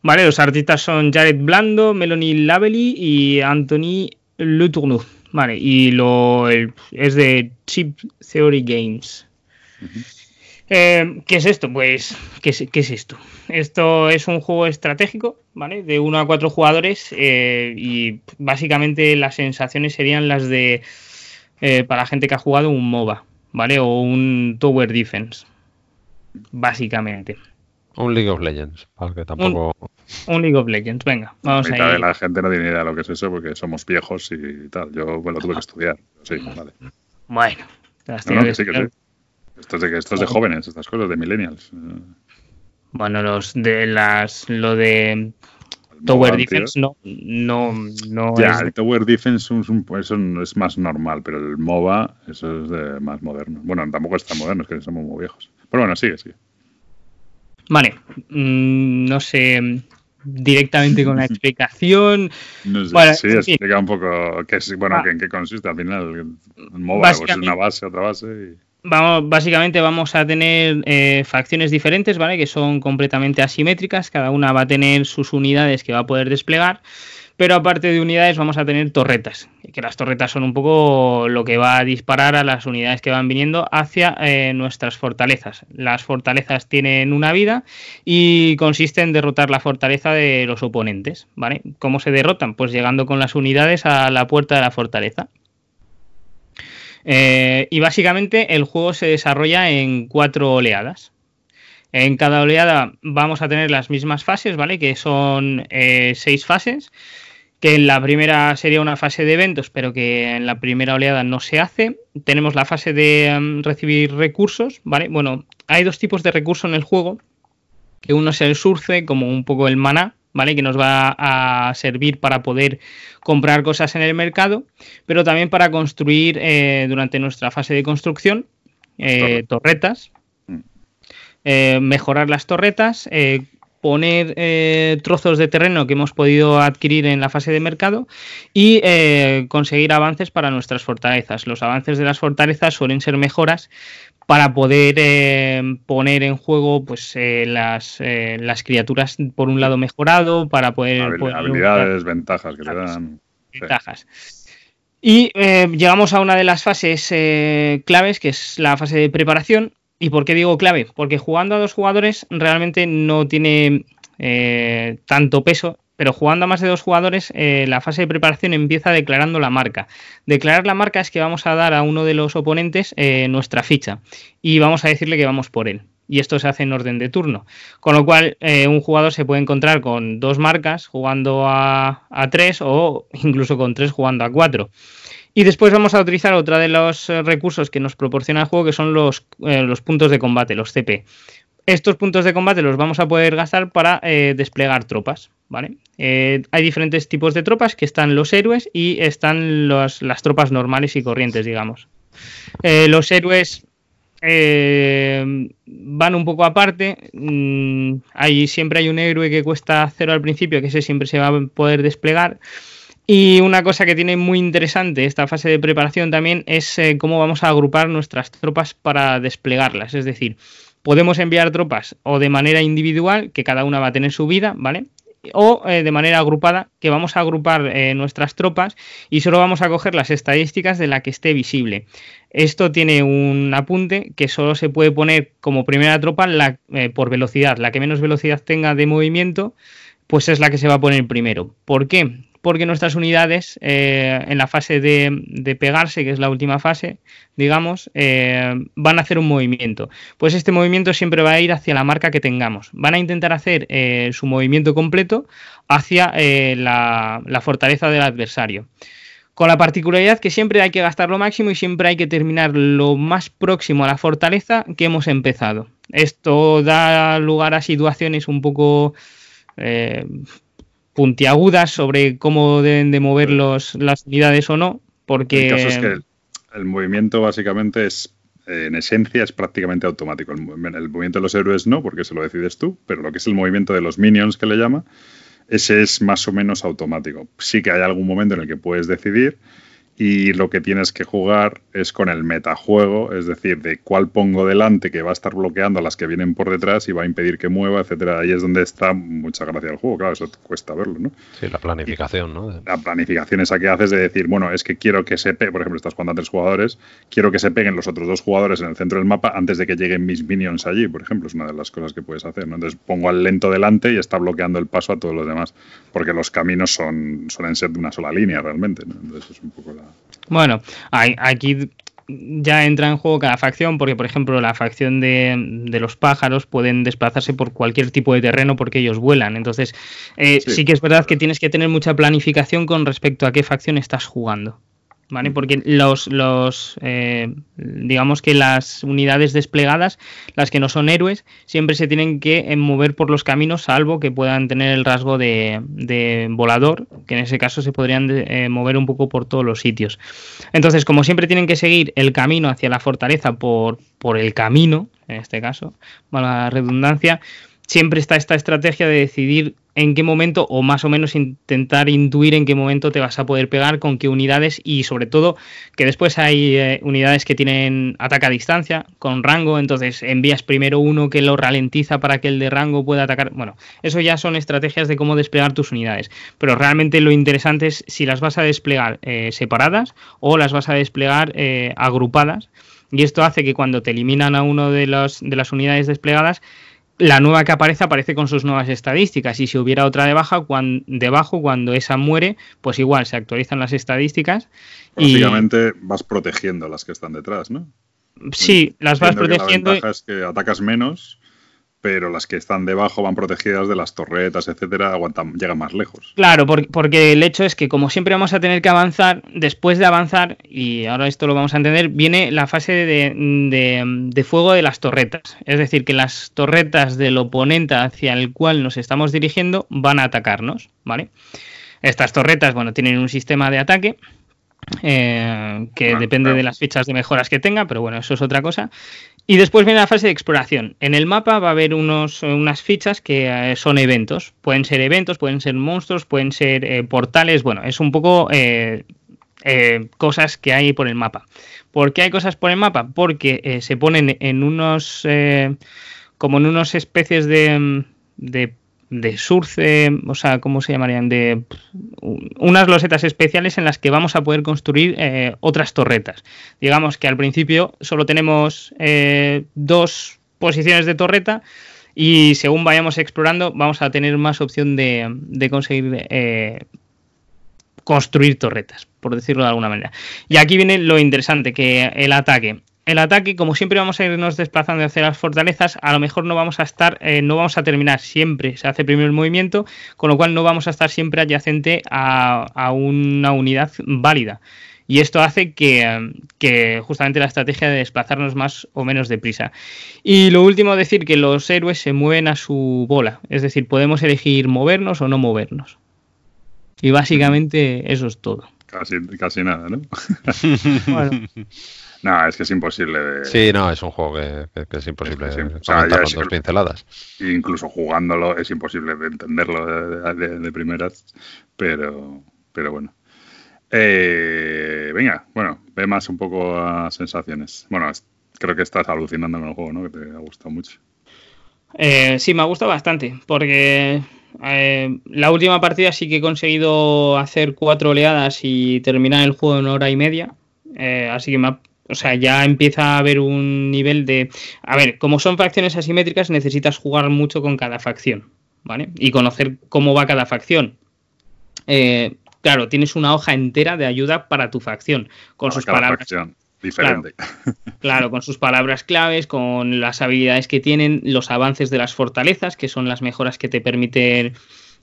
Vale, los artistas son Jared Blando, Melanie Lavely y Anthony Lutourneau. Vale, y lo es de Chip Theory Games. Eh, ¿Qué es esto? Pues, ¿qué es, esto? Esto es un juego estratégico, ¿vale? De 1 a 4 jugadores eh, y básicamente las sensaciones serían las de eh, para gente que ha jugado un MOBA, ¿vale? O un Tower Defense, básicamente. Un League of Legends, para que tampoco... Un, League of Legends, venga, vamos a ir. la gente no tiene idea de lo que es eso porque somos viejos y tal. Yo bueno, tuve que estudiar, sí, vale. Bueno, no, que sí, que sí. Esto es de, esto es de jóvenes, estas cosas, de millennials. Bueno, los de las, lo de Tower Defense no, no, no ya, el Tower Defense es, un, eso es más normal, pero el MOBA, eso es de más moderno. Bueno, tampoco es tan moderno, es que somos muy viejos. Pero bueno, sigue, sigue. Vale, mm, no sé directamente con la <laughs> explicación. No sé, sí, explica un poco qué bueno, en qué consiste al final. El MOBA pues es una base, otra base. Y vamos, básicamente vamos a tener eh, facciones diferentes, ¿vale? Que son completamente asimétricas, cada una va a tener sus unidades que va a poder desplegar, pero aparte de unidades vamos a tener torretas, que las torretas son un poco lo que va a disparar a las unidades que van viniendo hacia eh, nuestras fortalezas. Las fortalezas tienen una vida y consiste en derrotar la fortaleza de los oponentes, ¿vale? ¿Cómo se derrotan? Pues llegando con las unidades a la puerta de la fortaleza. Eh, y básicamente el juego se desarrolla en cuatro oleadas. En cada oleada vamos a tener las mismas fases, ¿vale? Que son eh, seis fases. Que en la primera sería una fase de eventos, pero que en la primera oleada no se hace. Tenemos la fase de em, recibir recursos, ¿vale? Bueno, hay dos tipos de recursos en el juego. Que uno es el surce, como un poco el maná, ¿vale? Que nos va a servir para poder comprar cosas en el mercado, pero también para construir eh, durante nuestra fase de construcción eh, torretas, mm. eh, mejorar las torretas, poner trozos de terreno que hemos podido adquirir en la fase de mercado y conseguir avances para nuestras fortalezas. Los avances de las fortalezas suelen ser mejoras para poder eh, poner en juego pues eh, las, eh, las, criaturas por un lado mejorado, para poder... habilidades, ventajas que le dan. Ventajas. Y llegamos a una de las fases claves, que es la fase de preparación. ¿Y por qué digo clave? Porque jugando a dos jugadores realmente no tiene tanto peso pero jugando a más de dos jugadores, eh, la fase de preparación empieza declarando la marca. Declarar la marca es que vamos a dar a uno de los oponentes eh, nuestra ficha y vamos a decirle que vamos por él. Y esto se hace en orden de turno. Con lo cual, eh, un jugador se puede encontrar con dos marcas jugando a, a tres o incluso con tres jugando a cuatro. Y después vamos a utilizar otra de los recursos que nos proporciona el juego, que son los, los puntos de combate, los CP. Estos puntos de combate los vamos a poder gastar para desplegar tropas. ¿vale? Eh, hay diferentes tipos de tropas que están los héroes y están las tropas normales y corrientes, digamos. Eh, los héroes eh, van un poco aparte. Mm, siempre hay un héroe que cuesta cero al principio, que ese siempre se va a poder desplegar. Y una cosa que tiene muy interesante esta fase de preparación también es cómo vamos a agrupar nuestras tropas para desplegarlas. Es decir, Podemos enviar tropas o de manera individual, que cada una va a tener su vida, ¿vale? o eh, de manera agrupada, que vamos a agrupar eh, nuestras tropas y solo vamos a coger las estadísticas de la que esté visible. Esto tiene un apunte que solo se puede poner como primera tropa la, eh, por velocidad. La que menos velocidad tenga de movimiento, pues es la que se va a poner primero. ¿Por qué? Porque nuestras unidades eh, en la fase de, pegarse, que es la última fase, digamos, eh, van a hacer un movimiento. Pues este movimiento siempre va a ir hacia la marca que tengamos. Van a intentar hacer eh, su movimiento completo hacia la, la fortaleza del adversario con la particularidad que siempre hay que gastar lo máximo y siempre hay que terminar lo más próximo a la fortaleza que hemos empezado. Esto da lugar a situaciones un poco puntiagudas sobre cómo deben de mover los, las unidades o no, porque... El caso es que el, movimiento básicamente es, en esencia, es prácticamente automático. El, el, movimiento de los héroes no, porque se lo decides tú, pero lo que es el movimiento de los minions que le llama, ese es más o menos automático. Sí que hay algún momento en el que puedes decidir, y lo que tienes que jugar es con el metajuego, es decir, de cuál pongo delante que va a estar bloqueando a las que vienen por detrás y va a impedir que mueva, etcétera. Ahí es donde está mucha gracia del juego, claro, eso cuesta verlo, ¿no? Sí, la planificación, ¿no? La planificación esa que haces de decir, bueno, es que quiero que se pegue, por ejemplo, estás jugando a tres jugadores, quiero que se peguen los otros dos jugadores en el centro del mapa antes de que lleguen mis minions allí, por ejemplo, es una de las cosas que puedes hacer, ¿no? Entonces pongo al lento delante y está bloqueando el paso a todos los demás, porque los caminos son suelen ser de una sola línea realmente, ¿no? Entonces es un poco la bueno, aquí ya entra en juego cada facción, porque por ejemplo la facción de, los pájaros pueden desplazarse por cualquier tipo de terreno porque ellos vuelan. Entonces eh, sí que es verdad que tienes que tener mucha planificación con respecto a qué facción estás jugando. ¿Vale? Porque los, los eh, digamos que las unidades desplegadas, las que no son héroes, siempre se tienen que eh, mover por los caminos, salvo que puedan tener el rasgo de, de volador, que en ese caso se podrían eh, mover un poco por todos los sitios. Entonces, como siempre tienen que seguir el camino hacia la fortaleza por, por el camino, en este caso, la redundancia, siempre está esta estrategia de decidir en qué momento o más o menos intentar intuir en qué momento te vas a poder pegar con qué unidades y sobre todo que después hay eh, unidades que tienen ataque a distancia con rango, entonces envías primero uno que lo ralentiza para que el de rango pueda atacar. Bueno, eso ya son estrategias de cómo desplegar tus unidades, pero realmente lo interesante es si las vas a desplegar eh, separadas o las vas a desplegar eh, agrupadas y esto hace que cuando te eliminan a uno de, de las unidades desplegadas la nueva que aparece aparece con sus nuevas estadísticas y si hubiera otra debajo, cuando, debajo cuando esa muere, pues igual se actualizan las estadísticas. Básicamente vas protegiendo las que están detrás, ¿no? Sí, las vas protegiendo. La ventaja es que atacas menos pero las que están debajo van protegidas de las torretas, etcétera, aguantan, llegan más lejos. Claro, porque, el hecho es que como siempre vamos a tener que avanzar, después de avanzar, y ahora esto lo vamos a entender, viene la fase de, fuego de las torretas. Es decir, que las torretas del oponente hacia el cual nos estamos dirigiendo van a atacarnos, ¿vale? Estas torretas, bueno, tienen un sistema de ataque. Eh, que depende de las fichas de mejoras que tenga, pero bueno, eso es otra cosa. Y después viene la fase de exploración. En el mapa va a haber unos, unas fichas que eh, son eventos. Pueden ser eventos, pueden ser monstruos, pueden ser eh, portales. Bueno, es un poco eh, cosas que hay por el mapa. ¿Por qué hay cosas por el mapa? Porque se ponen en unos. como en unas especies de, de de surce, o sea, ¿cómo se llamarían? De unas losetas especiales en las que vamos a poder construir eh, otras torretas. Digamos que al principio solo tenemos eh, dos posiciones de torreta y según vayamos explorando vamos a tener más opción de, conseguir eh, construir torretas, por decirlo de alguna manera. Y aquí viene lo interesante, que el ataque el ataque, como siempre vamos a irnos desplazando hacia las fortalezas, a lo mejor no vamos a estar, eh, no vamos a terminar siempre, se hace primero el movimiento, con lo cual no vamos a estar siempre adyacente a, una unidad válida. Y esto hace que, que, justamente la estrategia de desplazarnos más o menos deprisa. Y lo último, decir que los héroes se mueven a su bola, es decir, podemos elegir movernos o no movernos. Y básicamente eso es todo. Casi, casi nada, ¿no? <laughs> bueno. <laughs> No, es que es imposible. De... Sí, no, es un juego que, es imposible sí, o sea, con dos pinceladas. Incluso jugándolo es imposible de entenderlo de, primeras, pero, pero bueno. Eh, venga, bueno, ve más un poco a sensaciones. Bueno, creo que estás alucinando con el juego, ¿no? Que te ha gustado mucho. Eh, sí, me ha gustado bastante, porque eh, la última partida sí que he conseguido hacer cuatro oleadas y terminar el juego en hora y media. Eh, así que o sea, ya empieza a haber un nivel de... A ver, como son facciones asimétricas, necesitas jugar mucho con cada facción, ¿vale? Y conocer cómo va cada facción. claro, tienes una hoja entera de ayuda para tu facción, con sus palabras diferente. Claro, con sus palabras claves, con las habilidades que tienen, los avances de las fortalezas, que son las mejoras que te permiten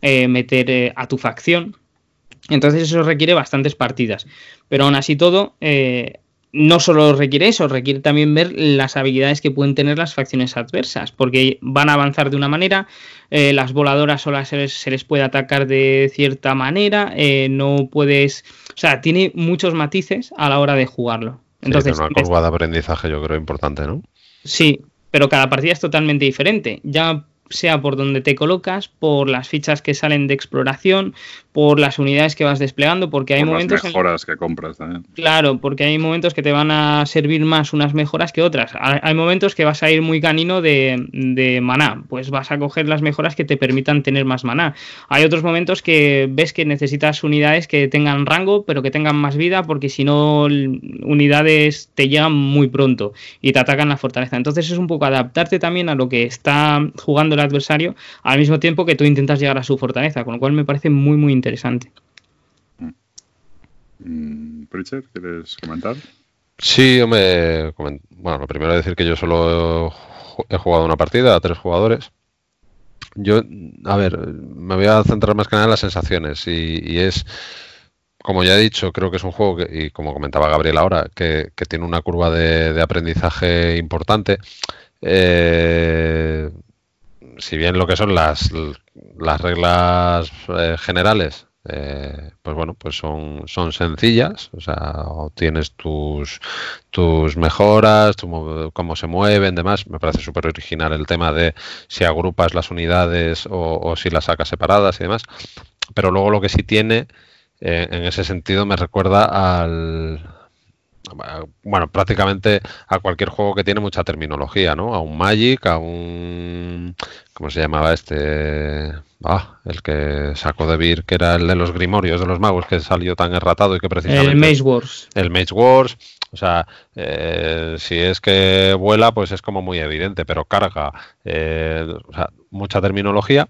eh, meter eh, a tu facción. Entonces eso requiere bastantes partidas. Pero aún así todo, eh, no solo requiere eso, requiere también ver las habilidades que pueden tener las facciones adversas, porque van a avanzar de una manera, las voladoras solo se les, se les, puede atacar de cierta manera, no puedes... O sea, tiene muchos matices a la hora de jugarlo. Entonces, una curva de aprendizaje yo creo importante, ¿no? Sí, pero cada partida es totalmente diferente. Ya sea por donde te colocas, por las fichas que salen de exploración, por las unidades que vas desplegando, porque hay por momentos. Las mejoras que compras también. Claro, porque hay momentos que te van a servir más unas mejoras que otras. Hay momentos que vas a ir muy canino de, de maná, pues vas a coger las mejoras que te permitan tener más maná. Hay otros momentos que ves que necesitas unidades que tengan rango, pero que tengan más vida, porque si no, unidades te llegan muy pronto y te atacan la fortaleza. Entonces es un poco adaptarte también a lo que está jugando el adversario al mismo tiempo que tú intentas llegar a su fortaleza, con lo cual me parece muy, muy interesante. Mm, Pritchard, ¿quieres comentar? Sí, hombre, bueno, lo primero es decir que yo solo he jugado una partida a tres jugadores. Yo, a ver, me voy a centrar más que nada en las sensaciones y, es, como ya he dicho, creo que es un juego que, y como comentaba Gabriel ahora, que, tiene una curva de, aprendizaje importante. Eh, si bien lo que son las, las reglas eh, generales, eh, pues bueno, pues son, son sencillas, o sea, tienes tus, tus mejoras, cómo se mueven, demás. Me parece súper original el tema de si agrupas las unidades o, si las sacas separadas y demás. Pero luego lo que sí tiene, eh, en ese sentido, me recuerda al, bueno, prácticamente a cualquier juego que tiene mucha terminología, ¿no? A un Magic, a un... ¿Cómo se llamaba este? Ah, el que sacó de Beer, que era el de los Grimorios de los magos, que salió tan erratado y que precisamente... El Mage Wars. El Mage Wars. O sea, eh, si es que vuela, pues es como muy evidente, pero carga, eh, o sea, mucha terminología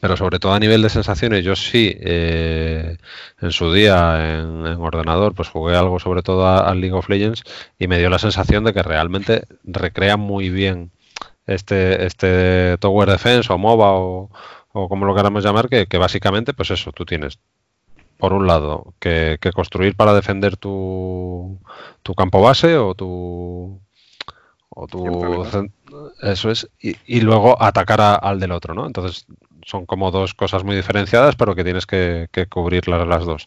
pero sobre todo a nivel de sensaciones, yo sí, eh, en su día en, ordenador, pues jugué algo sobre todo al League of Legends y me dio la sensación de que realmente recrea muy bien este, este Tower Defense o MOBA o, como lo queramos llamar, que, básicamente, pues eso, tú tienes por un lado, que, construir para defender tu, tu, campo base o tu. O tu eso es, y, luego atacar al del otro, ¿no? Entonces, son como dos cosas muy diferenciadas, pero que tienes que, cubrir las, dos.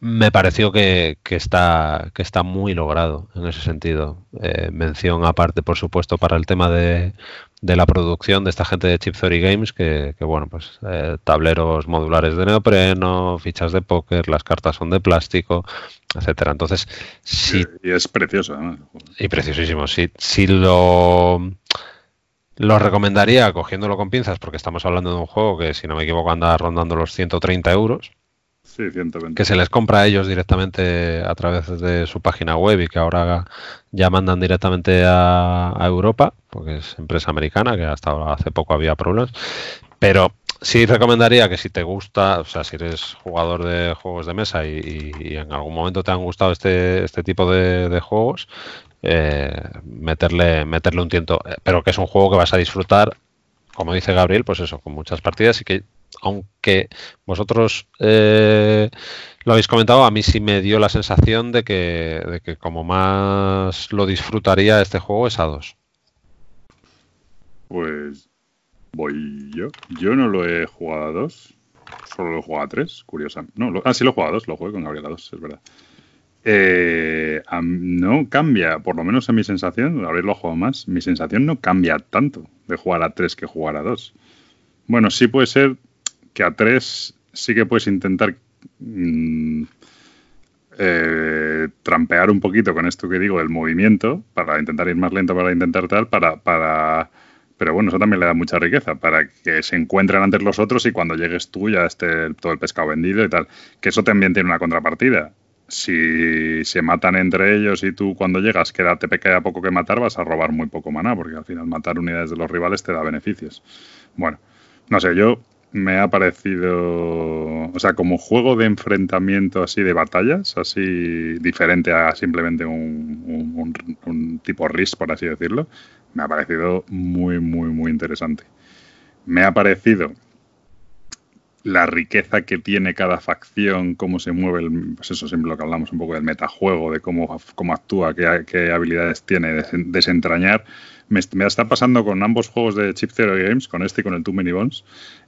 Me pareció que, está, que está muy logrado en ese sentido. Eh, mención aparte, por supuesto, para el tema de, la producción de esta gente de Chip Theory Games, que, bueno, pues eh, tableros modulares de neopreno, fichas de póker, las cartas son de plástico, etcétera. Entonces, sí. Y es precioso, Y preciosísimo. Si, si lo lo recomendaría cogiéndolo con pinzas porque estamos hablando de un juego que, si no me equivoco, anda rondando los 130 euros. Sí, 120. Que se les compra a ellos directamente a través de su página web y que ahora ya mandan directamente a, Europa, porque es empresa americana, que hasta hace poco había problemas. Pero sí recomendaría que si te gusta, o sea, si eres jugador de juegos de mesa y, en algún momento te han gustado este, este tipo de, juegos, eh, meterle, meterle un tiento. Eh, pero que es un juego que vas a disfrutar, como dice Gabriel, pues eso, con muchas partidas y que aunque vosotros eh, lo habéis comentado, a mí sí me dio la sensación de que, de que como más lo disfrutaría este juego es a dos. Pues voy yo. Yo no lo he jugado a dos, solo lo he jugado a tres, curiosa. No, ah, sí lo he jugado a dos, lo juego con Gabriel a dos, es verdad. Eh, no cambia, por lo menos en mi sensación, haberlo jugado más, mi sensación no cambia tanto de jugar a 3 que jugar a 2. Bueno, sí puede ser que a 3 sí que puedes intentar mm, eh, trampear un poquito con esto que digo del movimiento, para intentar ir más lento, para intentar tal, para, para pero bueno, eso también le da mucha riqueza para que se encuentren antes los otros y cuando llegues tú ya esté todo el pescado vendido y tal. Que eso también tiene una contrapartida. Si se matan entre ellos y tú cuando llegas queda, te queda poco que matar, vas a robar muy poco maná, porque al final matar unidades de los rivales te da beneficios. Bueno, no sé, yo me ha parecido, o sea, como juego de enfrentamiento así de batallas, así diferente a simplemente un, un, tipo RIS, por así decirlo, me ha parecido muy, muy, muy interesante. Me ha parecido la riqueza que tiene cada facción, cómo se mueve, el, pues eso siempre lo que hablamos un poco del metajuego, de cómo, cómo actúa, qué, qué habilidades tiene, desentrañar me, está pasando con ambos juegos de Chip Theory Games, con este y con el Too Many Bones,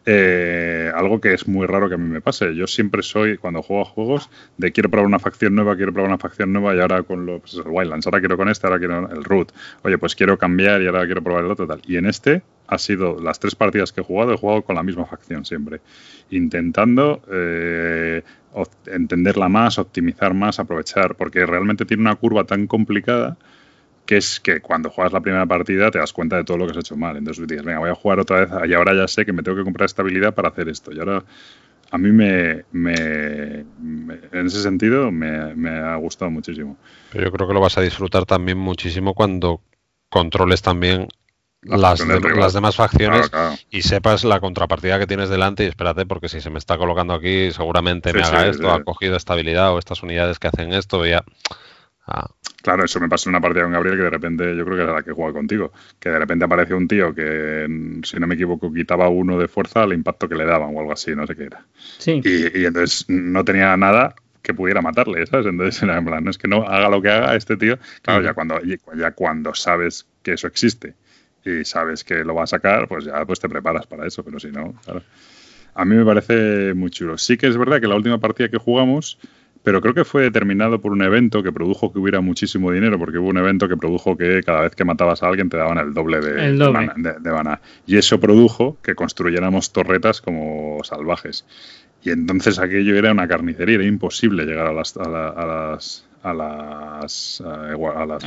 eh, algo que es muy raro que a mí me pase. Yo siempre soy, cuando juego a juegos, de quiero probar una facción nueva, quiero probar una facción nueva y ahora con los, pues el Wildlands, ahora quiero con este, ahora quiero el Root. Oye, pues quiero cambiar y ahora quiero probar el otro tal. Y en este ha sido las tres partidas que he jugado, he jugado con la misma facción siempre, intentando eh, entenderla más, optimizar más, aprovechar, porque realmente tiene una curva tan complicada que es que cuando juegas la primera partida te das cuenta de todo lo que has hecho mal. Entonces dices, venga, voy a jugar otra vez y ahora ya sé que me tengo que comprar estabilidad para hacer esto. Y ahora a mí me, en ese sentido me, ha gustado muchísimo. Pero yo creo que lo vas a disfrutar también muchísimo cuando controles también las, las, demás facciones y sepas la contrapartida que tienes delante y espérate porque si se me está colocando aquí seguramente me haga esto, ha cogido estabilidad o estas unidades que hacen esto, ya... Ah. Claro, eso me pasó en una partida con Gabriel que de repente, yo creo que era la que juega contigo, que de repente apareció un tío que, si no me equivoco, quitaba uno de fuerza al impacto que le daban o algo así, no sé qué era. Sí. Y, entonces no tenía nada que pudiera matarle, ¿sabes? Entonces era en plan, no es que no haga lo que haga este tío. Claro, ya cuando, ya cuando sabes que eso existe y sabes que lo va a sacar, pues ya pues te preparas para eso, pero si no, claro. A mí me parece muy chulo. Sí que es verdad que la última partida que jugamos pero creo que fue determinado por un evento que produjo que hubiera muchísimo dinero, porque hubo un evento que produjo que cada vez que matabas a alguien te daban el doble de, el De, Y eso produjo que construyéramos torretas como salvajes. Y entonces aquello era una carnicería, era imposible llegar a las, a las a las, a, las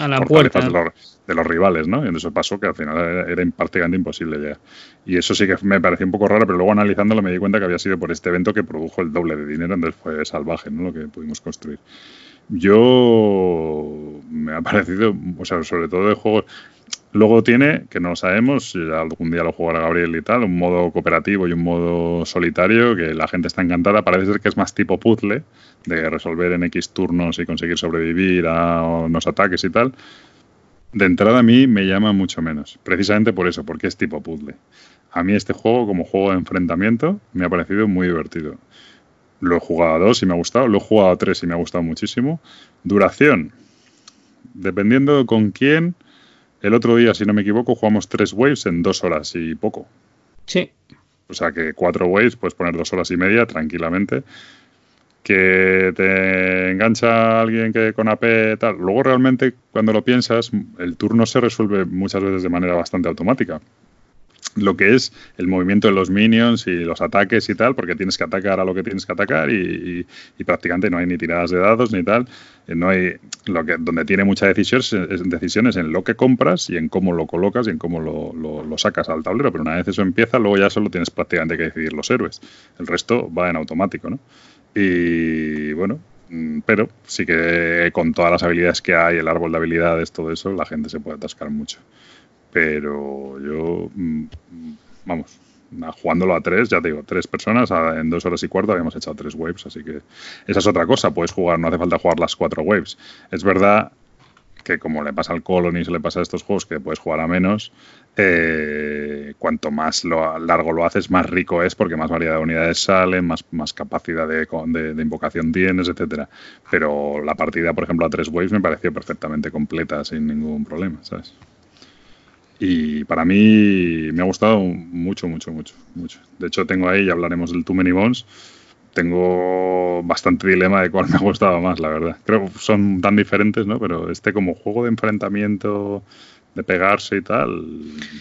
de los, rivales, ¿no? Y eso pasó que al final era, prácticamente imposible ya. Y eso sí que me pareció un poco raro, pero luego analizándolo me di cuenta que había sido por este evento que produjo el doble de dinero, entonces fue salvaje, ¿no? Lo que pudimos construir. Yo me ha parecido, o sea, sobre todo de juegos, Luego tiene, que no lo sabemos, algún día lo jugará Gabriel y tal, un modo cooperativo y un modo solitario que la gente está encantada. Parece ser que es más tipo puzzle, de resolver en X turnos y conseguir sobrevivir a unos ataques y tal. De entrada a mí me llama mucho menos, precisamente por eso, porque es tipo puzzle. A mí este juego, como juego de enfrentamiento, me ha parecido muy divertido. Lo he jugado a dos y me ha gustado, lo he jugado a tres y me ha gustado muchísimo. Duración, dependiendo con quién el otro día, si no me equivoco, jugamos tres waves en dos horas y poco. Sí. O sea que cuatro waves puedes poner dos horas y media tranquilamente. Que te engancha alguien que con AP tal. Luego realmente cuando lo piensas, el turno se resuelve muchas veces de manera bastante automática lo que es el movimiento de los minions y los ataques y tal, porque tienes que atacar a lo que tienes que atacar y, prácticamente no hay ni tiradas de dados ni tal. Eh, no hay lo que donde tiene muchas decisiones, decisiones en lo que compras y en cómo lo colocas y en cómo lo, sacas al tablero. Pero una vez eso empieza, luego ya solo tienes prácticamente que decidir los héroes. El resto va en automático, ¿no? Y bueno, mm, pero sí que con todas las habilidades que hay, el árbol de habilidades, todo eso, la gente se puede atascar mucho pero yo, mm, vamos, jugándolo a tres, ya te digo, tres personas, en dos horas y cuarto habíamos echado tres waves, así que esa es otra cosa, puedes jugar, no hace falta jugar las cuatro waves. Es verdad que como le pasa al Colony, se le pasa a estos juegos que puedes jugar a menos, eh, cuanto más lo, largo lo haces, más rico es porque más variedad de unidades salen, más, más capacidad de, de, invocación tienes, etcétera. Pero la partida, por ejemplo, a tres waves me pareció perfectamente completa, sin ningún problema, ¿sabes? Y para mí me ha gustado mucho, mucho, mucho, mucho. De hecho, tengo ahí, ya hablaremos del Too Many Bones, tengo bastante dilema de cuál me ha gustado más, la verdad. Creo que son tan diferentes, ¿no? Pero este como juego de enfrentamiento de pegarse y tal,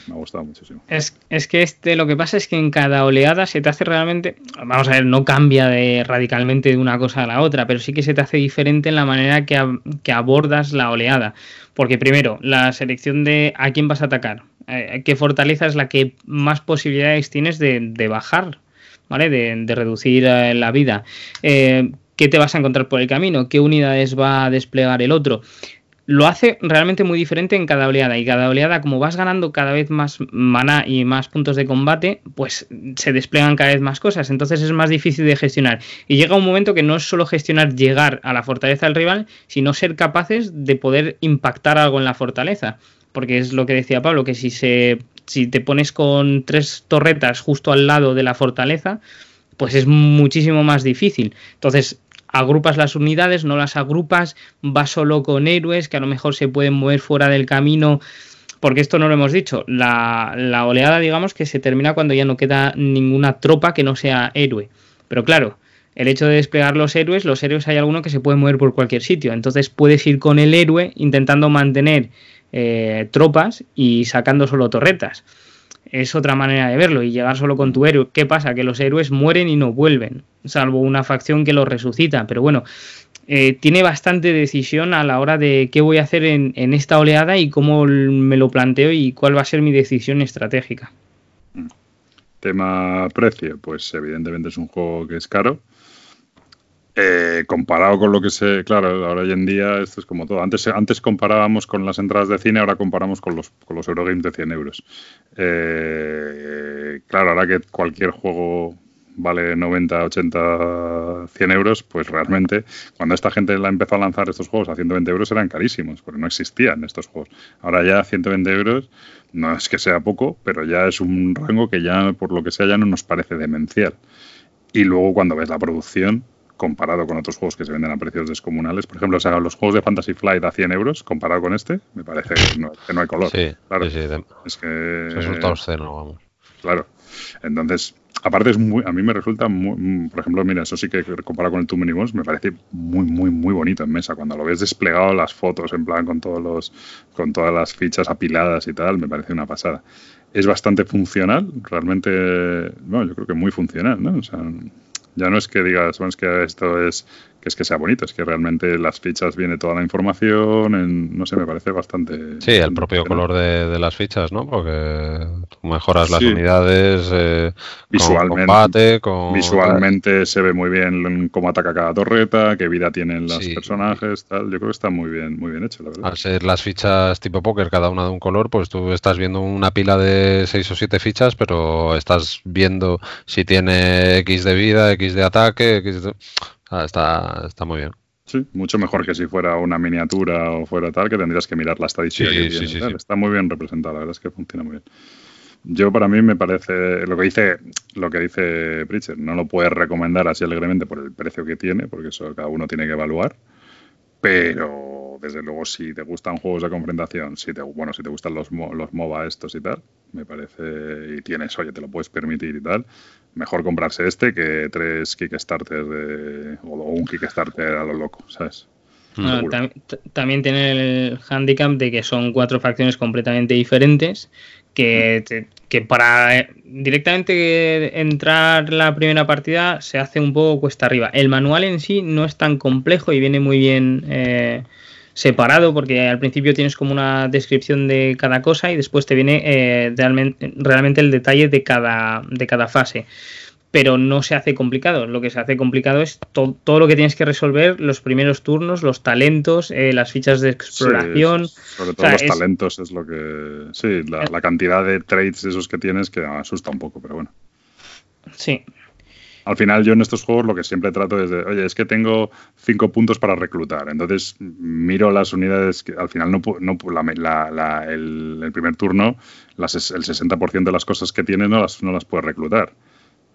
me ha gustado muchísimo. Es, es, que este, lo que pasa es que en cada oleada se te hace realmente, vamos a ver, no cambia de, radicalmente de una cosa a la otra, pero sí que se te hace diferente en la manera que, que abordas la oleada. Porque primero, la selección de a quién vas a atacar, eh, qué fortaleza es la que más posibilidades tienes de, de bajar, ¿vale? De, de reducir eh, la vida. Eh, ¿Qué te vas a encontrar por el camino? ¿Qué unidades va a desplegar el otro? Lo hace realmente muy diferente en cada oleada. Y cada oleada, como vas ganando cada vez más maná y más puntos de combate, pues se desplegan cada vez más cosas. Entonces es más difícil de gestionar. Y llega un momento que no es solo gestionar llegar a la fortaleza del rival, sino ser capaces de poder impactar algo en la fortaleza. Porque es lo que decía Pablo, que si se. Si te pones con tres torretas justo al lado de la fortaleza, pues es muchísimo más difícil. Entonces, agrupas las unidades, no las agrupas, vas solo con héroes que a lo mejor se pueden mover fuera del camino, porque esto no lo hemos dicho, la, la oleada digamos que se termina cuando ya no queda ninguna tropa que no sea héroe. Pero claro, el hecho de desplegar los héroes, los héroes hay alguno que se puede mover por cualquier sitio, entonces puedes ir con el héroe intentando mantener eh, tropas y sacando solo torretas es otra manera de verlo y llegar solo con tu héroe. ¿Qué pasa? Que los héroes mueren y no vuelven, salvo una facción que los resucita. Pero bueno, eh, tiene bastante decisión a la hora de qué voy a hacer en, esta oleada y cómo me lo planteo y cuál va a ser mi decisión estratégica. Tema precio, pues evidentemente es un juego que es caro eh, comparado con lo que se. Claro, ahora hoy en día esto es como todo. Antes, antes comparábamos con las entradas de cine, ahora comparamos con los, con los Eurogames de 100 euros. Eh, claro, ahora que cualquier juego vale 90, 80, 100 euros, pues realmente cuando esta gente la empezó a lanzar estos juegos a 120 euros eran carísimos, porque no existían estos juegos. Ahora ya 120 euros no es que sea poco, pero ya es un rango que ya, por lo que sea, ya no nos parece demencial. Y luego cuando ves la producción, comparado con otros juegos que se venden a precios descomunales. Por ejemplo, o los juegos de Fantasy Flight a 100 euros, comparado con este, me parece que no, hay color. Sí, claro. Sí, es que... Resulta obsceno, vamos. Claro. Entonces, aparte es muy, a mí me resulta muy, mm, por ejemplo, mira, eso sí que comparado con el Too Many Bones me parece muy, muy, muy bonito en mesa. Cuando lo ves desplegado las fotos en plan con todos los, con todas las fichas apiladas y tal, me parece una pasada. Es bastante funcional, realmente, bueno, yo creo que muy funcional, ¿no? O sea, ya no es que digas, bueno, es que esto es que es que sea bonito, es que realmente las fichas viene toda la información, en, no sé, me parece bastante... Sí, el propio color de, las fichas, ¿no? Porque mejoras las unidades, eh, visualmente, Visualmente se ve muy bien cómo ataca cada torreta, qué vida tienen los personajes, tal. Yo creo que está muy bien, muy bien hecho, la verdad. Al ser las fichas tipo póker, cada una de un color, pues tú estás viendo una pila de seis o siete fichas, pero estás viendo si tiene X de vida, X de ataque, X de... Ah, está, está muy bien. Sí, mucho mejor que si fuera una miniatura o fuera tal, que tendrías que mirar la estadística que tiene. Está muy bien representada, la verdad es que funciona muy bien. Yo para mí me parece lo que dice lo que dice Pritchard, no lo puedes recomendar así alegremente por el precio que tiene, porque eso cada uno tiene que evaluar, pero desde luego si te gustan juegos de confrontación, si te bueno, si te gustan los los MOBA estos y tal, me parece y tienes, oye, te lo puedes permitir y tal, mejor comprarse este que tres Kickstarter de, o un Kickstarter a lo loco, ¿sabes? también tiene el handicap de que son cuatro facciones completamente diferentes que, que para eh, directamente entrar la primera partida se hace un poco cuesta arriba. El manual en sí no es tan complejo y viene muy bien eh, separado porque al principio tienes como una descripción de cada cosa y después te viene eh, realmente, realmente, el detalle de cada, de cada fase. Pero no se hace complicado. Lo que se hace complicado es todo lo que tienes que resolver, los primeros turnos, los talentos, eh, las fichas de exploración. sobre todo los talentos es lo que... Sí, la, la cantidad de trades esos que tienes que asusta un poco, pero bueno. Sí, al final yo en estos juegos lo que siempre trato es de, oye, es que tengo cinco puntos para reclutar. Entonces miro las unidades que al final no, no la, el, primer turno, las, el 60% de las cosas que tienes no las, no las puedes reclutar.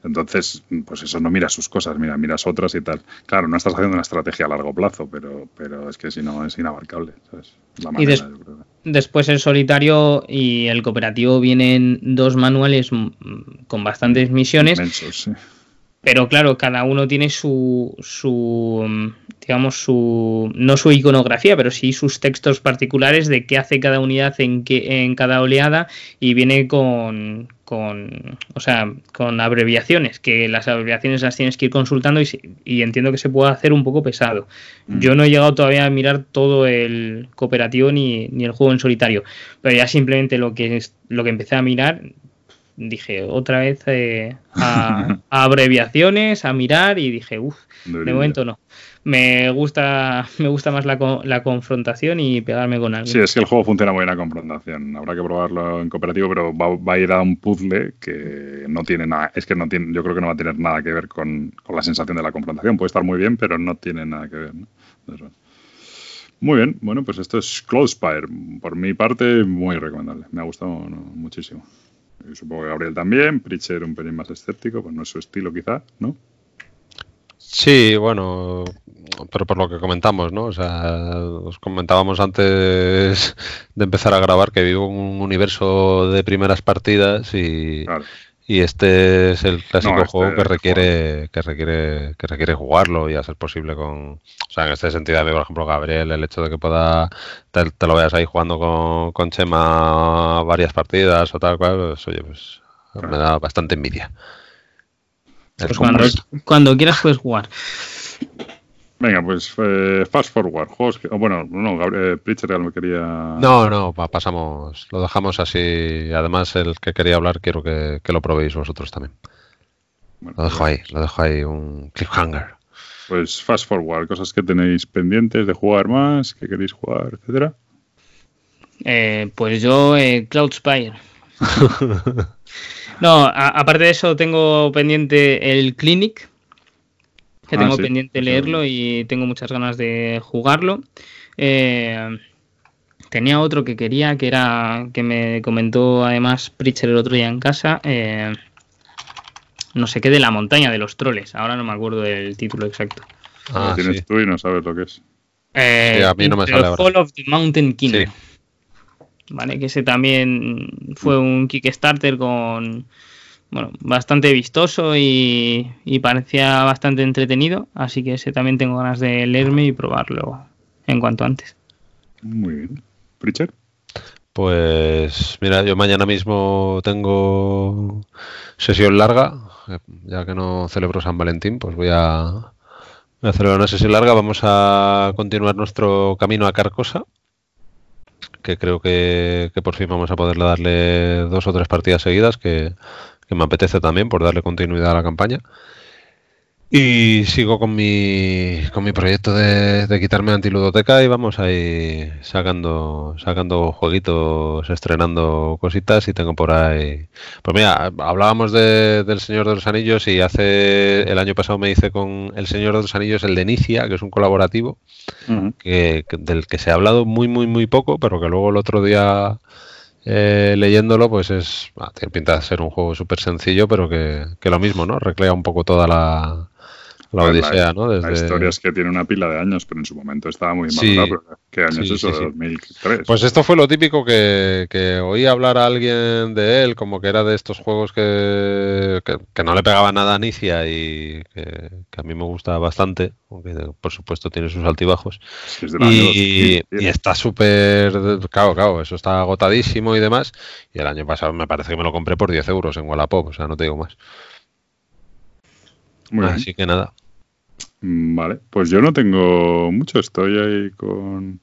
Entonces, pues eso, no miras sus cosas, mira, miras otras y tal. Claro, no estás haciendo una estrategia a largo plazo, pero, pero es que si no es inabarcable. y después el solitario y el cooperativo vienen dos manuales con bastantes misiones. Inmensos, sí pero claro, cada uno tiene su, su, digamos, su, no su iconografía, pero sí sus textos particulares de qué hace cada unidad en, qué, en cada oleada y viene con, con, o sea, con abreviaciones, que las abreviaciones las tienes que ir consultando y, y entiendo que se puede hacer un poco pesado. Mm. Yo no he llegado todavía a mirar todo el cooperativo ni, ni, el juego en solitario, pero ya simplemente lo que, es, lo que empecé a mirar, dije otra vez eh, a, <laughs> a, abreviaciones, a mirar y dije, uff, de momento no me gusta, me gusta más la, la, confrontación y pegarme con alguien. Sí, es que el juego funciona muy bien la confrontación. Habrá que probarlo en cooperativo, pero va, a ir a un puzzle que no tiene nada. Es que no tiene, yo creo que no va a tener nada que ver con, con la sensación de la confrontación. Puede estar muy bien, pero no tiene nada que ver. muy bien, bueno, pues esto es Closespire. Por mi parte, muy recomendable. Me ha gustado muchísimo. Supongo que Gabriel también. Pritcher un pelín más escéptico, pues no es su estilo quizá, ¿no? Sí, bueno, pero por lo que comentamos, ¿no? O sea, os comentábamos antes de empezar a grabar que vivo un universo de primeras partidas y, y este es el clásico este juego que requiere, que requiere, que requiere jugarlo y hacer posible con, o sea, en este sentido, por ejemplo, Gabriel, el hecho de que pueda te, lo veas ahí jugando con, con Chema varias partidas o tal cual, pues oye, pues me da bastante envidia. Pues cuando, quieras puedes jugar. Venga, pues eh, Fast Forward, juegos que, bueno, no, Gabriel Pritchard me quería... No, no, pasamos, lo dejamos así. Además, el que quería hablar quiero que, lo probéis vosotros también. lo dejo ahí, lo dejo ahí, un cliffhanger. Pues Fast Forward, cosas que tenéis pendientes de jugar más, que queréis jugar, etcétera. Eh, pues yo, eh, Cloud Spire. <laughs> No, aparte de eso, tengo pendiente el Clinic, que ah, tengo pendiente leerlo y tengo muchas ganas de jugarlo. Eh, tenía otro que quería, que era que me comentó además Pritcher el otro día en casa. Eh, no sé qué de la montaña de los troles. Ahora no me acuerdo del título exacto. Ah, tienes tú y no sabes lo que es. Eh, a mí no me sale ahora. Fall of the Mountain King. ¿vale? Que ese también fue un Kickstarter con, bueno, bastante vistoso y, parecía bastante entretenido, así que ese también tengo ganas de leerme y probarlo en cuanto antes. Muy bien. ¿Pritchard? Pues mira, yo mañana mismo tengo sesión larga, ya que no celebro San Valentín, pues voy a, voy a celebrar una sesión larga. Vamos a continuar nuestro camino a Carcosa que creo que, por fin vamos a poderle darle dos o tres partidas seguidas, que, que me apetece también por darle continuidad a la campaña. Y sigo con mi, con mi proyecto de, de quitarme antiludoteca y vamos ahí sacando, sacando jueguitos, estrenando cositas y tengo por ahí. Pues mira, hablábamos de, del Señor de los Anillos y hace el año pasado me hice con El Señor de los Anillos, el de Inicia, que es un colaborativo, que, del que se ha hablado muy, muy, muy poco, pero que luego el otro día eh, leyéndolo, pues es. tiene pinta de ser un juego súper sencillo, pero que, que, lo mismo, ¿no? Recrea un poco toda la, la Odisea, ¿no? La historia es que tiene una pila de años, pero en su momento estaba muy mal. ¿Qué año es eso? 2003. Pues esto fue lo típico que, que, oí hablar a alguien de él, como que era de estos juegos que, que, no le pegaba nada a Inicia y que, a mí me gusta bastante, aunque por supuesto tiene sus altibajos. y, y, está súper. Claro, claro, eso está agotadísimo y demás. Y el año pasado me parece que me lo compré por 10 euros en Wallapop, o sea, no te digo más. Así que nada. Vale, pues yo no tengo mucho, estoy ahí con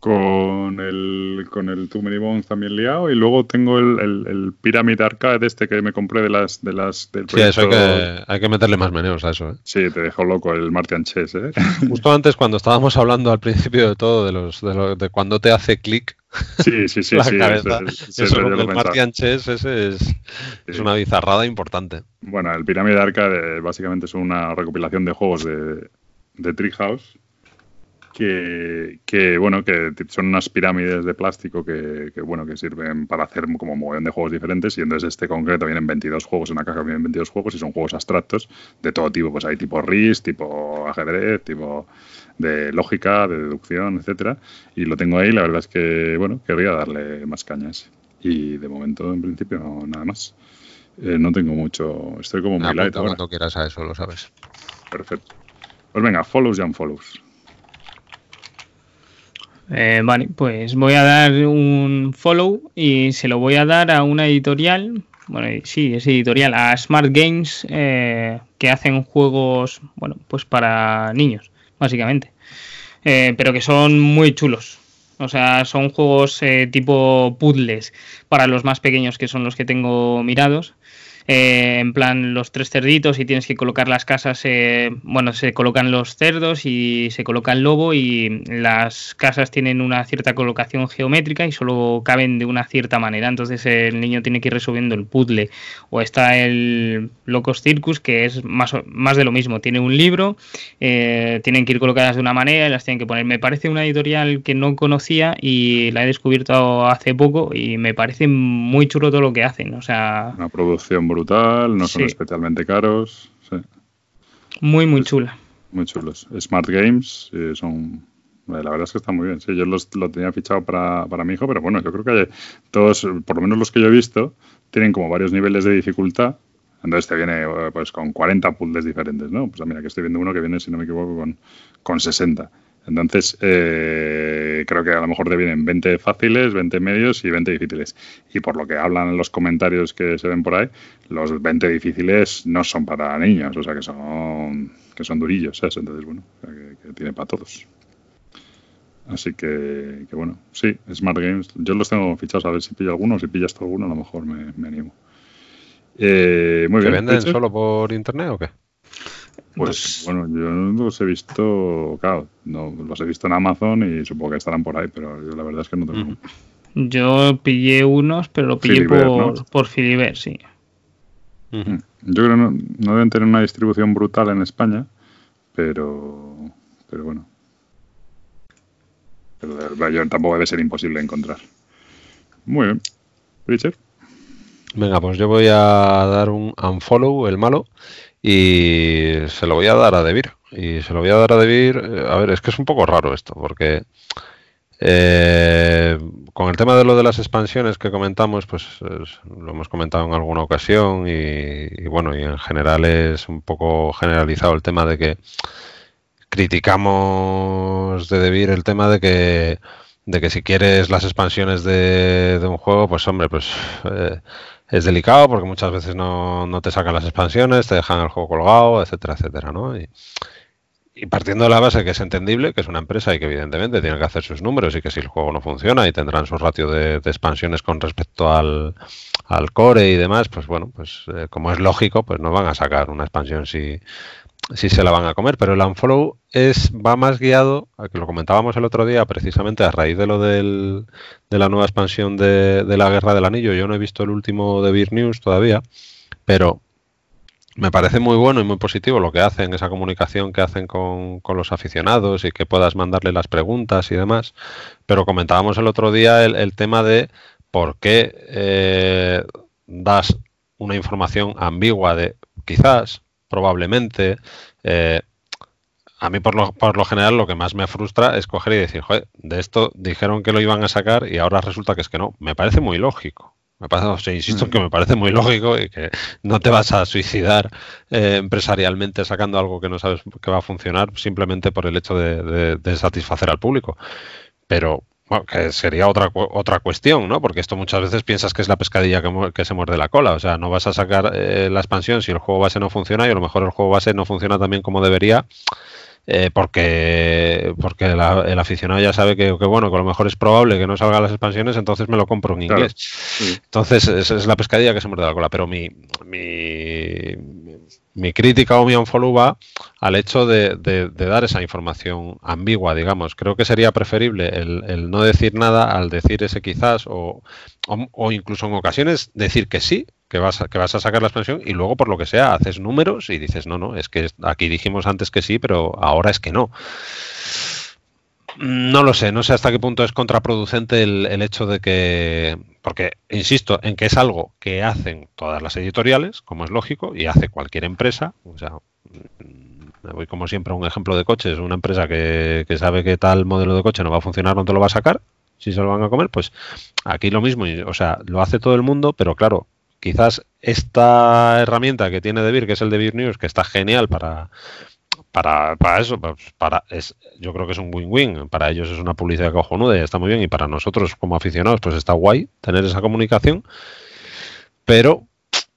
con el con el Too Many Bones también liado y luego tengo el, el, el Pyramid Arcade este que me compré de las de las del Sí, eso hay que, hay que meterle más meneos a eso, ¿eh? Sí, te dejó loco el Martian Chess, ¿eh? <laughs> Justo antes cuando estábamos hablando al principio de todo de los de, de cuando te hace clic Sí, sí, sí, <laughs> sí. Eso, el Martian Chess ese es, es, una bizarrada importante. Bueno, el Pyramid Arcade básicamente es una recopilación de juegos de, de Treehouse que, que, bueno, que son unas pirámides de plástico que, que, bueno, que sirven para hacer como un montón de juegos diferentes y entonces este concreto vienen 22 juegos, en una caja vienen 22 juegos y son juegos abstractos de todo tipo, pues hay tipo RIS, tipo ajedrez, tipo de lógica, de deducción, etcétera y lo tengo ahí, la verdad es que, bueno, querría darle más cañas y de momento en principio no, nada más. Eh, no tengo mucho, estoy como muy light ahora. Cuando quieras a eso, lo sabes. Perfecto. Pues venga, follows y unfollows. Eh, vale, pues voy a dar un follow y se lo voy a dar a una editorial, bueno, sí, es editorial, a Smart Games, eh, que hacen juegos, bueno, pues para niños, básicamente, eh, pero que son muy chulos. O sea, son juegos tipo puzzles para los más pequeños, que son los que tengo mirados. Eh, en plan los tres cerditos y tienes que colocar las casas, eh, bueno, se colocan los cerdos y se coloca el lobo y las casas tienen una cierta colocación geométrica y solo caben de una cierta manera, entonces el niño tiene que ir resolviendo el puzzle. O está el Locos Circus, que es más, más de lo mismo, tiene un libro, eh, tienen que ir colocadas de una manera y las tienen que poner. Me parece una editorial que no conocía y la he descubierto hace poco y me parece muy chulo todo lo que hacen, o sea... Una producción brutal, no son especialmente caros. Muy, muy chula. Muy chulos. Smart Games, son la verdad es que está muy bien. Sí, yo los, lo tenía fichado para, para, mi hijo, pero bueno, yo creo que todos, por lo menos los que yo he visto, tienen como varios niveles de dificultad. Entonces te viene pues con 40 puzzles diferentes, ¿no? Pues mira, que estoy viendo uno que viene, si no me equivoco, con, con 60. Entonces, eh, creo que a lo mejor te vienen 20 fáciles, 20 medios y 20 difíciles. Y por lo que hablan en los comentarios que se ven por ahí, los 20 difíciles no son para niños, o sea que son, que son durillos, ¿sabes? Entonces, bueno, que, tiene para todos. Así que, bueno, sí, Smart Games. Yo los tengo fichados a ver si pillo alguno, si pillas tú alguno, a lo mejor me, animo. Eh, muy ¿Se venden solo por internet o qué? Pues, bueno, yo no los he visto, claro, no, los he visto en Amazon y supongo que estarán por ahí, pero yo la verdad es que no tengo. Yo pillé unos, pero lo pillé por, por Filiber, sí. Yo creo que no, deben tener una distribución brutal en España, pero, pero bueno. Pero yo tampoco debe ser imposible encontrar. Muy bien. Richard. Venga, pues yo voy a dar un unfollow, el malo, y se lo voy a dar a Debir. Y se lo voy a dar a Debir. Eh, a ver, es que es un poco raro esto, porque eh, con el tema de lo de las expansiones que comentamos, pues lo hemos comentado en alguna ocasión y, bueno, y en general es un poco generalizado el tema de que criticamos de Debir el tema de que de que si quieres las expansiones de, de un juego, pues hombre, pues eh, es delicado porque muchas veces no, no, te sacan las expansiones, te dejan el juego colgado, etcétera, etcétera, ¿no? Y, partiendo de la base que es entendible, que es una empresa y que evidentemente tiene que hacer sus números y que si el juego no funciona y tendrán su ratio de, expansiones con respecto al, al, core y demás, pues bueno, pues eh, como es lógico, pues no van a sacar una expansión si, si se la van a comer, pero el unfollow es, va más guiado, a que lo comentábamos el otro día, precisamente a raíz de lo del, de la nueva expansión de, la Guerra del Anillo. Yo no he visto el último de Beer News todavía, pero me parece muy bueno y muy positivo lo que hacen, esa comunicación que hacen con, los aficionados y que puedas mandarle las preguntas y demás. Pero comentábamos el otro día el, tema de por qué eh, das una información ambigua de quizás probablemente. Eh, a mí por lo, por lo general lo que más me frustra es coger y decir, joder, de esto dijeron que lo iban a sacar y ahora resulta que es que no. Me parece muy lógico. Me parece, insisto en que me parece muy lógico y que no te vas a suicidar eh, empresarialmente sacando algo que no sabes que va a funcionar simplemente por el hecho de satisfacer al público. Pero bueno, que sería otra, otra cuestión, ¿no? Porque esto muchas veces piensas que es la pescadilla que, se muerde la cola. O sea, no vas a sacar eh, la expansión si el juego base no funciona y a lo mejor el juego base no funciona tan bien como debería. Eh, porque porque el aficionado ya sabe que, bueno, que a lo mejor es probable que no salgan las expansiones, entonces me lo compro en inglés. Entonces, esa es la pescadilla que se muerde la cola. Pero mi, mi, mi crítica o mi unfollow va al hecho de, dar esa información ambigua, digamos. Creo que sería preferible el, no decir nada al decir ese quizás o, incluso en ocasiones decir que sí, que vas, a, que vas a sacar la expansión y luego por lo que sea haces números y dices, no, no, es que aquí dijimos antes que sí, pero ahora es que no. No lo sé, no sé hasta qué punto es contraproducente el, el, hecho de que, porque insisto en que es algo que hacen todas las editoriales, como es lógico, y hace cualquier empresa. O sea, voy como siempre a un ejemplo de coches, una empresa que, que sabe que tal modelo de coche no va a funcionar, no te lo va a sacar, si se lo van a comer, pues aquí lo mismo, o sea, lo hace todo el mundo, pero claro, quizás esta herramienta que tiene DeVir, que es el DeVir News, que está genial para para, para eso, pues, para es, yo creo que es un win-win. Para ellos es una publicidad cojonuda y está muy bien. Y para nosotros como aficionados, pues está guay tener esa comunicación. Pero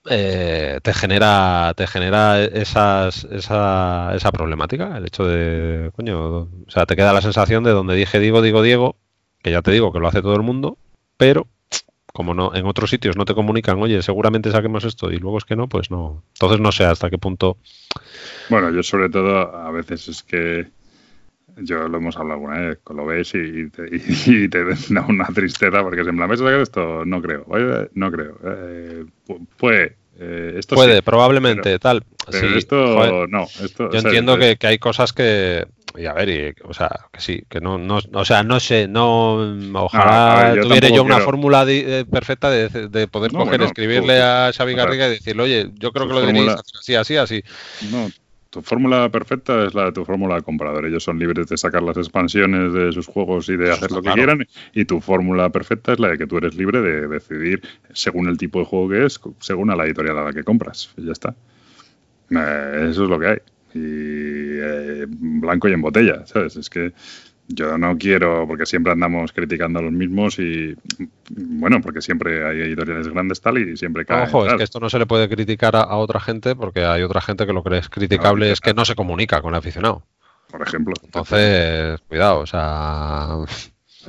eh, te genera te genera esas, esa, esa problemática el hecho de coño o sea te queda la sensación de donde dije digo digo Diego que ya te digo que lo hace todo el mundo pero como no en otros sitios no te comunican oye seguramente saquemos esto y luego es que no pues no. Entonces no sé hasta qué punto bueno yo sobre todo a veces es que yo lo hemos hablado alguna vez, lo ves <laughs> y te, da una tristeza porque es en plan, ¿vais a sacar esto? No creo, no creo. Eh, puede, eh, esto puede, probablemente, tal. Pero esto no. Esto, yo entiendo que, hay cosas que, y a ver, y, o sea, que sí, que no, no, o sea, no sé, no, ojalá tuviera yo una fórmula eh, perfecta de, de poder coger, escribirle a Xavi Garriga y decirle, oye, yo creo que lo deberíais hacer así, así, así. No, tu fórmula perfecta es la de tu fórmula de comprador. Ellos son libres de sacar las expansiones de sus juegos y de hacer lo que quieran. Y tu fórmula perfecta es la de que tú eres libre de decidir según el tipo de juego que es, según a la editorial a la que compras. Y ya está. Eh, eso es lo que hay. Y eh, blanco y en botella, ¿sabes? Es que yo no quiero, porque siempre andamos criticando a los mismos y, bueno, porque siempre hay editoriales grandes tal y siempre cae. Ojo, es que esto no se le puede criticar a, otra gente porque hay otra gente que lo que es criticable es que no se comunica con el aficionado. Por ejemplo. Entonces, cuidado, o sea,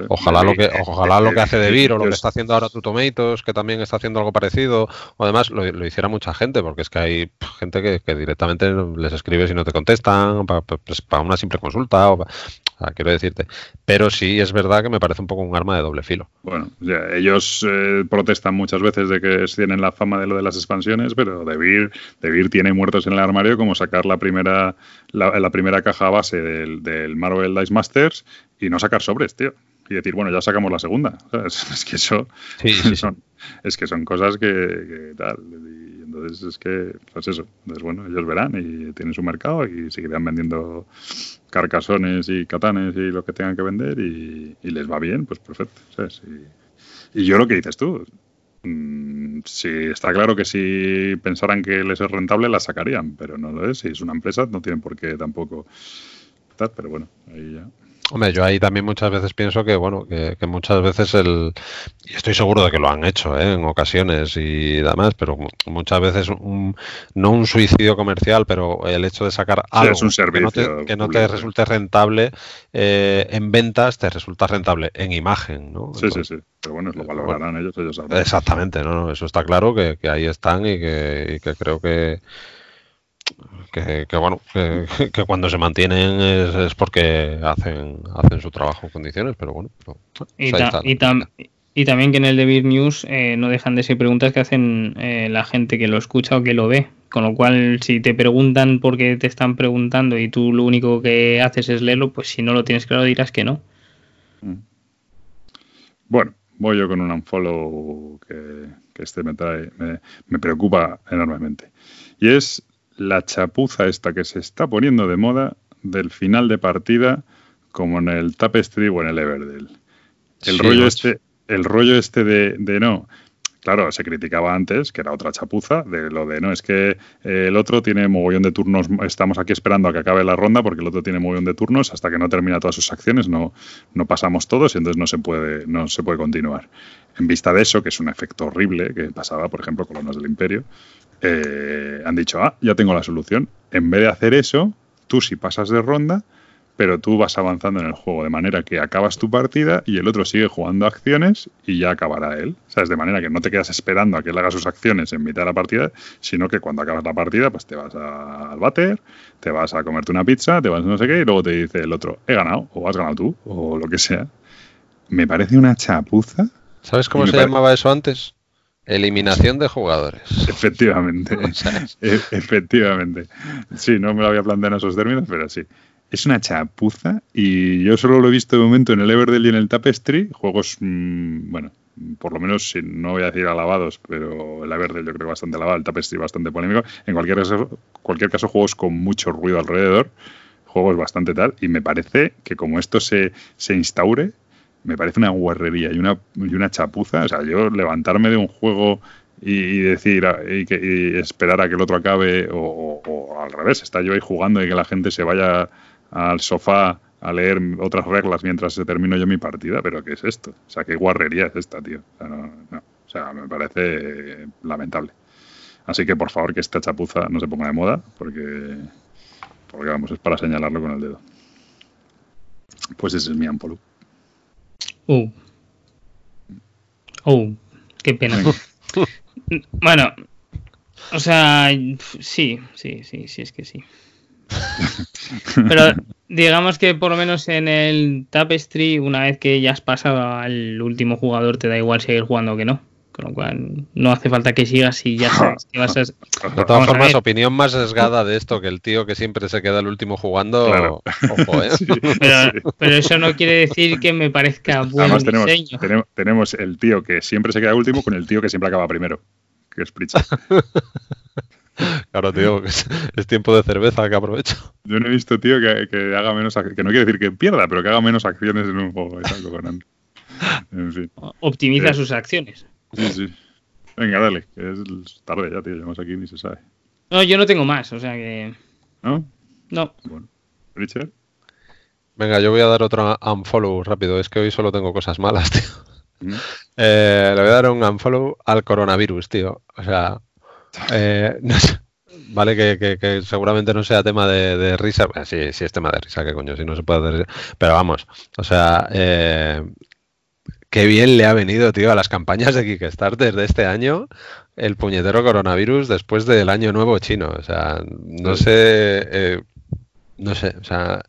Ojalá lo que, ojalá lo que hace De Vir o lo que está haciendo ahora Tutomatoes, que también está haciendo algo parecido, o además lo, hiciera mucha gente, porque es que hay gente que, directamente les escribes y no te contestan para, pues, una simple consulta. O, quiero decirte. Pero sí es verdad que me parece un poco un arma de doble filo. Bueno, ellos eh, protestan muchas veces de que tienen la fama de lo de las expansiones, pero De Vir, tiene muertos en el armario como sacar la primera, la, primera caja base del, del Marvel Dice Masters y no sacar sobres, tío y decir, bueno, ya sacamos la segunda. <laughs> Es que eso Son, es que son cosas que, tal. Y entonces es que, pues eso. Entonces, bueno, ellos verán y tienen su mercado y seguirán vendiendo carcasones y catanes y lo que tengan que vender y, les va bien, pues perfecto. Y, yo lo que dices tú, mm, si está claro que si pensaran que les es rentable, la sacarían, pero no lo es. Si es una empresa, no tienen por qué tampoco. Pero bueno, ahí ya. Hombre, yo ahí también muchas veces pienso que, bueno, que, muchas veces el. Y estoy seguro de que lo han hecho ¿eh? en ocasiones y demás, pero muchas veces no un suicidio comercial, pero el hecho de sacar algo que no te, resulte rentable eh, en ventas, te resulta rentable en imagen, ¿no? Sí, sí, sí. Pero bueno, lo valorarán ellos, ellos saben. Exactamente, ¿no? Eso está claro que, ahí están y que creo que que, bueno, <laughs> que, cuando se mantienen es, porque hacen, hacen su trabajo en condiciones, pero bueno. y, y, también que en el David News eh, no dejan de ser preguntas que hacen eh, la gente que lo escucha o que lo ve. Con lo cual, si te preguntan por qué te están preguntando y tú lo único que haces es leerlo, pues si no lo tienes claro dirás que no. Mm. Bueno, voy yo con un unfollow que, que este me trae, me, me preocupa enormemente. Y es la chapuza esta que se está poniendo de moda del final de partida como en el Tapestry o en el Everdell. El rollo este, el rollo este de, de, no. Claro, se criticaba antes, que era otra chapuza, de lo de no, es que eh, el otro tiene mogollón de turnos, estamos aquí esperando a que acabe la ronda porque el otro tiene mogollón de turnos, hasta que no termina todas sus acciones no, no pasamos todos y entonces no se puede, no se puede continuar. En vista de eso, que es un efecto horrible que pasaba, por ejemplo, con los del Imperio, eh, han dicho, ah, ya tengo la solución. En vez de hacer eso, tú si pasas de ronda, pero tú vas avanzando en el juego de manera que acabas tu partida y el otro sigue jugando acciones y ya acabará él. ¿Sabes? De manera que no te quedas esperando a que él haga sus acciones en mitad de la partida, sino que cuando acabas la partida, pues te vas al váter, te vas a comerte una pizza, te vas a no sé qué, y luego te dice el otro, he ganado, o has ganado tú, o lo que sea. Me parece una chapuza. ¿Sabes cómo se llamaba eso antes? Eliminación de jugadores. Efectivamente. <laughs> E-, efectivamente. Sí, no me lo había planteado en esos términos, pero sí. Es una chapuza y yo solo lo he visto de momento en el Everdell y en el Tapestry. Juegos, mm, bueno, por lo menos no voy a decir alabados, pero el Everdell yo creo bastante alabado, el Tapestry bastante polémico. En cualquier caso, cualquier caso juegos con mucho ruido alrededor, juegos bastante tal. Y me parece que como esto se, se instaure, me parece una guarrería y una, y una chapuza. O sea, yo levantarme de un juego y, decir y, esperar a que el otro acabe o, al revés, está yo ahí jugando y que la gente se vaya al sofá a leer otras reglas mientras se termino yo mi partida, pero ¿qué es esto? O sea, qué guarrería es esta, tío. O sea, O sea me parece lamentable. Así que por favor que esta chapuza no se ponga de moda, porque, porque vamos, es para señalarlo con el dedo. Pues ese es mi Ampolu. Uh. Uh, qué pena. <laughs> bueno, o sea, sí, sí, sí, sí, es que sí. <laughs> Pero digamos que por lo menos en el Tapestry, una vez que ya has pasado al último jugador, te da igual seguir jugando que no. Con lo cual, no hace falta que sigas y ya sabes que vas a. <laughs> De todas formas, opinión más sesgada de esto que el tío que siempre se queda el último jugando. Ojo, ¿eh? <laughs> pero, eso no quiere decir que me parezca buen diseño. Tenemos, el tío que siempre se queda último con el tío que siempre acaba primero, que es Pritchard. <laughs> Claro, tío, es, tiempo de cerveza que aprovecho. Yo no he visto, tío, que, haga menos. Que no quiere decir que pierda, pero que haga menos acciones en un juego. En fin. Optimiza eh, sus acciones. Sí, sí. Venga, dale, que es tarde ya, tío. Llegamos aquí ni se sabe. No, yo no tengo más, o sea que. ¿No? No. Bueno. Richard. Venga, yo voy a dar otro unfollow rápido. Es que hoy solo tengo cosas malas, <laughs> tío. Mm. Eh, le voy a dar un unfollow al coronavirus, tío. O sea, eh, <laughs> Vale, que, seguramente no sea tema de, risa. sí, sí es tema de risa, que coño, si no se puede hacer. Pero vamos, o sea, eh, qué bien le ha venido, tío, a las campañas de Kickstarter de este año el puñetero coronavirus después del año nuevo chino. O sea, no sé, eh, no sé, o sea,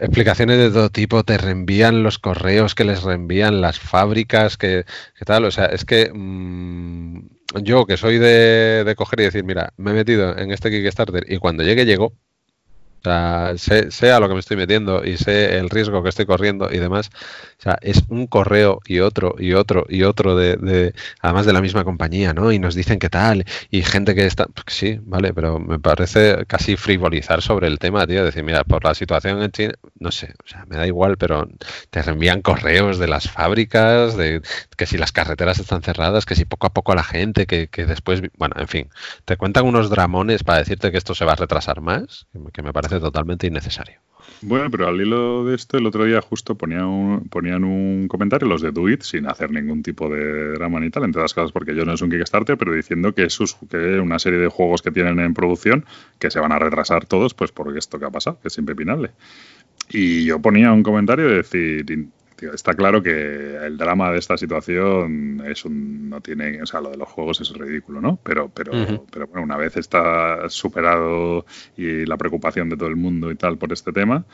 explicaciones de todo tipo, te reenvían los correos que les reenvían las fábricas, que, tal, o sea, es que mm, yo que soy de, de, coger y decir, mira, me he metido en este Kickstarter y cuando llegue llego, sea, sé, a lo que me estoy metiendo y sé el riesgo que estoy corriendo y demás. O sea, es un correo y otro y otro y otro de, además de la misma compañía, ¿no? Y nos dicen qué tal y gente que está, pues sí, vale, pero me parece casi frivolizar sobre el tema, tío. Decir, mira, por la situación en China, no sé, o sea, me da igual, pero te reenvían correos de las fábricas, de que si las carreteras están cerradas, que si poco a poco la gente, que, que después, bueno, en fin, te cuentan unos dramones para decirte que esto se va a retrasar más, que me parece totalmente innecesario. Bueno, pero al hilo de esto, el otro día justo ponía ponían un comentario los de Do sin hacer ningún tipo de drama ni tal, entre las cosas porque yo no es un Kickstarter, pero diciendo que, sus, que una serie de juegos que tienen en producción que se van a retrasar todos, pues por esto que ha pasado, que es impepinable. Y yo ponía un comentario de decir, está claro que el drama de esta situación es un no tiene o sea lo de los juegos es ridículo no pero pero pero bueno una vez está superado y la preocupación de todo el mundo y tal por este tema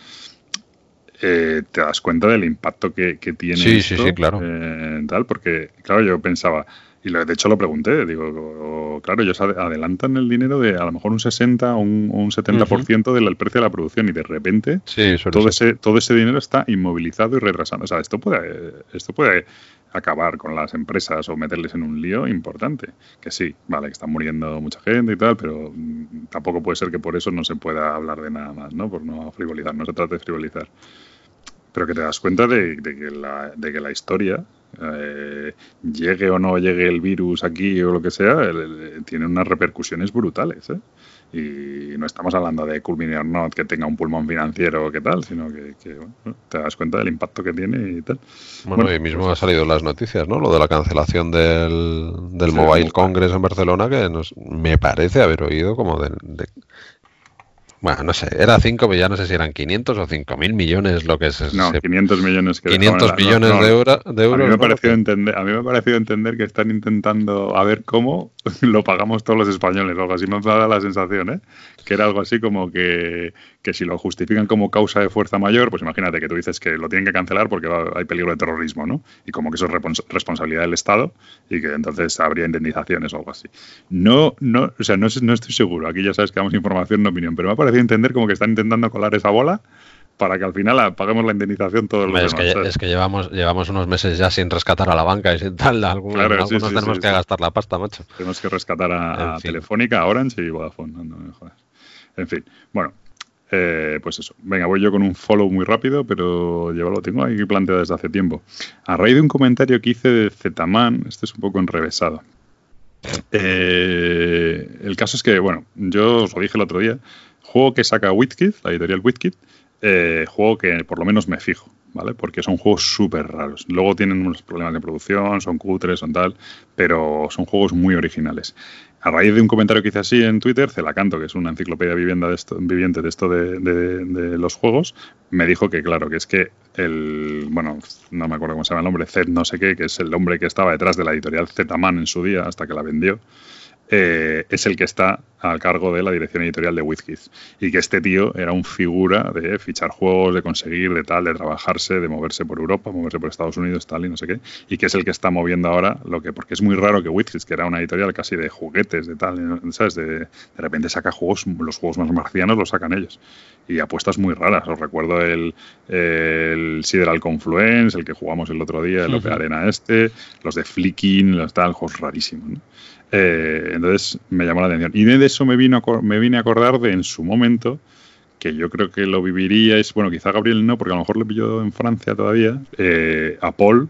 eh, te das cuenta del impacto que, tiene sí, sí, sí, claro. Eh, tal porque claro yo pensaba y de hecho lo pregunté, digo, claro, ellos adelantan el dinero de a lo mejor un 60 o un, un 70% del precio de la producción y de repente todo, ese, todo ese dinero está inmovilizado y retrasado. O sea, esto puede, esto puede acabar con las empresas o meterles en un lío importante. Que sí, vale, que están muriendo mucha gente y tal, pero mm, tampoco puede ser que por eso no se pueda hablar de nada más, ¿no? Por no frivolizar, no se trata de frivolizar. Pero que te das cuenta de, que, la, de que la historia eh, llegue o no llegue el virus aquí o lo que sea, tiene unas repercusiones brutales. ¿eh? Y no estamos hablando de Culminer Not que tenga un pulmón financiero o qué tal, sino que, te das cuenta del impacto que tiene y tal. Bueno, y mismo ha salido las noticias, ¿no? Lo de la cancelación del, del Mobile Congress en Barcelona, que nos, me parece haber oído como de bueno, no sé, era 5, pero ya no sé si eran 500 o 5 mil millones lo que es. No, 500 millones. Que 500 millones de, euros. A mí, me ha parecido entender, a mí me ha parecido entender que están intentando a ver cómo <laughs> lo pagamos todos los españoles algo así. Me dado la sensación, ¿eh? Que era algo así como que, que si lo justifican como causa de fuerza mayor, pues imagínate que tú dices que lo tienen que cancelar porque hay peligro de terrorismo, ¿no? Y como que eso es responsabilidad del Estado y que entonces habría indemnizaciones o algo así. No, no, o sea, no, no estoy seguro. Aquí ya sabes que damos información, no opinión, pero me ha parecido entender como que están intentando colar esa bola para que al final paguemos la indemnización todos los es Que, es que llevamos, llevamos unos meses ya sin rescatar a la banca y sin tal. Algunos, tenemos que gastar la pasta, macho. Tenemos que rescatar a, Telefónica, a Orange y Vodafone. En fin, bueno, eh, pues eso. Venga, voy yo con un follow muy rápido, pero yo lo tengo ahí planteado desde hace tiempo. A raíz de un comentario que hice de Zetaman, este es un poco enrevesado. Eh, el caso es que, bueno, yo os lo dije el otro día, juego que saca WizKid, la editorial WizKid, eh, juego que por lo menos me fijo, ¿vale? Porque son juegos súper raros. Luego tienen unos problemas de producción, son cutres, son tal, pero son juegos muy originales. A raíz de un comentario que hice así en Twitter, Celacanto, que es una enciclopedia vivienda de viviente de esto de, los juegos, me dijo que, claro, que es que el, bueno, no me acuerdo cómo se llama el nombre, Zed no sé qué, que es el hombre que estaba detrás de la editorial Z-Man en su día, hasta que la vendió, eh, es el que está al cargo de la dirección editorial de WizKids. Y que este tío era un figura de fichar juegos, de conseguir, de tal, de trabajarse, de moverse por Europa, moverse por Estados Unidos, tal y no sé qué. Y que es el que está moviendo ahora lo que, porque es muy raro que WizKids, que era una editorial casi de juguetes, de tal, ¿sabes? De, de repente saca juegos, los juegos más marcianos los sacan ellos. Y apuestas muy raras. Os recuerdo el, el Sideral Confluence, el que jugamos el otro día, el Opera Arena este, los de Flicking, los tal, juegos rarísimos, ¿no? Eh, entonces me llamó la atención. Y de eso me, vino me vine a acordar de en su momento, que yo creo que lo viviríais, bueno, quizá Gabriel no, porque a lo mejor le pilló en Francia todavía, eh, a Paul,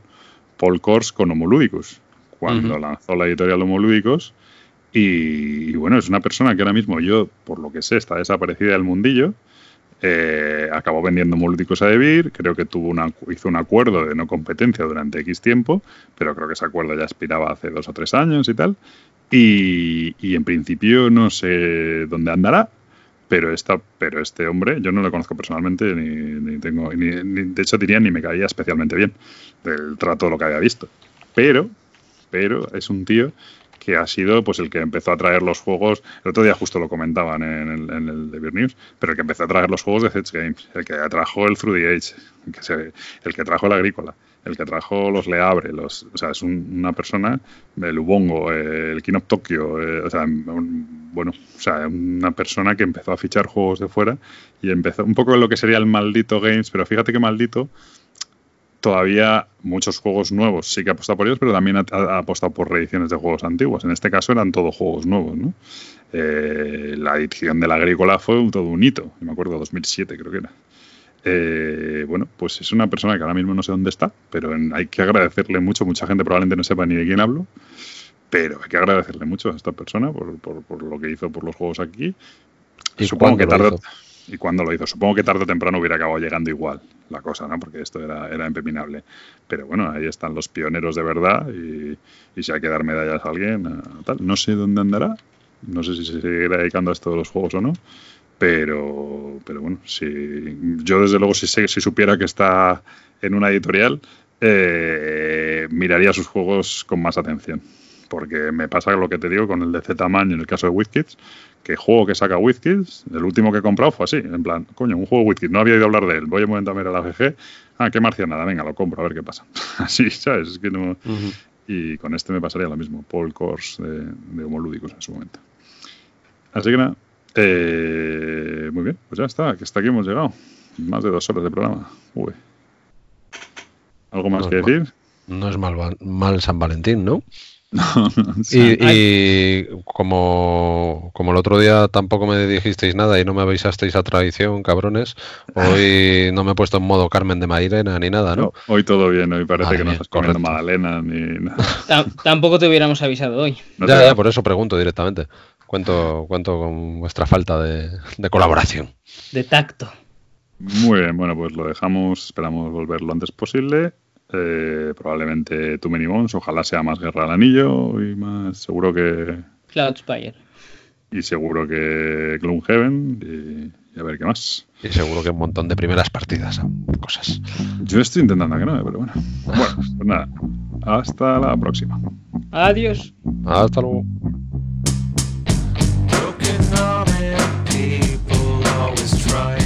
Paul Kors con Homoludicus, cuando lanzó la editorial Homoludicus. Y, y, bueno, es una persona que ahora mismo yo, por lo que sé, está desaparecida del mundillo. Eh, acabó vendiendo multicos a Debir, creo que tuvo una, hizo un acuerdo de no competencia durante X tiempo, pero creo que ese acuerdo ya expiraba hace dos o tres años y tal. Y, en principio no sé dónde andará, pero, esta, pero este hombre, yo no lo conozco personalmente, ni, tengo, ni, de hecho diría ni me caía especialmente bien del trato de lo que había visto. Pero, pero es un tío que ha sido pues el que empezó a traer los juegos, el otro día justo lo comentaban en el, en el de News, pero el que empezó a traer los juegos de Zedge Games, el que trajo el Through the Age, el que, se, el que trajo el Agrícola, el que trajo los Leabre, los, o sea, es una persona, el Ubongo, el King of Tokyo, eh, o sea, bueno, o sea, una persona que empezó a fichar juegos de fuera y empezó un poco lo que sería el maldito Games, pero fíjate que maldito todavía muchos juegos nuevos sí que ha apostado por ellos, pero también ha, apostado por reediciones de juegos antiguos. En este caso eran todos juegos nuevos. ¿no? Eh, la edición de la Agrícola fue todo un hito, me acuerdo, 2007 creo que era. Eh, bueno, pues es una persona que ahora mismo no sé dónde está, pero hay que agradecerle mucho. Mucha gente probablemente no sepa ni de quién hablo, pero hay que agradecerle mucho a esta persona por, por, lo que hizo por los juegos aquí. ¿Y Supongo que tarde y cuando lo hizo. Supongo que tarde o temprano hubiera acabado llegando igual la cosa, ¿no? Porque esto era, era. Pero bueno, ahí están los pioneros de verdad y, si hay que dar medallas a alguien, tal. No sé dónde andará, no sé si se seguirá dedicando a esto de los juegos o no, pero, pero bueno, si, yo desde luego si, si supiera que está en una editorial, eh, miraría sus juegos con más atención. Porque me pasa lo que te digo con el de Z-Man y en el caso de WizKids, que juego que saca WizKids, el último que he comprado fue así, en plan, coño, un juego WizKids, no había ido a hablar de él, voy a momento a ver a la GG, ah, qué marcianada, venga, lo compro, a ver qué pasa. <laughs> así, ¿sabes? Es que no... Y con este me pasaría lo mismo, Paul Kors de, de Homolúdicos en su momento. Así que nada, eh, muy bien, pues ya está, que hasta aquí hemos llegado. Más de dos horas de programa. Uy. ¿Algo más que decir? no es mal, mal San Valentín, ¿no? <laughs> y, como, como el otro día tampoco me dijisteis nada y no me avisasteis a tradición, cabrones, <laughs> hoy no me he puesto en modo Carmen de Mairena ni nada, ¿no? hoy todo bien, hoy parece que no estás comiendo magdalena ni nada. Tampoco te hubiéramos avisado hoy. ya, ya, por eso pregunto directamente. Cuento, cuento con vuestra falta de, de colaboración. De tacto. Muy bien, bueno, pues lo dejamos, esperamos volver lo antes posible eh, probablemente Too Many Bones, ojalá sea más Guerra al Anillo y más, seguro que... Cloudspire. Y seguro que Gloomhaven y, y a ver qué más. Y seguro que un montón de primeras partidas, cosas. Yo estoy intentando que no, pero bueno. Bueno, pues nada, hasta la próxima. Adiós. Hasta luego. try.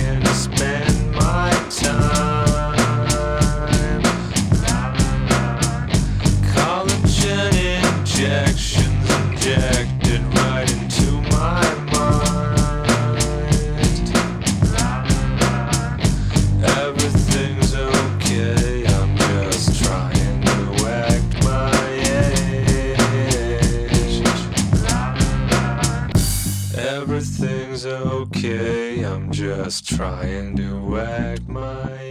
Just trying to act my.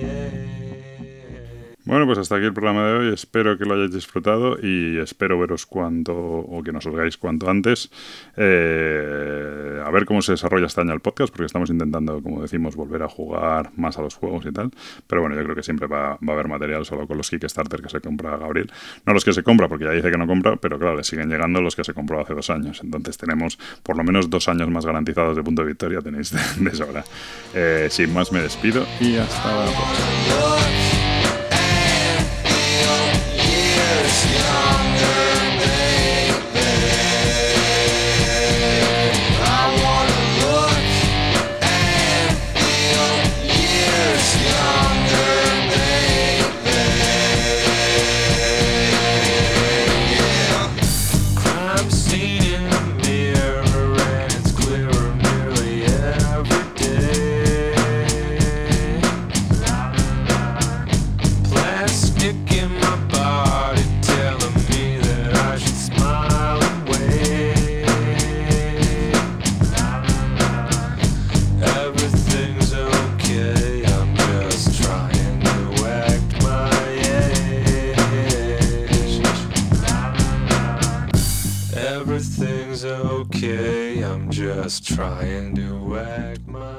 Bueno, pues hasta aquí el programa de hoy. Espero que lo hayáis disfrutado y espero veros cuanto o que nos oigáis cuanto antes. Eh, a ver cómo se desarrolla este año el podcast, porque estamos intentando, como decimos, volver a jugar más a los juegos y tal. Pero bueno, yo creo que siempre va, a haber material solo con los Kickstarter que se compra Gabriel. No los que se compra, porque ya dice que no compra, pero claro, le siguen llegando los que se compró hace dos años. Entonces tenemos por lo menos dos años más garantizados de punto de victoria, tenéis <laughs> de, sobra. Eh, sin más me despido y hasta la próxima. Stronger. Just trying to act my.